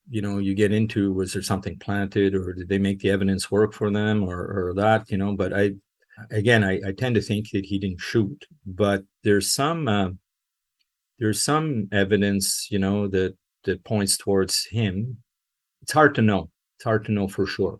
you know, you get into was there something planted, or did they make the evidence work for them, or or that, you know? But I, again, I, I tend to think that he didn't shoot, but there's some uh, there's some evidence, you know, that that points towards him. It's hard to know. It's hard to know for sure.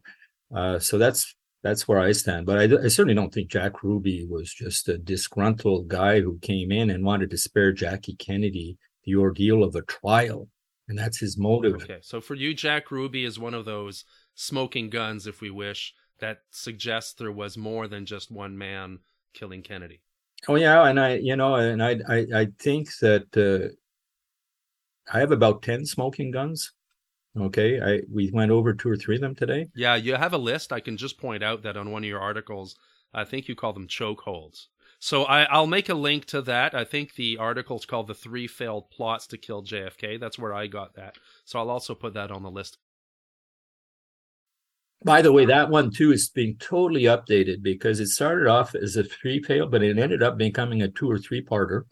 Uh, so that's that's where I stand. But I, I, certainly don't think Jack Ruby was just a disgruntled guy who came in and wanted to spare Jackie Kennedy the ordeal of a trial, and that's his motive. Okay, so for you, Jack Ruby is one of those smoking guns, if we wish, that suggests there was more than just one man killing Kennedy. Oh yeah, and I, you know, and I, I, I think that uh, I have about ten smoking guns. Okay, I we went over two or three of them today. Yeah, you have a list. I can just point out that on one of your articles, I think you call them chokeholds. So I, I'll make a link to that. I think the article's called "The Three Failed Plots to Kill JFK." That's where I got that. So I'll also put that on the list. By the way, that one too is being totally updated because it started off as a three fail, but it ended up becoming a two or three parter.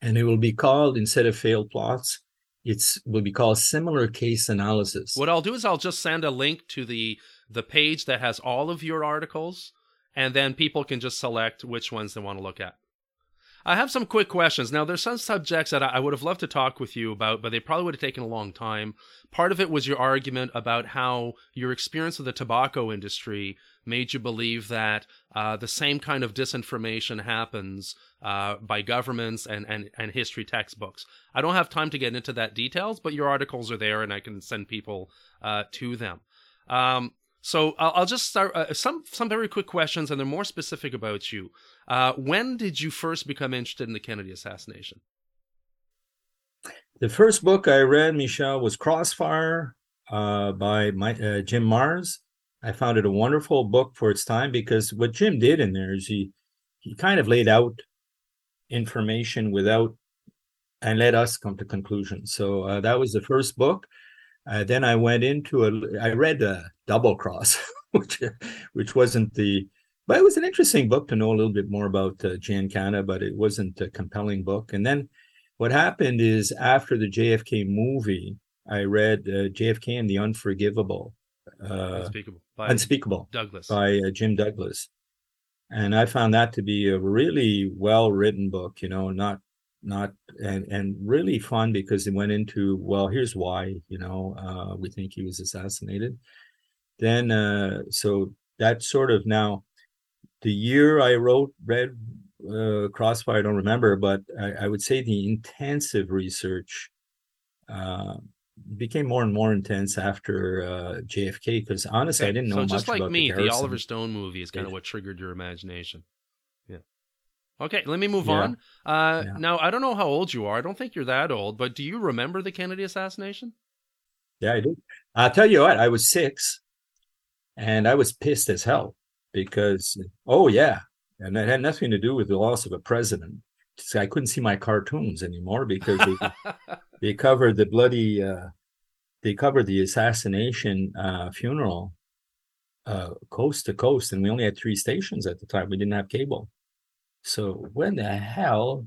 And it will be called instead of failed plots, it's will be called similar case analysis. What I'll do is I'll just send a link to the the page that has all of your articles, and then people can just select which ones they want to look at. I have some quick questions. Now, there's some subjects that I would have loved to talk with you about, but they probably would have taken a long time. Part of it was your argument about how your experience with the tobacco industry made you believe that uh, the same kind of disinformation happens uh, by governments and, and, and history textbooks. I don't have time to get into that details, but your articles are there and I can send people uh, to them. Um, so I'll, I'll just start uh, some some very quick questions, and they're more specific about you. Uh, when did you first become interested in the Kennedy assassination? The first book I read, Michel, was Crossfire uh, by my, uh, Jim Marrs. I found it a wonderful book for its time because what Jim did in there is he he kind of laid out information without and let us come to conclusions. So uh, that was the first book. Uh, then I went into a. I read a Double Cross, [laughs] which which wasn't the, but it was an interesting book to know a little bit more about uh, Giancana, but it wasn't a compelling book. And then what happened is after the JFK movie, I read uh, JFK and the Unforgivable, uh, Unspeakable, by Unspeakable, Douglass by uh, Jim Douglass, and I found that to be a really well written book. You know, not not and and really fun because it went into well here's why you know uh, we think he was assassinated then uh, so that sort of now the year i wrote read uh, crossfire i don't remember but I, I would say the intensive research uh, became more and more intense after uh, jfk because honestly Okay, i didn't know so much just like about me, the, the, Oliver Stone movie is kind of what triggered your imagination. Yeah. Okay, let me move Yeah. on. Uh, Yeah. Now, I don't know how old you are. I don't think you're that old, but do you remember the Kennedy assassination? Yeah, I do. I'll tell you what, I was six and I was pissed as hell because, oh, yeah. And that had nothing to do with the loss of a president. Just I couldn't see my cartoons anymore because they, [laughs] they covered the bloody, uh, they covered the assassination uh, funeral uh, coast to coast. And we only had three stations at the time. We didn't have cable. So when the hell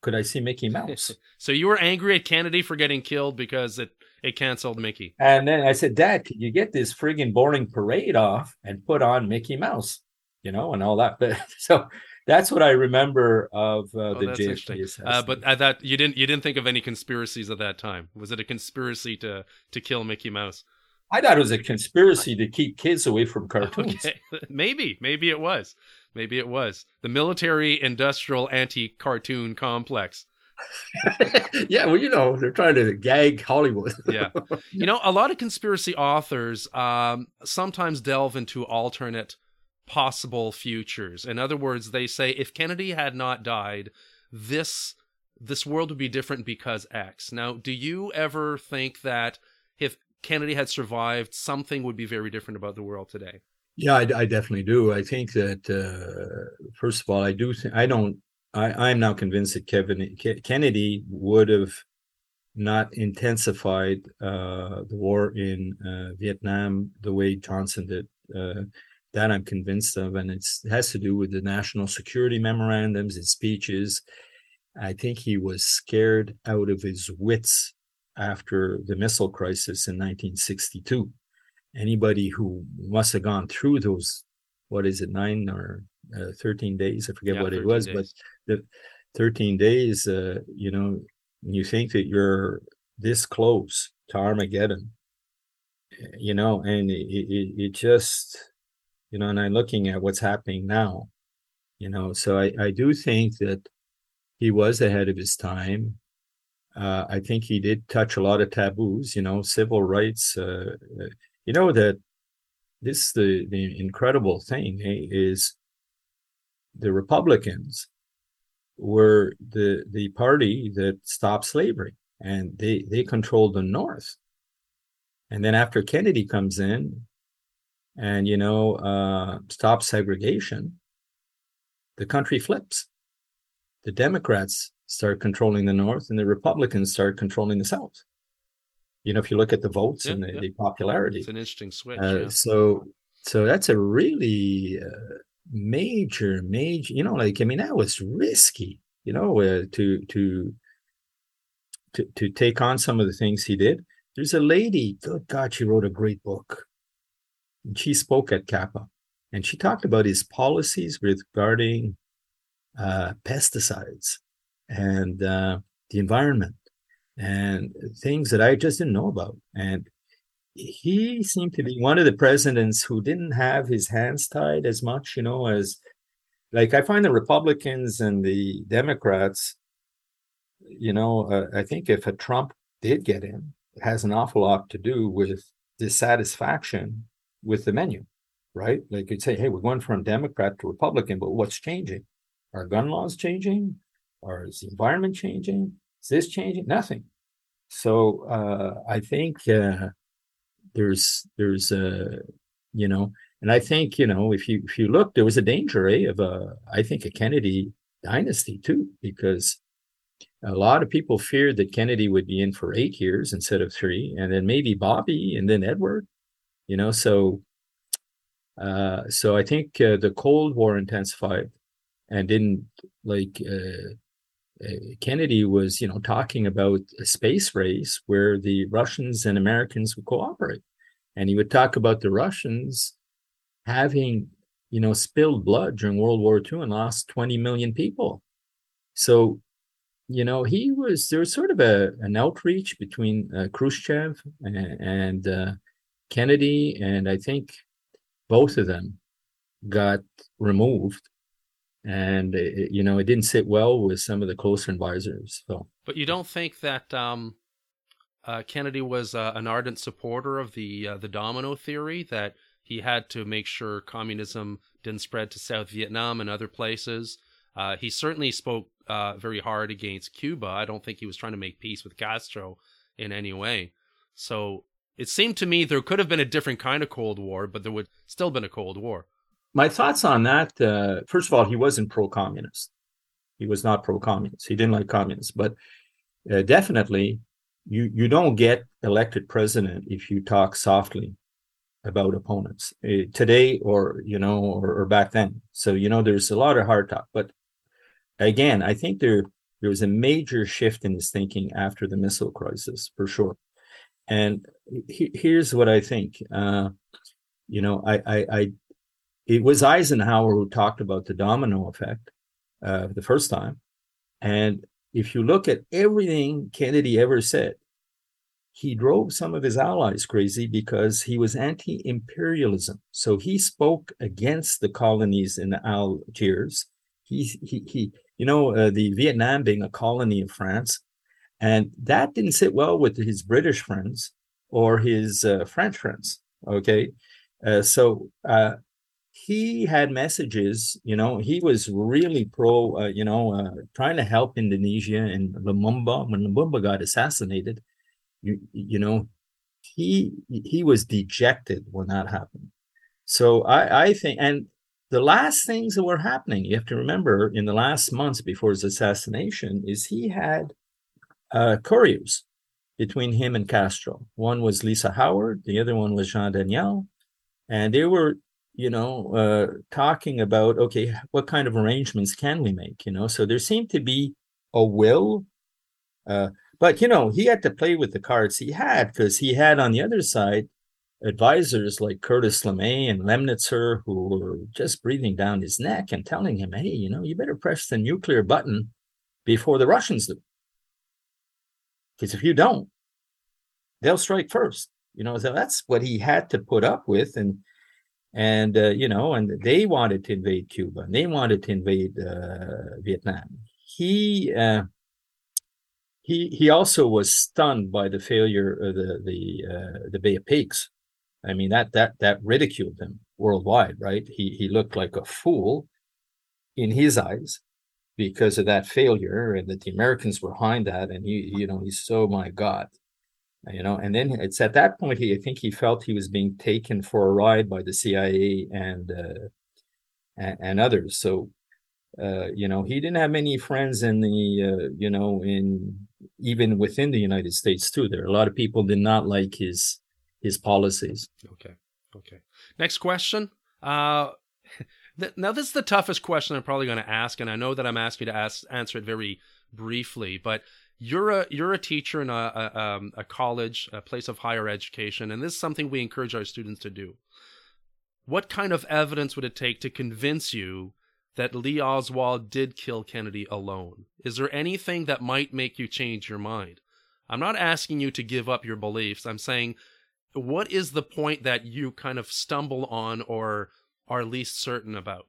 could I see Mickey Mouse? [laughs] So you were angry at Kennedy for getting killed because it, it canceled Mickey. And then I said, Dad, could you get this friggin' boring parade off and put on Mickey Mouse, you know, and all that. [laughs] But so that's what I remember of uh, Oh, the that's JFK. Uh, but I thought you didn't you didn't think of any conspiracies at that time. Was it a conspiracy to to kill Mickey Mouse? I thought it was a conspiracy to keep kids away from cartoons. [laughs] Okay, [laughs] maybe maybe it was. Maybe it was the military industrial anti cartoon complex. [laughs] yeah, well, you know, they're trying to gag Hollywood. [laughs] yeah. You know, a lot of conspiracy authors um, sometimes delve into alternate possible futures. In other words, they say if Kennedy had not died, this this world would be different because X. Now, do you ever think that if Kennedy had survived, something would be very different about the world today? Yeah, I, I definitely do. I think that uh, first of all, I do. Th- I don't. I, I'm now convinced that Kevin Ke- Kennedy would have not intensified uh, the war in uh, Vietnam the way Johnson did. Uh, that I'm convinced of, and it has to do with the national security memorandums and speeches. I think he was scared out of his wits after the missile crisis in 1962. Anybody who must have gone through those, what is it, nine or uh, 13 days? I forget Yeah, what it was, days. but the 13 days, uh, you know, you think that you're this close to Armageddon, you know, and it, it, it just, you know, and I'm looking at what's happening now, you know, so I, I do think that he was ahead of his time. Uh, I think he did touch a lot of taboos, you know, civil rights. Uh, uh, you know that this the the incredible thing eh, is the Republicans were the the party that stopped slavery, and they they controlled the North. And then after Kennedy comes in, and you know uh, stops segregation, the country flips the Democrats start controlling the North and the Republicans start controlling the South. You know, if you look at the votes Yeah, and the, yeah. the popularity. It's an interesting switch. Uh, yeah. So, so that's a really uh, major, major. You know, like I mean, that was risky. You know, uh, to to to to take on some of the things he did. There's a lady. Good God, she wrote a great book. And she spoke at CAPA, and she talked about his policies regarding uh, pesticides and uh, the environment and things that I just didn't know about. And he seemed to be one of the presidents who didn't have his hands tied as much, you know, as like I find the Republicans and the Democrats, you know, uh, I think if a Trump did get in, it has an awful lot to do with dissatisfaction with the menu, right? Like you'd say, hey, we're going from Democrat to Republican, but what's changing? Are gun laws changing? Or is the environment changing? Is this changing? Nothing. So uh, I think uh, there's there's uh, you know, and I think you know if you if you look, there was a danger eh, of a I think a Kennedy dynasty too, because a lot of people feared that Kennedy would be in for eight years instead of three, and then maybe Bobby and then Edward, you know. So uh, so I think uh, the Cold War intensified and didn't like uh, Kennedy was, you know, talking about a space race where the Russians and Americans would cooperate, and he would talk about the Russians having, you know, spilled blood during World War II and lost 20 million people. So, you know, he was there was sort of a an outreach between uh, Khrushchev and, and uh, Kennedy, and I think both of them got removed and it, you know it didn't sit well with some of the closer advisors so But you don't think that um, uh, Kennedy was uh, an ardent supporter of the uh, the domino theory that he had to make sure communism didn't spread to South Vietnam and other places. Uh, he certainly spoke uh, very hard against Cuba. I don't think he was trying to make peace with Castro in any way. So it seemed to me there could have been a different kind of Cold War, but there would still been a Cold War. My thoughts on that uh, first of all he wasn't pro-communist. He was not pro-communist. He didn't like communists. But uh, definitely you you don't get elected president if you talk softly about opponents uh, today or you know or, or back then. So you know there's a lot of hard talk. But again i think there there was a major shift in his thinking after the missile crisis for sure. And he, here's what i think uh you know I, I i it was eisenhower who talked about the domino effect uh the first time. And if you look at everything kennedy ever said he drove some of his allies crazy because he was anti-imperialism. So he spoke against the colonies in algiers. He he, he you know uh, the vietnam being a colony of france. And that didn't sit well with his british friends or his uh, french friends okay? Uh, so uh, he had messages you know he was really pro uh, you know uh, trying to help indonesia and lumumba when lumumba got assassinated you you know he he was dejected when that happened so i i think and the last things that were happening you have to remember in the last months before his assassination is he had uh couriers between him and Castro. One was Lisa Howard, the other one was Jean Daniel, and they were, you know, uh, talking about okay, what kind of arrangements can we make? You know, so there seemed to be a will, uh, but you know, he had to play with the cards he had because he had on the other side advisors like Curtis LeMay and Lemnitzer who were just breathing down his neck and telling him, hey, you know, you better press the nuclear button before the Russians do. Because if you don't, they'll strike first. You know, so that's what he had to put up with. And, and uh, you know, and they wanted to invade Cuba and they wanted to invade uh, Vietnam. He, uh, he, he also was stunned by the failure of the the uh, the Bay of Pigs I mean that that that ridiculed him worldwide, right? He he looked like a fool in his eyes because of that failure, and that the Americans were behind that, and he you know he's so my God, you know. And then it's at that point he I think he felt he was being taken for a ride by the CIA and uh, and, and others. So uh, you know he didn't have many friends in the uh, you know in even within the United States too. There a lot of people did not like his his policies. Okay. Okay. Next question. Uh, [laughs] now, this is the toughest question I'm probably going to ask, and I know that I'm asking you to ask, answer it very briefly, but you're a you're a teacher in a, a, um, a college, a place of higher education, and this is something we encourage our students to do. What kind of evidence would it take to convince you that Lee Oswald did kill Kennedy alone? Is there anything that might make you change your mind? I'm not asking you to give up your beliefs. I'm saying what is the point that you kind of stumble on or are least certain about?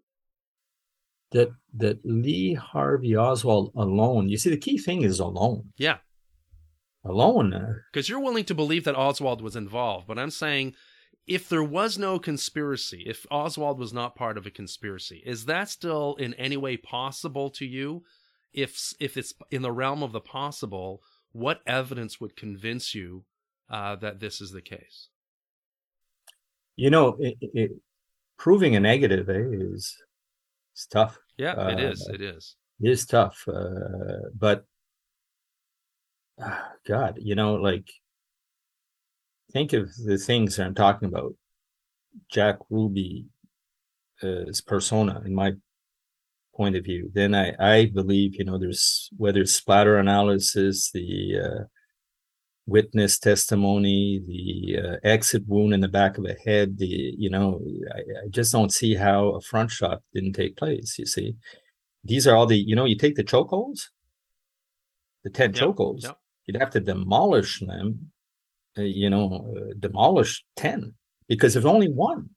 That that Lee Harvey Oswald alone. You see, the key thing is alone. Yeah, alone. Because you're willing to believe that Oswald was involved, but I'm saying if there was no conspiracy, if Oswald was not part of a conspiracy, is that still in any way possible to you? If if it's in the realm of the possible, what evidence would convince you uh, that this is the case? You know, it, it, proving a negative eh, is it's tough. Yeah, uh, it is. It is. It is tough. Uh, but uh, God, you know, like think of the things that I'm talking about. Jack Ruby's uh, persona, in my point of view. Then I, I believe, you know, there's whether it's splatter analysis, the uh, witness testimony, the uh, exit wound in the back of the head, the you know, I, I, just don't see how a front shot didn't take place. You see, these are all the you know, you take the chokeholds, the ten yep, chokeholds, yep. you'd have to demolish them, uh, you know, uh, demolish ten because if only one.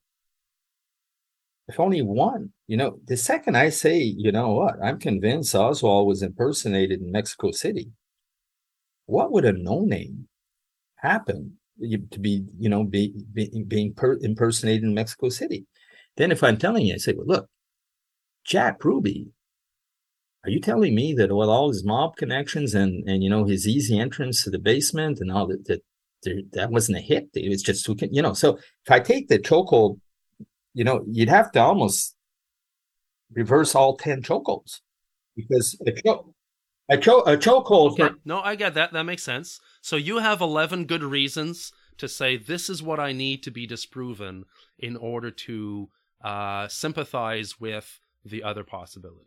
If only one, you know, the second I say, you know what, I'm convinced Oswald was impersonated in Mexico City what would a no name happen to be, you know, be, be, being per, impersonated in Mexico City? Then if I'm telling you, I say, well, look, Jack Ruby, are you telling me that with all his mob connections and and you know his easy entrance to the basement and all that that there, that wasn't a hit? It was just you know. So if I take the chokehold, you know, you'd have to almost reverse all ten chokeholds because a choke a, cho- a chokehold. Can... No, I get that. That makes sense. So you have 11 good reasons to say this is what I need to be disproven in order to uh, sympathize with the other possibility.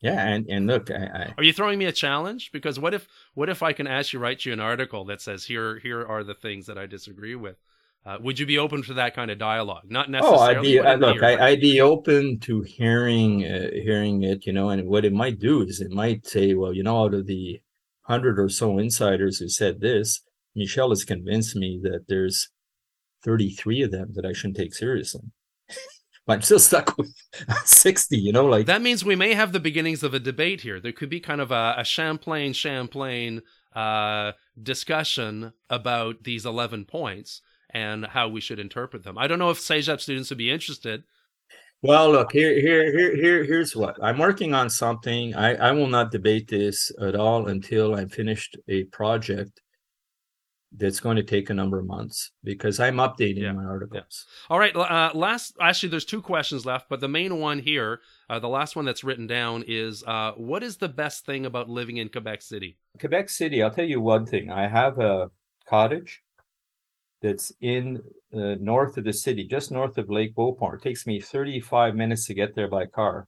Yeah, and and look, I, I... are you throwing me a challenge? Because what if what if I can ask you write you an article that says here here are the things that I disagree with, uh, would you be open to that kind of dialogue? Not necessarily. Oh, I'd be uh, look. I, would be open to hearing uh, hearing it. You know, and what it might do is it might say, well, you know, out of the hundred or so insiders who said this, Michel has convinced me that there's 33 of them that I shouldn't take seriously. but [laughs] I'm still stuck [laughs] with 60. You know, like that means we may have the beginnings of a debate here. There could be kind of a, a Champlain Champlain uh, discussion about these 11 points and how we should interpret them. I don't know if CEGEP students would be interested. Well, look here, here, here, here. Here's what I'm working on. Something I I will not debate this at all until I'm finished a project that's going to take a number of months because I'm updating my articles. All right. Uh, last, actually, there's two questions left, but the main one here, uh, the last one that's written down is, uh, what is the best thing about living in Quebec City? Quebec City, I'll tell you one thing. I have a cottage that's in uh, north of the city, just north of Lake Beauport. It takes me 35 minutes to get there by car.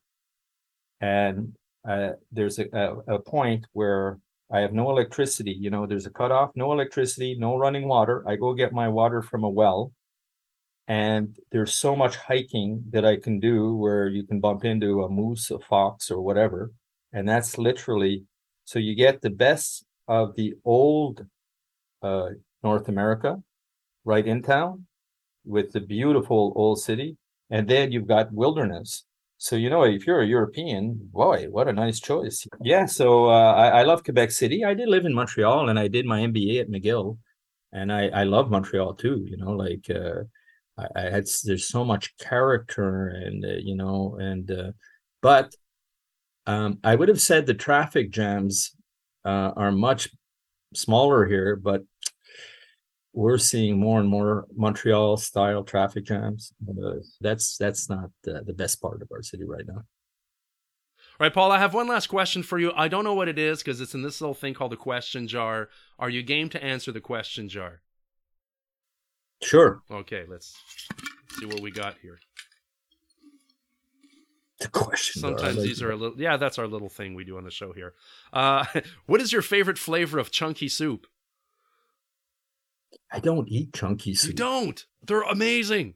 And uh, there's a, a, a point where I have no electricity. You know, there's a cutoff, no electricity, no running water. I go get my water from a well. And there's so much hiking that I can do where you can bump into a moose, a fox, or whatever. And that's literally so you get the best of the old uh, North America right in town with the beautiful old city. And then you've got wilderness. So, you know, if you're a European, boy, what a nice choice. Yeah. So uh, I, I love Quebec City. I did live in Montreal and I did my MBA at McGill. And I, I love Montreal too, you know, like uh, I, I had, there's so much character and, uh, you know, and, uh, but um, I would have said the traffic jams uh, are much smaller here, but we're seeing more and more Montreal style traffic jams. Uh, that's that's not the, the best part of our city right now. All right, Paul, I have one last question for you. I don't know what it is because it's in this little thing called the question jar. Are you game to answer the question jar? Sure. Okay, let's see what we got here. The question. Sometimes jar, these are a little. Yeah, that's our little thing we do on the show here. Uh, [laughs] what is your favorite flavor of chunky soup? I don't eat chunky soup. You don't. They're amazing.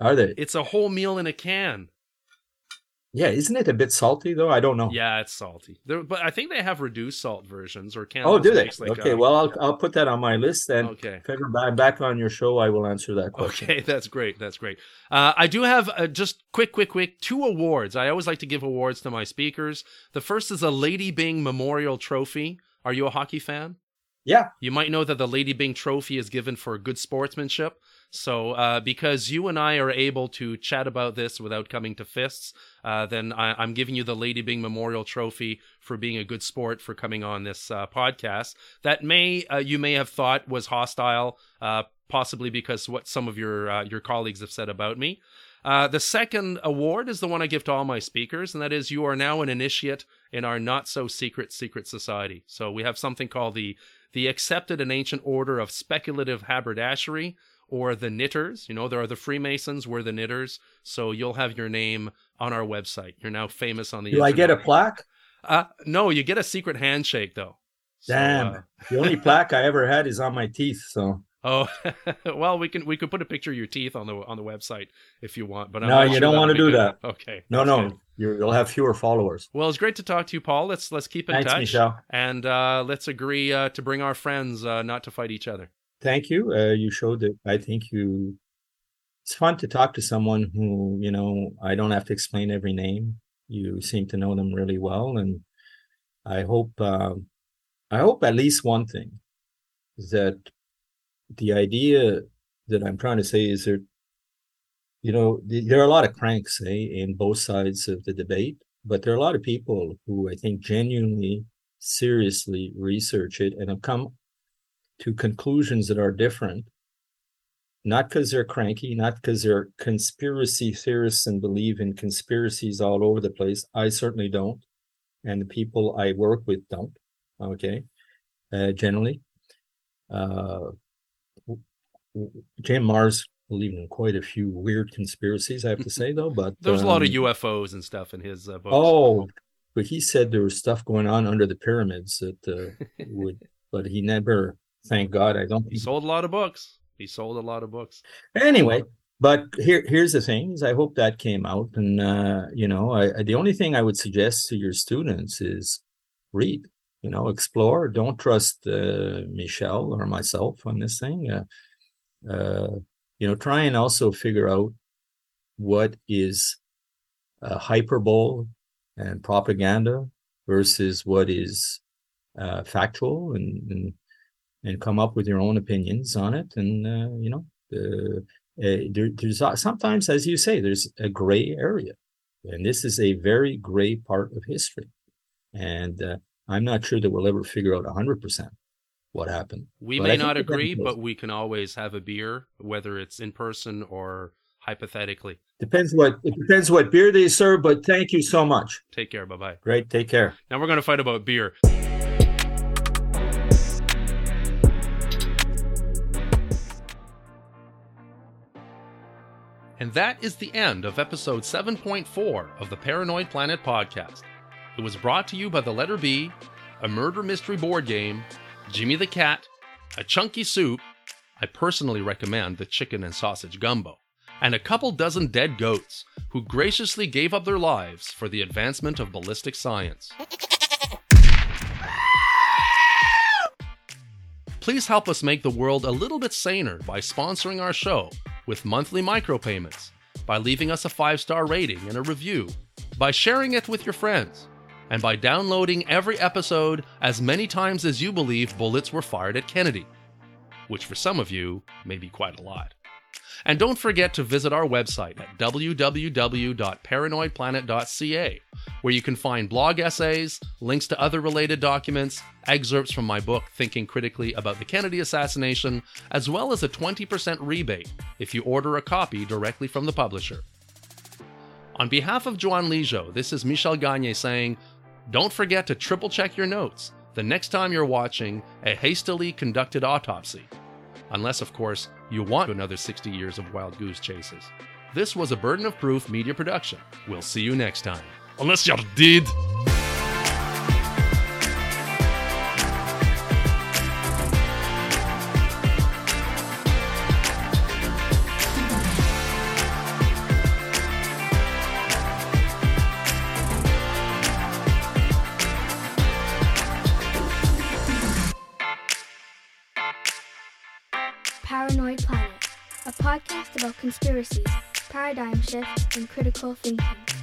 Are they? It's a whole meal in a can. Yeah, isn't it a bit salty though? I don't know. Yeah, it's salty. They're, but I think they have reduced salt versions or can. Oh, do they? okay, a, well, I'll I'll put that on my list. And okay. if ever I'm back on your show, I will answer that question. Okay, [laughs] that's great. That's great. Uh, I do have uh, just quick, quick, quick two awards. I always like to give awards to my speakers. The first is a Lady Byng Memorial Trophy. Are you a hockey fan? Yeah. You might know that the Lady Byng Trophy is given for good sportsmanship. So, uh, because you and I are able to chat about this without coming to fists, uh, then I, am giving you the Lady Byng Memorial Trophy for being a good sport for coming on this uh, podcast. That may uh, you may have thought was hostile, uh, possibly because what some of your uh, your colleagues have said about me. the second award is the one I give to all my speakers, and that is you are now an initiate in our not so secret secret society. So we have something called the the accepted and ancient order of speculative haberdashery or the knitters. You know, there are the Freemasons, we're the knitters. So you'll have your name on our website. You're now famous on the Do internet. I get a plaque? Uh, no, you get a secret handshake though. Damn. So, uh, [laughs] the only plaque I ever had is on my teeth, so Oh [laughs] well, we can we could put a picture of your teeth on the on the website if you want. But I'm no, you sure don't want to do good. that. Okay. No, no, you will have fewer followers. Well, it's great to talk to you, Paul. Let's let's keep in Thanks, touch, Michel. and uh, let's agree uh, to bring our friends uh, not to fight each other. Thank you. Uh, you showed that. I think you. It's fun to talk to someone who you know. I don't have to explain every name. You seem to know them really well, and I hope. Um, I hope at least one thing is that the idea that I'm trying to say is that, you know, there are a lot of cranks eh, in both sides of the debate, but there are a lot of people who I think genuinely, seriously research it and have come to conclusions that are different. Not because they're cranky, not because they're conspiracy theorists and believe in conspiracies all over the place. I certainly don't. And the people I work with don't. Okay. Uh, generally. Uh, Jim Marrs believed in quite a few weird conspiracies, I have to say, though. But there's um, a lot of um, UFOs and stuff in his uh, books. Oh, but he said there was stuff going on under the pyramids that uh, would, [laughs] but he never. Thank God, I don't. He sold a lot of books. He sold a lot of books. Anyway, but here, here's the thing: is I hope that came out, and uh, you know, I, I, the only thing I would suggest to your students is read. You know, explore. Don't trust uh, Michel or myself on this thing. Uh, uh, you know, try and also figure out what is hyperbole and propaganda versus what is uh, factual, and, and, and come up with your own opinions on it. And uh, you know, there, there's sometimes, as you say, there's a gray area, and this is a very gray part of history. And uh, I'm not sure that we'll ever figure out 100%. What happened. We But may not agree, but we can always have a beer, whether it's in person or hypothetically. depends what it depends what beer they serve. But thank you so much. Take care. Bye bye. Great. Take care. Now we're going to fight about beer. And that is the end of episode 7.4 of the Paranoid Planet podcast. It was brought to you by the letter B, a murder mystery board game, Jimmy the Cat, a chunky soup, I personally recommend the chicken and sausage gumbo, and a couple dozen dead goats who graciously gave up their lives for the advancement of ballistic science. Please help us make the world a little bit saner by sponsoring our show with monthly micropayments, by leaving us a five star rating and a review, by sharing it with your friends, and by downloading every episode as many times as you believe bullets were fired at Kennedy, which for some of you may be quite a lot. And don't forget to visit our website at www.paranoidplanet.ca, where you can find blog essays, links to other related documents, excerpts from my book Thinking Critically About the Kennedy Assassination, as well as a 20% rebate if you order a copy directly from the publisher. On behalf of Joan Lijo, this is Michel Gagne saying, don't forget to triple check your notes the next time you're watching a hastily conducted autopsy. Unless, of course, you want another 60 years of wild goose chases. This was a Burden of Proof media production. We'll see you next time. Unless you're dead. Podcast about conspiracies, paradigm shifts, and critical thinking.